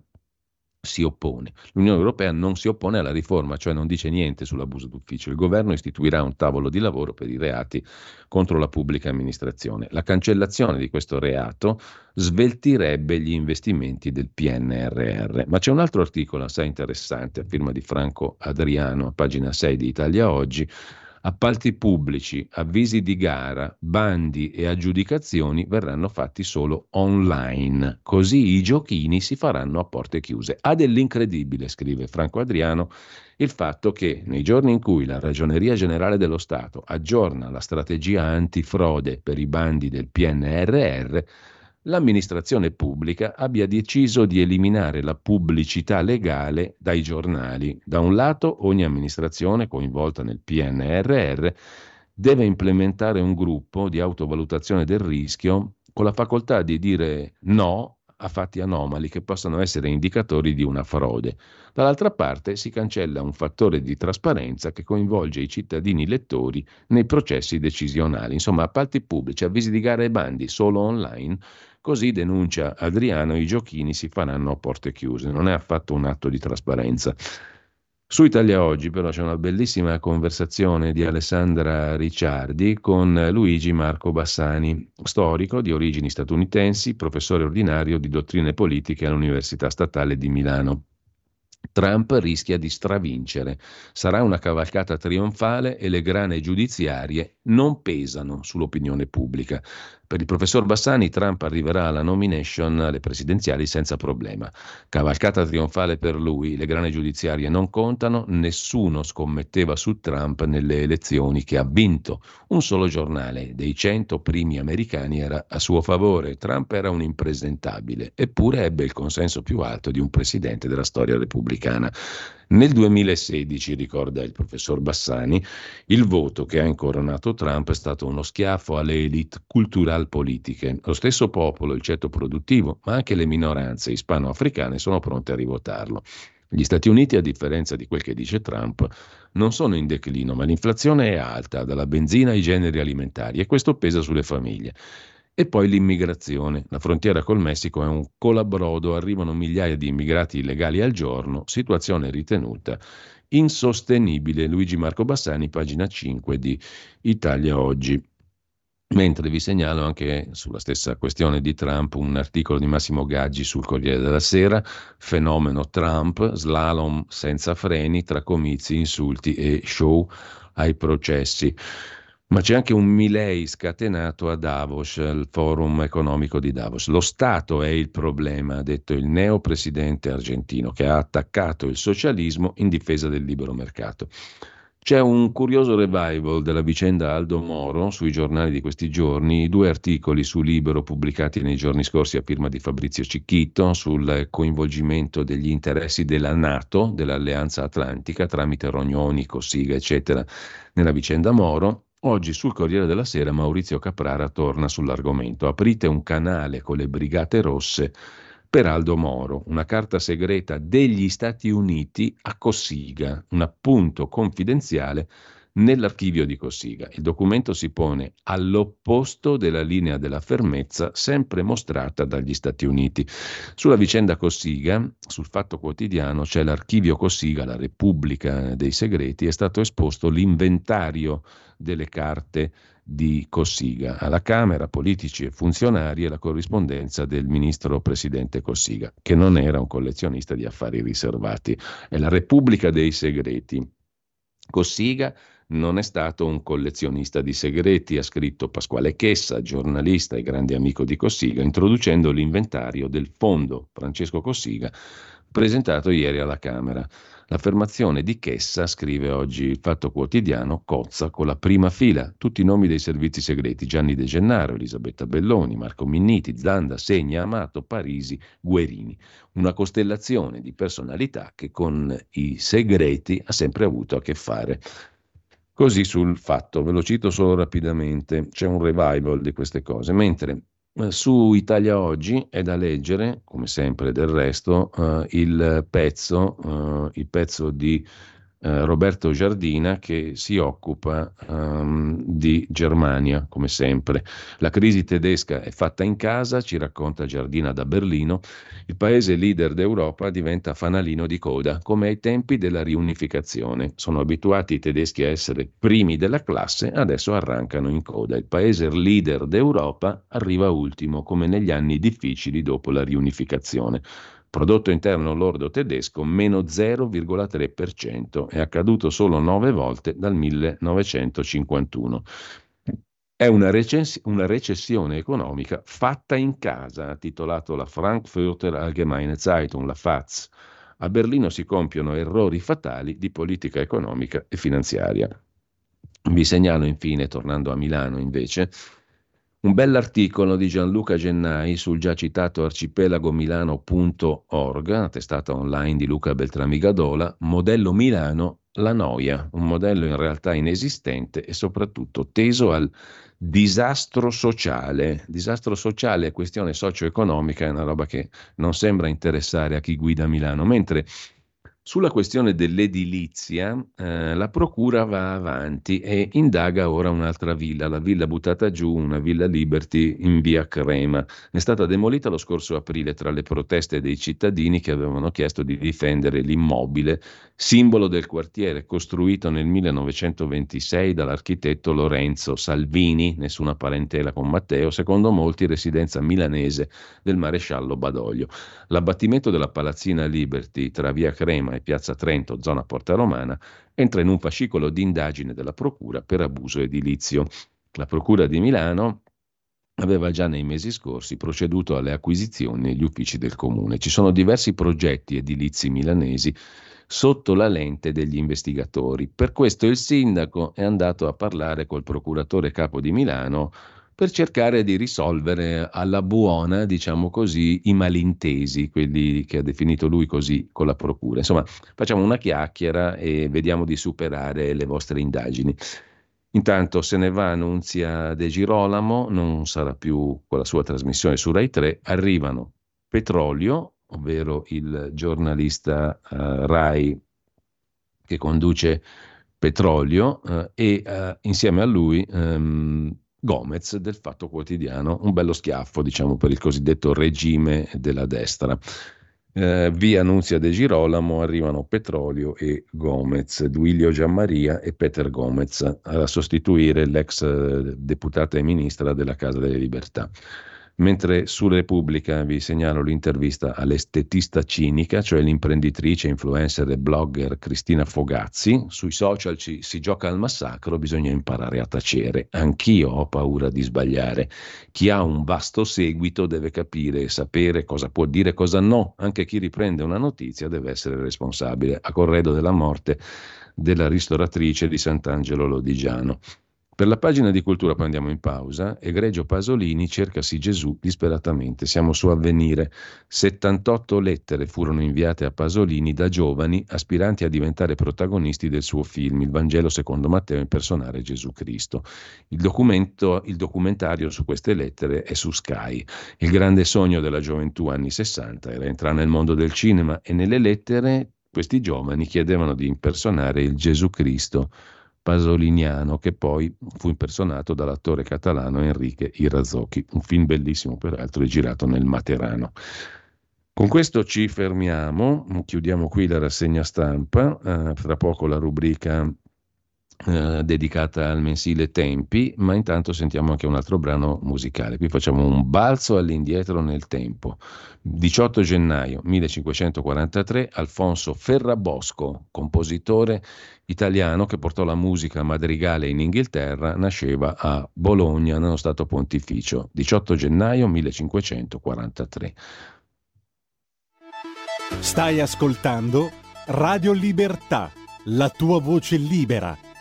si oppone. L'Unione Europea non si oppone alla riforma, cioè non dice niente sull'abuso d'ufficio. Il governo istituirà un tavolo di lavoro per i reati contro la pubblica amministrazione. La cancellazione di questo reato sveltirebbe gli investimenti del PNRR. Ma c'è un altro articolo assai interessante, a firma di Franco Adriano, a pagina 6 di Italia Oggi, Appalti pubblici, avvisi di gara, bandi e aggiudicazioni verranno fatti solo online, così i giochini si faranno a porte chiuse. Ha dell'incredibile, scrive Franco Adriano, il fatto che nei giorni in cui la Ragioneria Generale dello Stato aggiorna la strategia antifrode per i bandi del PNRR, l'amministrazione pubblica abbia deciso di eliminare la pubblicità legale dai giornali. Da un lato, ogni amministrazione coinvolta nel PNRR deve implementare un gruppo di autovalutazione del rischio con la facoltà di dire no a fatti anomali che possano essere indicatori di una frode. Dall'altra parte si cancella un fattore di trasparenza che coinvolge i cittadini lettori nei processi decisionali. Insomma, appalti pubblici, avvisi di gara e bandi solo online Così denuncia Adriano, i giochini si faranno a porte chiuse, non è affatto un atto di trasparenza. Su Italia Oggi però c'è una bellissima conversazione di Alessandra Ricciardi con Luigi Marco Bassani, storico di origini statunitensi, professore ordinario di dottrine politiche all'Università Statale di Milano. Trump rischia di stravincere. Sarà una cavalcata trionfale e le grane giudiziarie non pesano sull'opinione pubblica. Per il professor Bassani Trump arriverà alla nomination alle presidenziali senza problema. Cavalcata trionfale per lui, le grane giudiziarie non contano, nessuno scommetteva su Trump nelle elezioni che ha vinto. Un solo giornale dei 100 primi americani era a suo favore. Trump era un impresentabile, eppure ebbe il consenso più alto di un presidente della storia repubblicana. Nel 2016, ricorda il professor Bassani, il voto che ha incoronato Trump è stato uno schiaffo alle elite cultural-politiche. Lo stesso popolo, il ceto produttivo, ma anche le minoranze ispano-africane sono pronte a rivotarlo. Gli Stati Uniti, a differenza di quel che dice Trump, non sono in declino, ma l'inflazione è alta, dalla benzina ai generi alimentari, e questo pesa sulle famiglie. E poi l'immigrazione. La frontiera col Messico è un colabrodo, arrivano migliaia di immigrati illegali al giorno, situazione ritenuta insostenibile. Luigi Marco Bassani, pagina 5 di Italia Oggi. Mentre vi segnalo anche sulla stessa questione di Trump un articolo di Massimo Gaggi sul Corriere della Sera, fenomeno Trump, slalom senza freni tra comizi, insulti e show ai processi. Ma c'è anche un Milei scatenato a Davos, il forum economico di Davos. Lo Stato è il problema, ha detto il neo presidente argentino, che ha attaccato il socialismo in difesa del libero mercato. C'è un curioso revival della vicenda Aldo Moro sui giornali di questi giorni, due articoli su Libero pubblicati nei giorni scorsi a firma di Fabrizio Cicchito sul coinvolgimento degli interessi della Nato, dell'Alleanza Atlantica, tramite Rognoni, Cossiga, eccetera, nella vicenda Moro, Oggi sul Corriere della Sera Maurizio Caprara torna sull'argomento. Aprite un canale con le Brigate Rosse per Aldo Moro, una carta segreta degli Stati Uniti a Cossiga, un appunto confidenziale nell'archivio di Cossiga. Il documento si pone all'opposto della linea della fermezza sempre mostrata dagli Stati Uniti. Sulla vicenda Cossiga, sul Fatto Quotidiano, c'è l'archivio Cossiga, la Repubblica dei Segreti, è stato esposto l'inventario delle carte di Cossiga. Alla Camera politici e funzionari e la corrispondenza del ministro presidente Cossiga, che non era un collezionista di affari riservati. È la Repubblica dei Segreti. Cossiga non è stato un collezionista di segreti, ha scritto Pasquale Chessa, giornalista e grande amico di Cossiga, introducendo l'inventario del fondo Francesco Cossiga presentato ieri alla Camera. L'affermazione di Chessa, scrive oggi il Fatto Quotidiano, cozza con la prima fila, tutti i nomi dei servizi segreti, Gianni De Gennaro, Elisabetta Belloni, Marco Minniti, Zanda, Segna, Amato, Parisi, Guerini. Una costellazione di personalità che con i segreti ha sempre avuto a che fare. Così sul fatto, ve lo cito solo rapidamente, c'è un revival di queste cose, mentre eh, su Italia Oggi è da leggere, come sempre del resto, uh, il, pezzo, uh, il pezzo di eh, Roberto Giardina che si occupa um, di Germania, come sempre. La crisi tedesca è fatta in casa, ci racconta Giardina da Berlino, il paese leader d'Europa diventa fanalino di coda, come ai tempi della riunificazione. Sono abituati i tedeschi a essere primi della classe, adesso arrancano in coda. Il paese leader d'Europa arriva ultimo, come negli anni difficili dopo la riunificazione. Prodotto interno lordo tedesco meno 0,3%, è accaduto solo nove volte dal 1951. È una, recens- una, recessione economica fatta in casa, ha titolato la Frankfurter Allgemeine Zeitung, la FAZ. A Berlino si compiono errori fatali di politica economica e finanziaria. Vi segnalo infine, tornando a Milano invece, un bell'articolo di Gianluca Gennai sul già citato arcipelagomilano.org, testata online di Luca Beltrami Gadola, modello Milano, la noia, un modello in realtà inesistente e soprattutto teso al disastro sociale. Disastro sociale è questione socio-economica, è una roba che non sembra interessare a chi guida Milano, mentre sulla questione dell'edilizia, eh, la Procura va avanti e indaga ora un'altra villa, la villa buttata giù, una villa Liberty in via Crema. È stata demolita lo scorso aprile tra le proteste dei cittadini che avevano chiesto di difendere l'immobile, simbolo del quartiere, costruito nel 1926 dall'architetto Lorenzo Salvini, nessuna parentela con Matteo, secondo molti residenza milanese del maresciallo Badoglio. L'abbattimento della palazzina Liberty tra via Crema e Piazza Trento, zona Porta Romana, entra in un fascicolo di indagine della Procura per abuso edilizio. La Procura di Milano aveva già nei mesi scorsi proceduto alle acquisizioni negli uffici del comune. Ci sono diversi progetti edilizi milanesi sotto la lente degli investigatori. Per questo il sindaco è andato a parlare col procuratore capo di Milano per cercare di risolvere alla buona, diciamo così, i malintesi, quelli che ha definito lui così con la procura. Insomma, facciamo una chiacchiera e vediamo di superare le vostre indagini. Intanto se ne va Annunzia De Girolamo, non sarà più con la sua trasmissione su Rai 3, arrivano Petrolio, ovvero il giornalista uh, Rai che conduce Petrolio, uh, e uh, insieme a lui um, Gomez del Fatto Quotidiano, un bello schiaffo diciamo per il cosiddetto regime della destra. Eh, via Annunzia De Girolamo arrivano Petrolio e Gomez, Duilio Giammaria e Peter Gomez a sostituire l'ex eh, deputata e ministra della Casa delle Libertà. Mentre su Repubblica vi segnalo l'intervista all'estetista cinica, cioè l'imprenditrice, influencer e blogger Cristina Fogazzi. Sui social ci, si gioca al massacro, bisogna imparare a tacere. Anch'io ho paura di sbagliare. Chi ha un vasto seguito deve capire e sapere cosa può dire e cosa no. Anche chi riprende una notizia deve essere responsabile. A corredo della morte della ristoratrice di Sant'Angelo Lodigiano. Per la pagina di cultura poi andiamo in pausa. Egregio Pasolini, cercasi Gesù disperatamente. Siamo su avvenire. 78 lettere furono inviate a Pasolini da giovani aspiranti a diventare protagonisti del suo film Il Vangelo secondo Matteo impersonare Gesù Cristo. Il, il documentario su queste lettere è su Sky. Il grande sogno della gioventù anni 60 era entrare nel mondo del cinema e nelle lettere questi giovani chiedevano di impersonare il Gesù Cristo pasoliniano che poi fu impersonato dall'attore catalano Enrique Irazzocchi, un film bellissimo peraltro girato nel Materano. Con questo ci fermiamo, chiudiamo qui la rassegna stampa, eh, tra poco la rubrica eh, dedicata al mensile Tempi, ma intanto sentiamo anche un altro brano musicale. Qui facciamo un balzo all'indietro nel tempo. 18 gennaio 1543, Alfonso Ferrabosco, compositore italiano che portò la musica madrigale in Inghilterra, nasceva a Bologna, nello Stato Pontificio. 18 gennaio 1543. Stai ascoltando Radio Libertà, la tua voce libera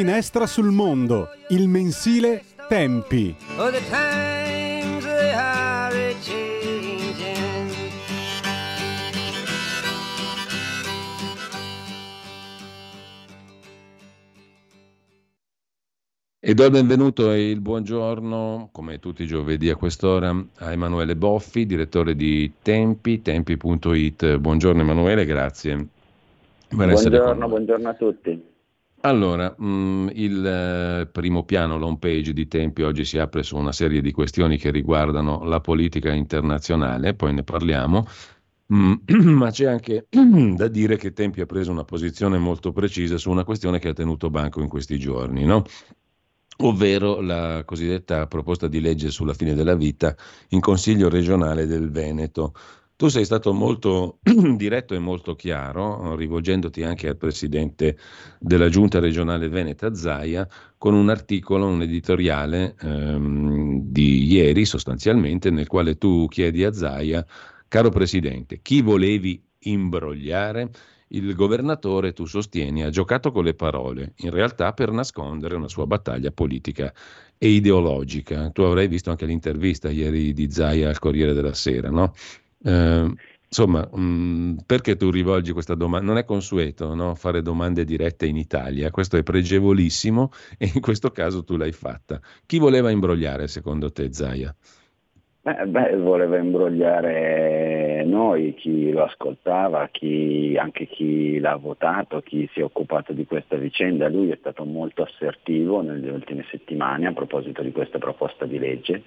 Finestra sul mondo, il mensile Tempi. Oh, the times they are changing. E do il benvenuto e il buongiorno, come tutti i giovedì a quest'ora, a Emanuele Boffi, direttore di Tempi, tempi.it. Buongiorno Emanuele, grazie. per Buongiorno, buongiorno a tutti. Allora, mh, il eh, primo piano, l'home page di Tempi oggi si apre su una serie di questioni che riguardano la politica internazionale, poi ne parliamo, Mm, ma c'è anche da dire che Tempi ha preso una posizione molto precisa su una questione che ha tenuto banco in questi giorni, no? ovvero la cosiddetta proposta di legge sulla fine della vita in Consiglio regionale del Veneto. Tu sei stato molto diretto e molto chiaro, rivolgendoti anche al presidente della giunta regionale veneta Zaia, con un articolo, un editoriale ehm, di ieri sostanzialmente, nel quale tu chiedi a Zaia, caro presidente, chi volevi imbrogliare? Il governatore, tu sostieni, ha giocato con le parole, in realtà per nascondere una sua battaglia politica e ideologica. Tu avrai visto anche l'intervista ieri di Zaia al Corriere della Sera, no? Eh, insomma, mh, perché tu rivolgi questa domanda? Non è consueto no? fare domande dirette in Italia, questo è pregevolissimo e in questo caso tu l'hai fatta. Chi voleva imbrogliare secondo te, Zaia? Beh, beh, voleva imbrogliare noi, chi lo ascoltava, chi, anche chi l'ha votato, chi si è occupato di questa vicenda. Lui è stato molto assertivo nelle ultime settimane a proposito di questa proposta di legge.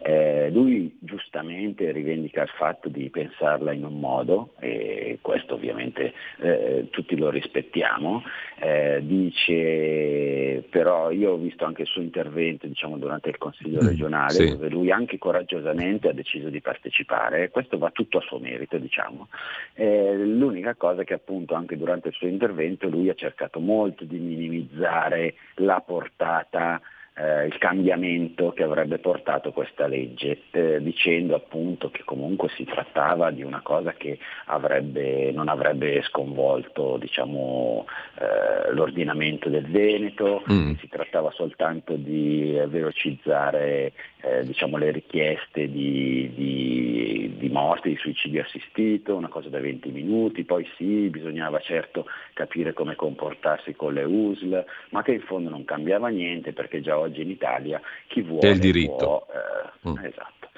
Eh, lui giustamente rivendica il fatto di pensarla in un modo, e questo ovviamente eh, tutti lo rispettiamo, eh, dice però io ho visto anche il suo intervento diciamo, durante il Consiglio Mm, regionale sì. dove lui anche coraggiosamente ha deciso di partecipare questo va tutto a suo merito diciamo. Eh, l'unica cosa che appunto anche durante il suo intervento lui ha cercato molto di minimizzare la portata eh, il cambiamento che avrebbe portato questa legge, eh, dicendo appunto che comunque si trattava di una cosa che avrebbe, non avrebbe sconvolto diciamo, eh, l'ordinamento del Veneto, Mm. si trattava soltanto di velocizzare eh, diciamo, le richieste di, di, di morte, di suicidio assistito, una cosa da 20 minuti, poi sì, bisognava certo capire come comportarsi con le USL, ma che in fondo non cambiava niente perché già oggi in Italia chi vuole il diritto. può, eh, Mm. esatto.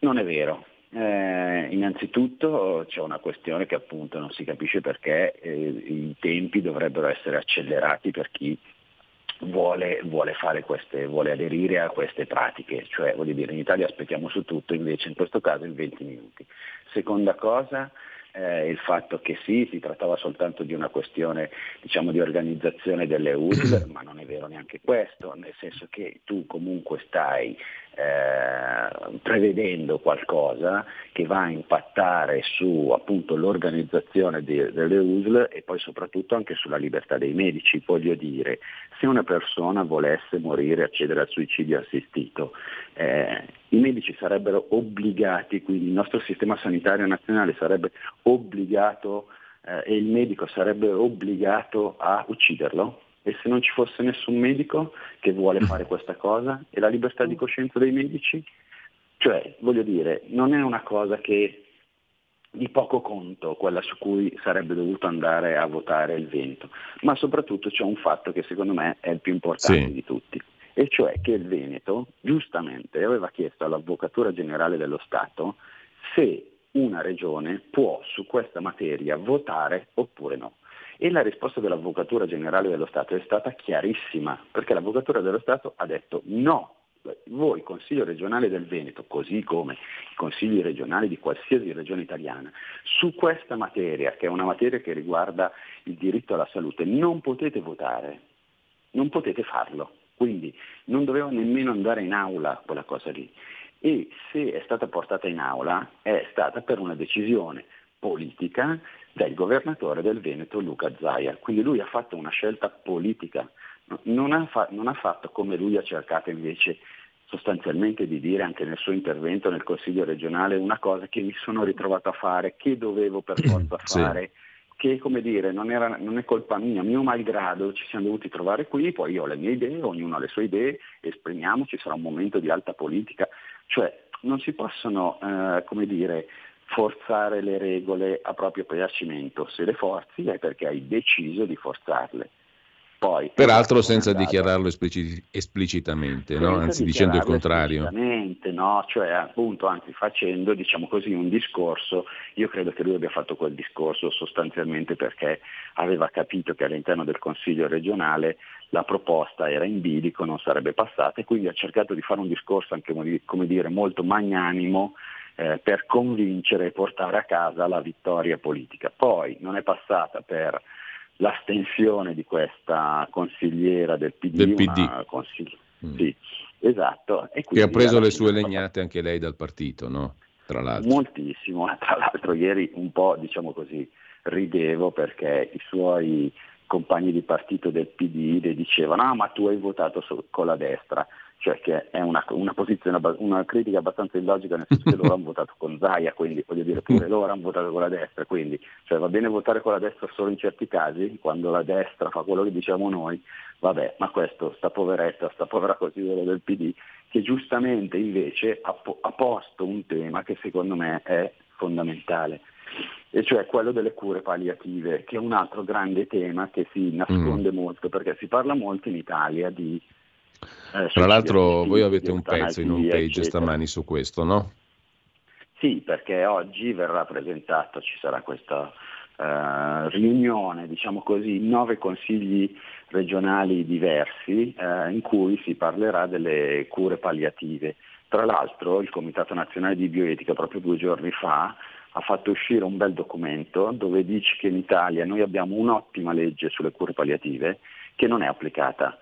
Non è vero. Eh, innanzitutto c'è una questione che appunto non si capisce perché eh, i tempi dovrebbero essere accelerati per chi vuole, vuole, fare queste, vuole aderire a queste pratiche, cioè voglio dire in Italia aspettiamo su tutto, invece in questo caso in 20 minuti. Seconda cosa, eh, il fatto che sì, si trattava soltanto di una questione diciamo, di organizzazione delle USL, ma non è vero neanche questo, nel senso che tu comunque stai eh, prevedendo qualcosa che va a impattare su appunto, l'organizzazione di- delle USL e poi soprattutto anche sulla libertà dei medici. Voglio dire, se una persona volesse morire, accedere al suicidio assistito, eh, i medici sarebbero obbligati, quindi il nostro sistema sanitario nazionale sarebbe obbligato eh, e il medico sarebbe obbligato a ucciderlo? E se non ci fosse nessun medico che vuole fare questa cosa? E la libertà di coscienza dei medici? Cioè, voglio dire, non è una cosa che di poco conto quella su cui sarebbe dovuto andare a votare il Veneto, ma soprattutto c'è un fatto che secondo me è il più importante Sì. di tutti, e cioè che il Veneto giustamente aveva chiesto all'Avvocatura Generale dello Stato se una regione può su questa materia votare oppure no. E la risposta dell'Avvocatura Generale dello Stato è stata chiarissima, perché l'Avvocatura dello Stato ha detto no, voi Consiglio regionale del Veneto, così come i consigli regionali di qualsiasi regione italiana, su questa materia, che è una materia che riguarda il diritto alla salute, non potete votare, non potete farlo. quindi non doveva nemmeno andare in aula quella cosa lì. E se è stata portata in aula è stata per una decisione politica del governatore del Veneto Luca Zaia. Quindi lui ha fatto una scelta politica, non ha, fa- non ha fatto come lui ha cercato invece sostanzialmente di dire anche nel suo intervento nel Consiglio regionale una cosa che mi sono ritrovato a fare, che dovevo per forza fare, sì. che come dire non, era, non, è colpa mia, mio malgrado ci siamo dovuti trovare qui, poi io ho le mie idee, ognuno ha le sue idee, esprimiamoci, sarà un momento di alta politica, cioè non si possono eh, come dire, forzare le regole a proprio piacimento, se le forzi è perché hai deciso di forzarle. Poi, Peraltro senza dichiararlo esplicit- esplicitamente, no? anzi dicendo il contrario. No? Cioè appunto, anzi facendo diciamo così, un discorso, io credo che lui abbia fatto quel discorso sostanzialmente perché aveva capito che all'interno del Consiglio regionale la proposta era in bilico, non sarebbe passata e quindi ha cercato di fare un discorso anche come dire, molto magnanimo eh, per convincere e portare a casa la vittoria politica. Poi non è passata per l'astensione di questa consigliera del PD. Del PD. Consigli- mm. Sì, esatto. che ha preso le sue legnate anche lei dal partito, no? Tra l'altro. Moltissimo, tra l'altro ieri un po', diciamo così, ridevo perché i suoi compagni di partito del PD le dicevano ah ma tu hai votato con la destra cioè che è una, una, posizione, una critica abbastanza illogica nel senso che loro hanno votato con Zaia, quindi voglio dire pure loro hanno votato con la destra, quindi cioè, va bene votare con la destra solo in certi casi, quando la destra fa quello che diciamo noi, vabbè, ma questo, sta poveretta, sta povera consigliere del PD, che giustamente invece ha, po- ha posto un tema che secondo me è fondamentale, e cioè quello delle cure palliative, che è un altro grande tema che si nasconde mm. molto, perché si parla molto in Italia di eh, Tra l'altro voi avete un pezzo in home page eccetera. stamani su questo, no? Sì, perché oggi verrà presentato, ci sarà questa uh, riunione, diciamo così, nove consigli regionali diversi uh, in cui si parlerà delle cure palliative. Tra l'altro il Comitato Nazionale di Bioetica proprio due giorni fa ha fatto uscire un bel documento dove dice che in Italia noi abbiamo un'ottima legge sulle cure palliative che non è applicata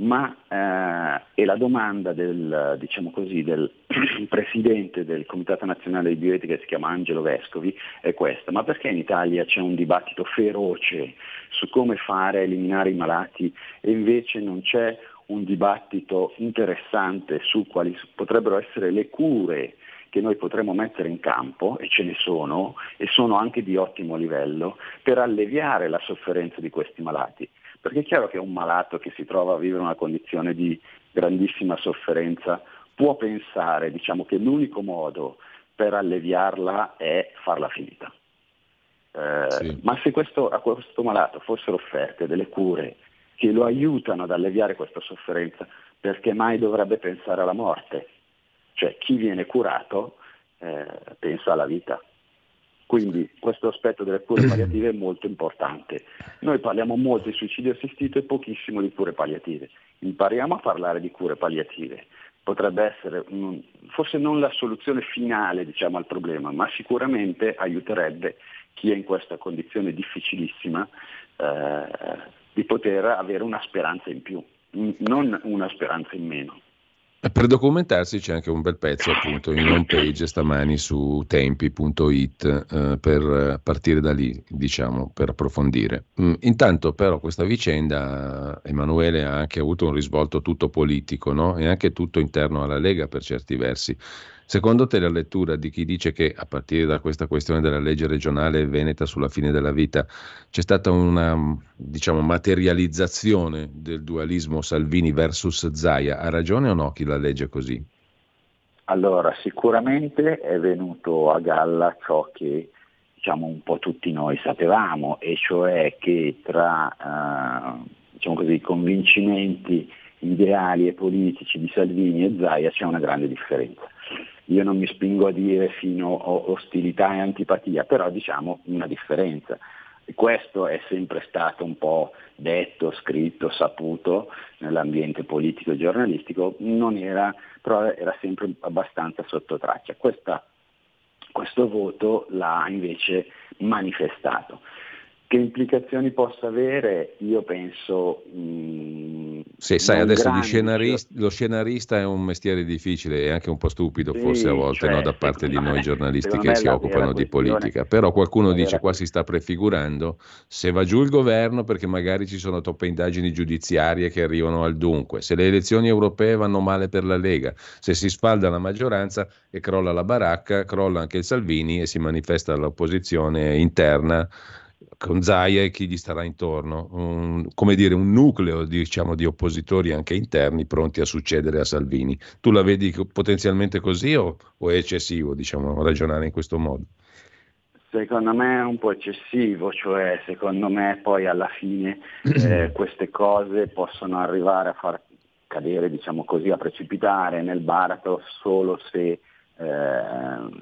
ma eh, e la domanda del, diciamo così, del presidente del Comitato Nazionale di Bioetica che si chiama Angelo Vescovi è questa, ma perché in Italia c'è un dibattito feroce su come fare a eliminare i malati e invece non c'è un dibattito interessante su quali potrebbero essere le cure che noi potremmo mettere in campo, e ce ne sono, e sono anche di ottimo livello, per alleviare la sofferenza di questi malati. Perché è chiaro che un malato che si trova a vivere una condizione di grandissima sofferenza può pensare diciamo, che l'unico modo per alleviarla è farla finita. Eh, sì. Ma se questo, a questo malato fossero offerte delle cure che lo aiutano ad alleviare questa sofferenza, perché mai dovrebbe pensare alla morte? Cioè chi viene curato eh, pensa alla vita. Quindi questo aspetto delle cure palliative è molto importante. Noi parliamo molto di suicidio assistito e pochissimo di cure palliative. Impariamo a parlare di cure palliative. Potrebbe essere forse non la soluzione finale diciamo, al problema, ma sicuramente aiuterebbe chi è in questa condizione difficilissima eh, di poter avere una speranza in più, non una speranza in meno. Per documentarsi c'è anche un bel pezzo appunto in home page stamani su tempi.it eh, per partire da lì, diciamo, per approfondire. Mm, intanto però questa vicenda, Emanuele, ha anche avuto un risvolto tutto politico no? e anche tutto interno alla Lega per certi versi. Secondo te la lettura di chi dice che a partire da questa questione della legge regionale veneta sulla fine della vita c'è stata una diciamo, materializzazione del dualismo Salvini versus Zaia, ha ragione o no chi la legge così? Allora, sicuramente è venuto a galla ciò che diciamo, un po' tutti noi sapevamo, e cioè che tra eh, diciamo così, convincimenti ideali e politici di Salvini e Zaia c'è una grande differenza io non mi spingo a dire fino a ostilità e antipatia, però diciamo una differenza. Questo è sempre stato un po' detto, scritto, saputo nell'ambiente politico e giornalistico, era, però era sempre abbastanza sotto traccia. Questa, questo voto l'ha invece manifestato. Che implicazioni possa avere? Io penso mh, Sì, sai, adesso scenaristi, lo scenarista è un mestiere difficile e anche un po' stupido sì, forse a volte cioè, no, da parte di noi giornalisti che si occupano di politica, però qualcuno dice qua si sta prefigurando se va giù il governo perché magari ci sono troppe indagini giudiziarie che arrivano al dunque, se le elezioni europee vanno male per la Lega, se si sfalda la maggioranza e crolla la baracca, crolla anche il Salvini e si manifesta l'opposizione interna con Zaia e chi gli starà intorno, un, come dire un nucleo diciamo, di oppositori anche interni pronti a succedere a Salvini. Tu la vedi potenzialmente così o, o è eccessivo diciamo, ragionare in questo modo? Secondo me è un po' eccessivo, cioè secondo me poi alla fine eh, queste cose possono arrivare a far cadere, diciamo così, a precipitare nel baratro solo se eh,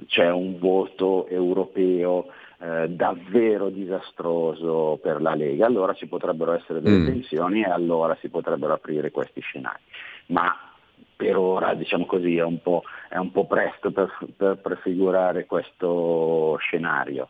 c'è un voto europeo eh, davvero disastroso per la Lega, allora ci potrebbero essere delle mm. tensioni e allora si potrebbero aprire questi scenari. Ma per ora diciamo così, è, un po', è un po presto per, per prefigurare questo scenario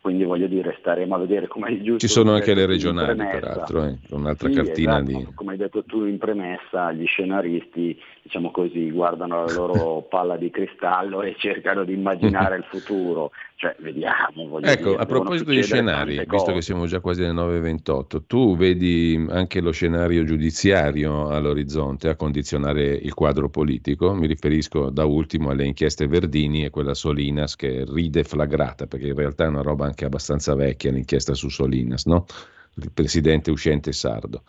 quindi voglio dire staremo a vedere come è giusto. Ci sono anche le regionali peraltro, eh, un'altra sì, cartina esatto. di... Come hai detto tu in premessa, gli scenaristi diciamo così, guardano la loro palla di cristallo e cercano di immaginare il futuro, cioè vediamo. ecco, dire, a proposito di scenari, visto che siamo già quasi alle 9.28, tu vedi anche lo scenario giudiziario all'orizzonte a condizionare il quadro politico, mi riferisco da ultimo alle inchieste Verdini e quella Solinas che ride flagrata, perché in realtà è una roba anche abbastanza vecchia l'inchiesta su Solinas, no? il presidente uscente sardo.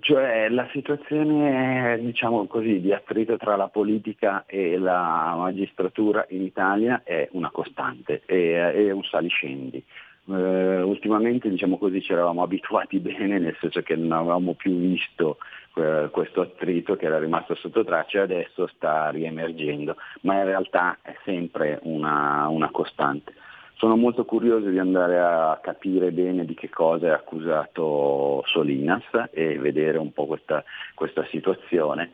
Cioè la situazione diciamo così, di attrito tra la politica e la magistratura in Italia è una costante, è, è un saliscendi. Uh, ultimamente diciamo così ci eravamo abituati bene, nel senso che non avevamo più visto uh, questo attrito che era rimasto sotto traccia e adesso sta riemergendo, ma in realtà è sempre una, una costante. Sono molto curioso di andare a capire bene di che cosa è accusato Solinas e vedere un po' questa, questa situazione.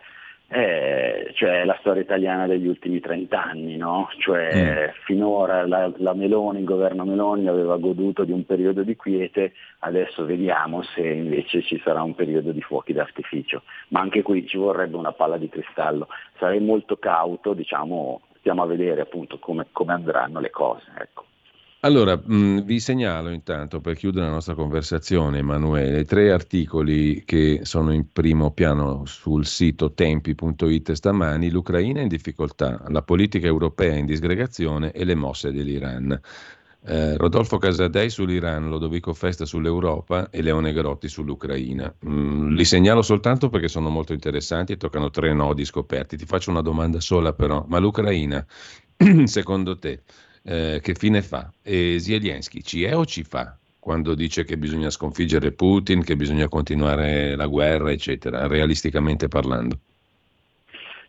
Eh, cioè la storia italiana degli ultimi 30 anni, no? cioè mm. finora la, la, Meloni, il governo Meloni aveva goduto di un periodo di quiete, adesso vediamo se invece ci sarà un periodo di fuochi d'artificio, ma anche qui ci vorrebbe una palla di cristallo, sarei molto cauto, diciamo, stiamo a vedere appunto come, come andranno le cose. Ecco. Allora, mh, vi segnalo intanto per chiudere la nostra conversazione, Emanuele, tre articoli che sono in primo piano sul sito tempi.it stamani, l'Ucraina in difficoltà, la politica europea in disgregazione e le mosse dell'Iran. Eh, Rodolfo Casadei sull'Iran, Lodovico Festa sull'Europa e Leone Grotti sull'Ucraina. Mm, li segnalo soltanto perché sono molto interessanti e toccano tre nodi scoperti. Ti faccio una domanda sola però, ma l'Ucraina, secondo te, eh, che fine fa? E Zelensky ci è o ci fa? Quando dice che bisogna sconfiggere Putin, che bisogna continuare la guerra, eccetera, realisticamente parlando.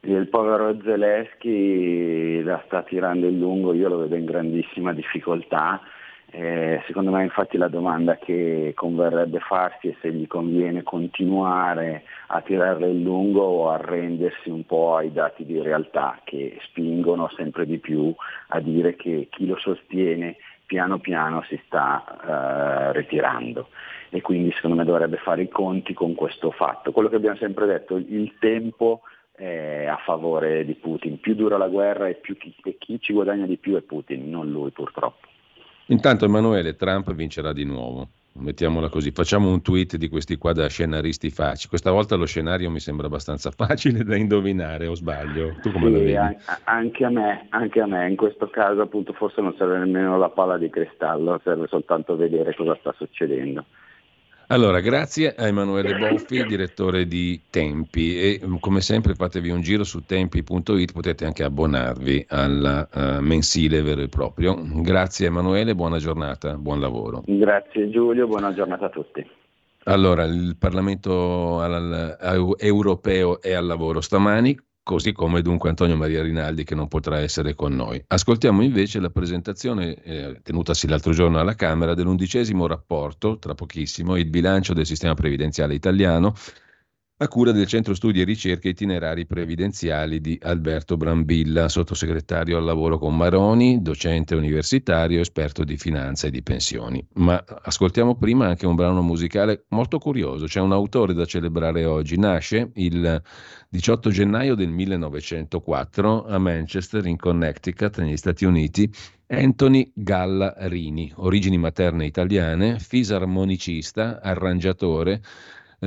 Il povero Zelensky la sta tirando in lungo, io lo vedo in grandissima difficoltà eh, secondo me infatti la domanda che converrebbe farsi è se gli conviene continuare a tirarle in lungo o arrendersi un po' ai dati di realtà che spingono sempre di più a dire che chi lo sostiene piano piano si sta eh, ritirando e quindi secondo me dovrebbe fare i conti con questo fatto. Quello che abbiamo sempre detto, il tempo è a favore di Putin, più dura la guerra e, chi, e chi ci guadagna di più è Putin, non lui purtroppo. Intanto Emanuele Trump vincerà di nuovo. Mettiamola così, facciamo un tweet di questi qua da scenaristi facili. Questa volta lo scenario mi sembra abbastanza facile da indovinare, o sbaglio? Tu come sì, lo vedi? Anche a, me, anche a me, in questo caso appunto forse non serve nemmeno la palla di cristallo, serve soltanto vedere cosa sta succedendo. Allora, grazie a Emanuele Boffi, direttore di Tempi e mm, come sempre fatevi un giro su tempi.it, potete anche abbonarvi al uh, mensile vero e proprio. Grazie Emanuele, buona giornata, buon lavoro. Grazie Giulio, buona giornata a tutti. Allora, il Parlamento europeo è al lavoro stamani, così come dunque Antonio Maria Rinaldi che non potrà essere con noi. Ascoltiamo invece la presentazione eh, tenutasi l'altro giorno alla Camera dell'undicesimo rapporto, tra pochissimo, il bilancio del sistema previdenziale italiano, a cura del Centro Studi e Ricerche Itinerari Previdenziali di Alberto Brambilla, sottosegretario al lavoro con Maroni, docente universitario, esperto di finanza e di pensioni. Ma ascoltiamo prima anche un brano musicale molto curioso, c'è un autore da celebrare oggi, nasce il 18 gennaio del 1904 a Manchester in Connecticut negli Stati Uniti. Anthony Gallarini, origini materne italiane, fisarmonicista, arrangiatore,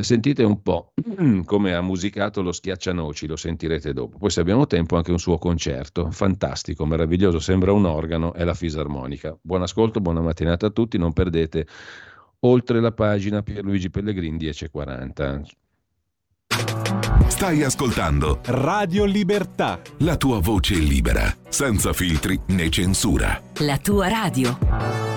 sentite un po' come ha musicato lo Schiaccianoci, lo sentirete dopo. Poi se abbiamo tempo anche un suo concerto, fantastico, meraviglioso, sembra un organo, è la fisarmonica. Buon ascolto, buona mattinata a tutti, non perdete oltre la pagina Pierluigi Pellegrini 1040. Stai ascoltando Radio Libertà. La tua voce libera, senza filtri né censura. La tua radio.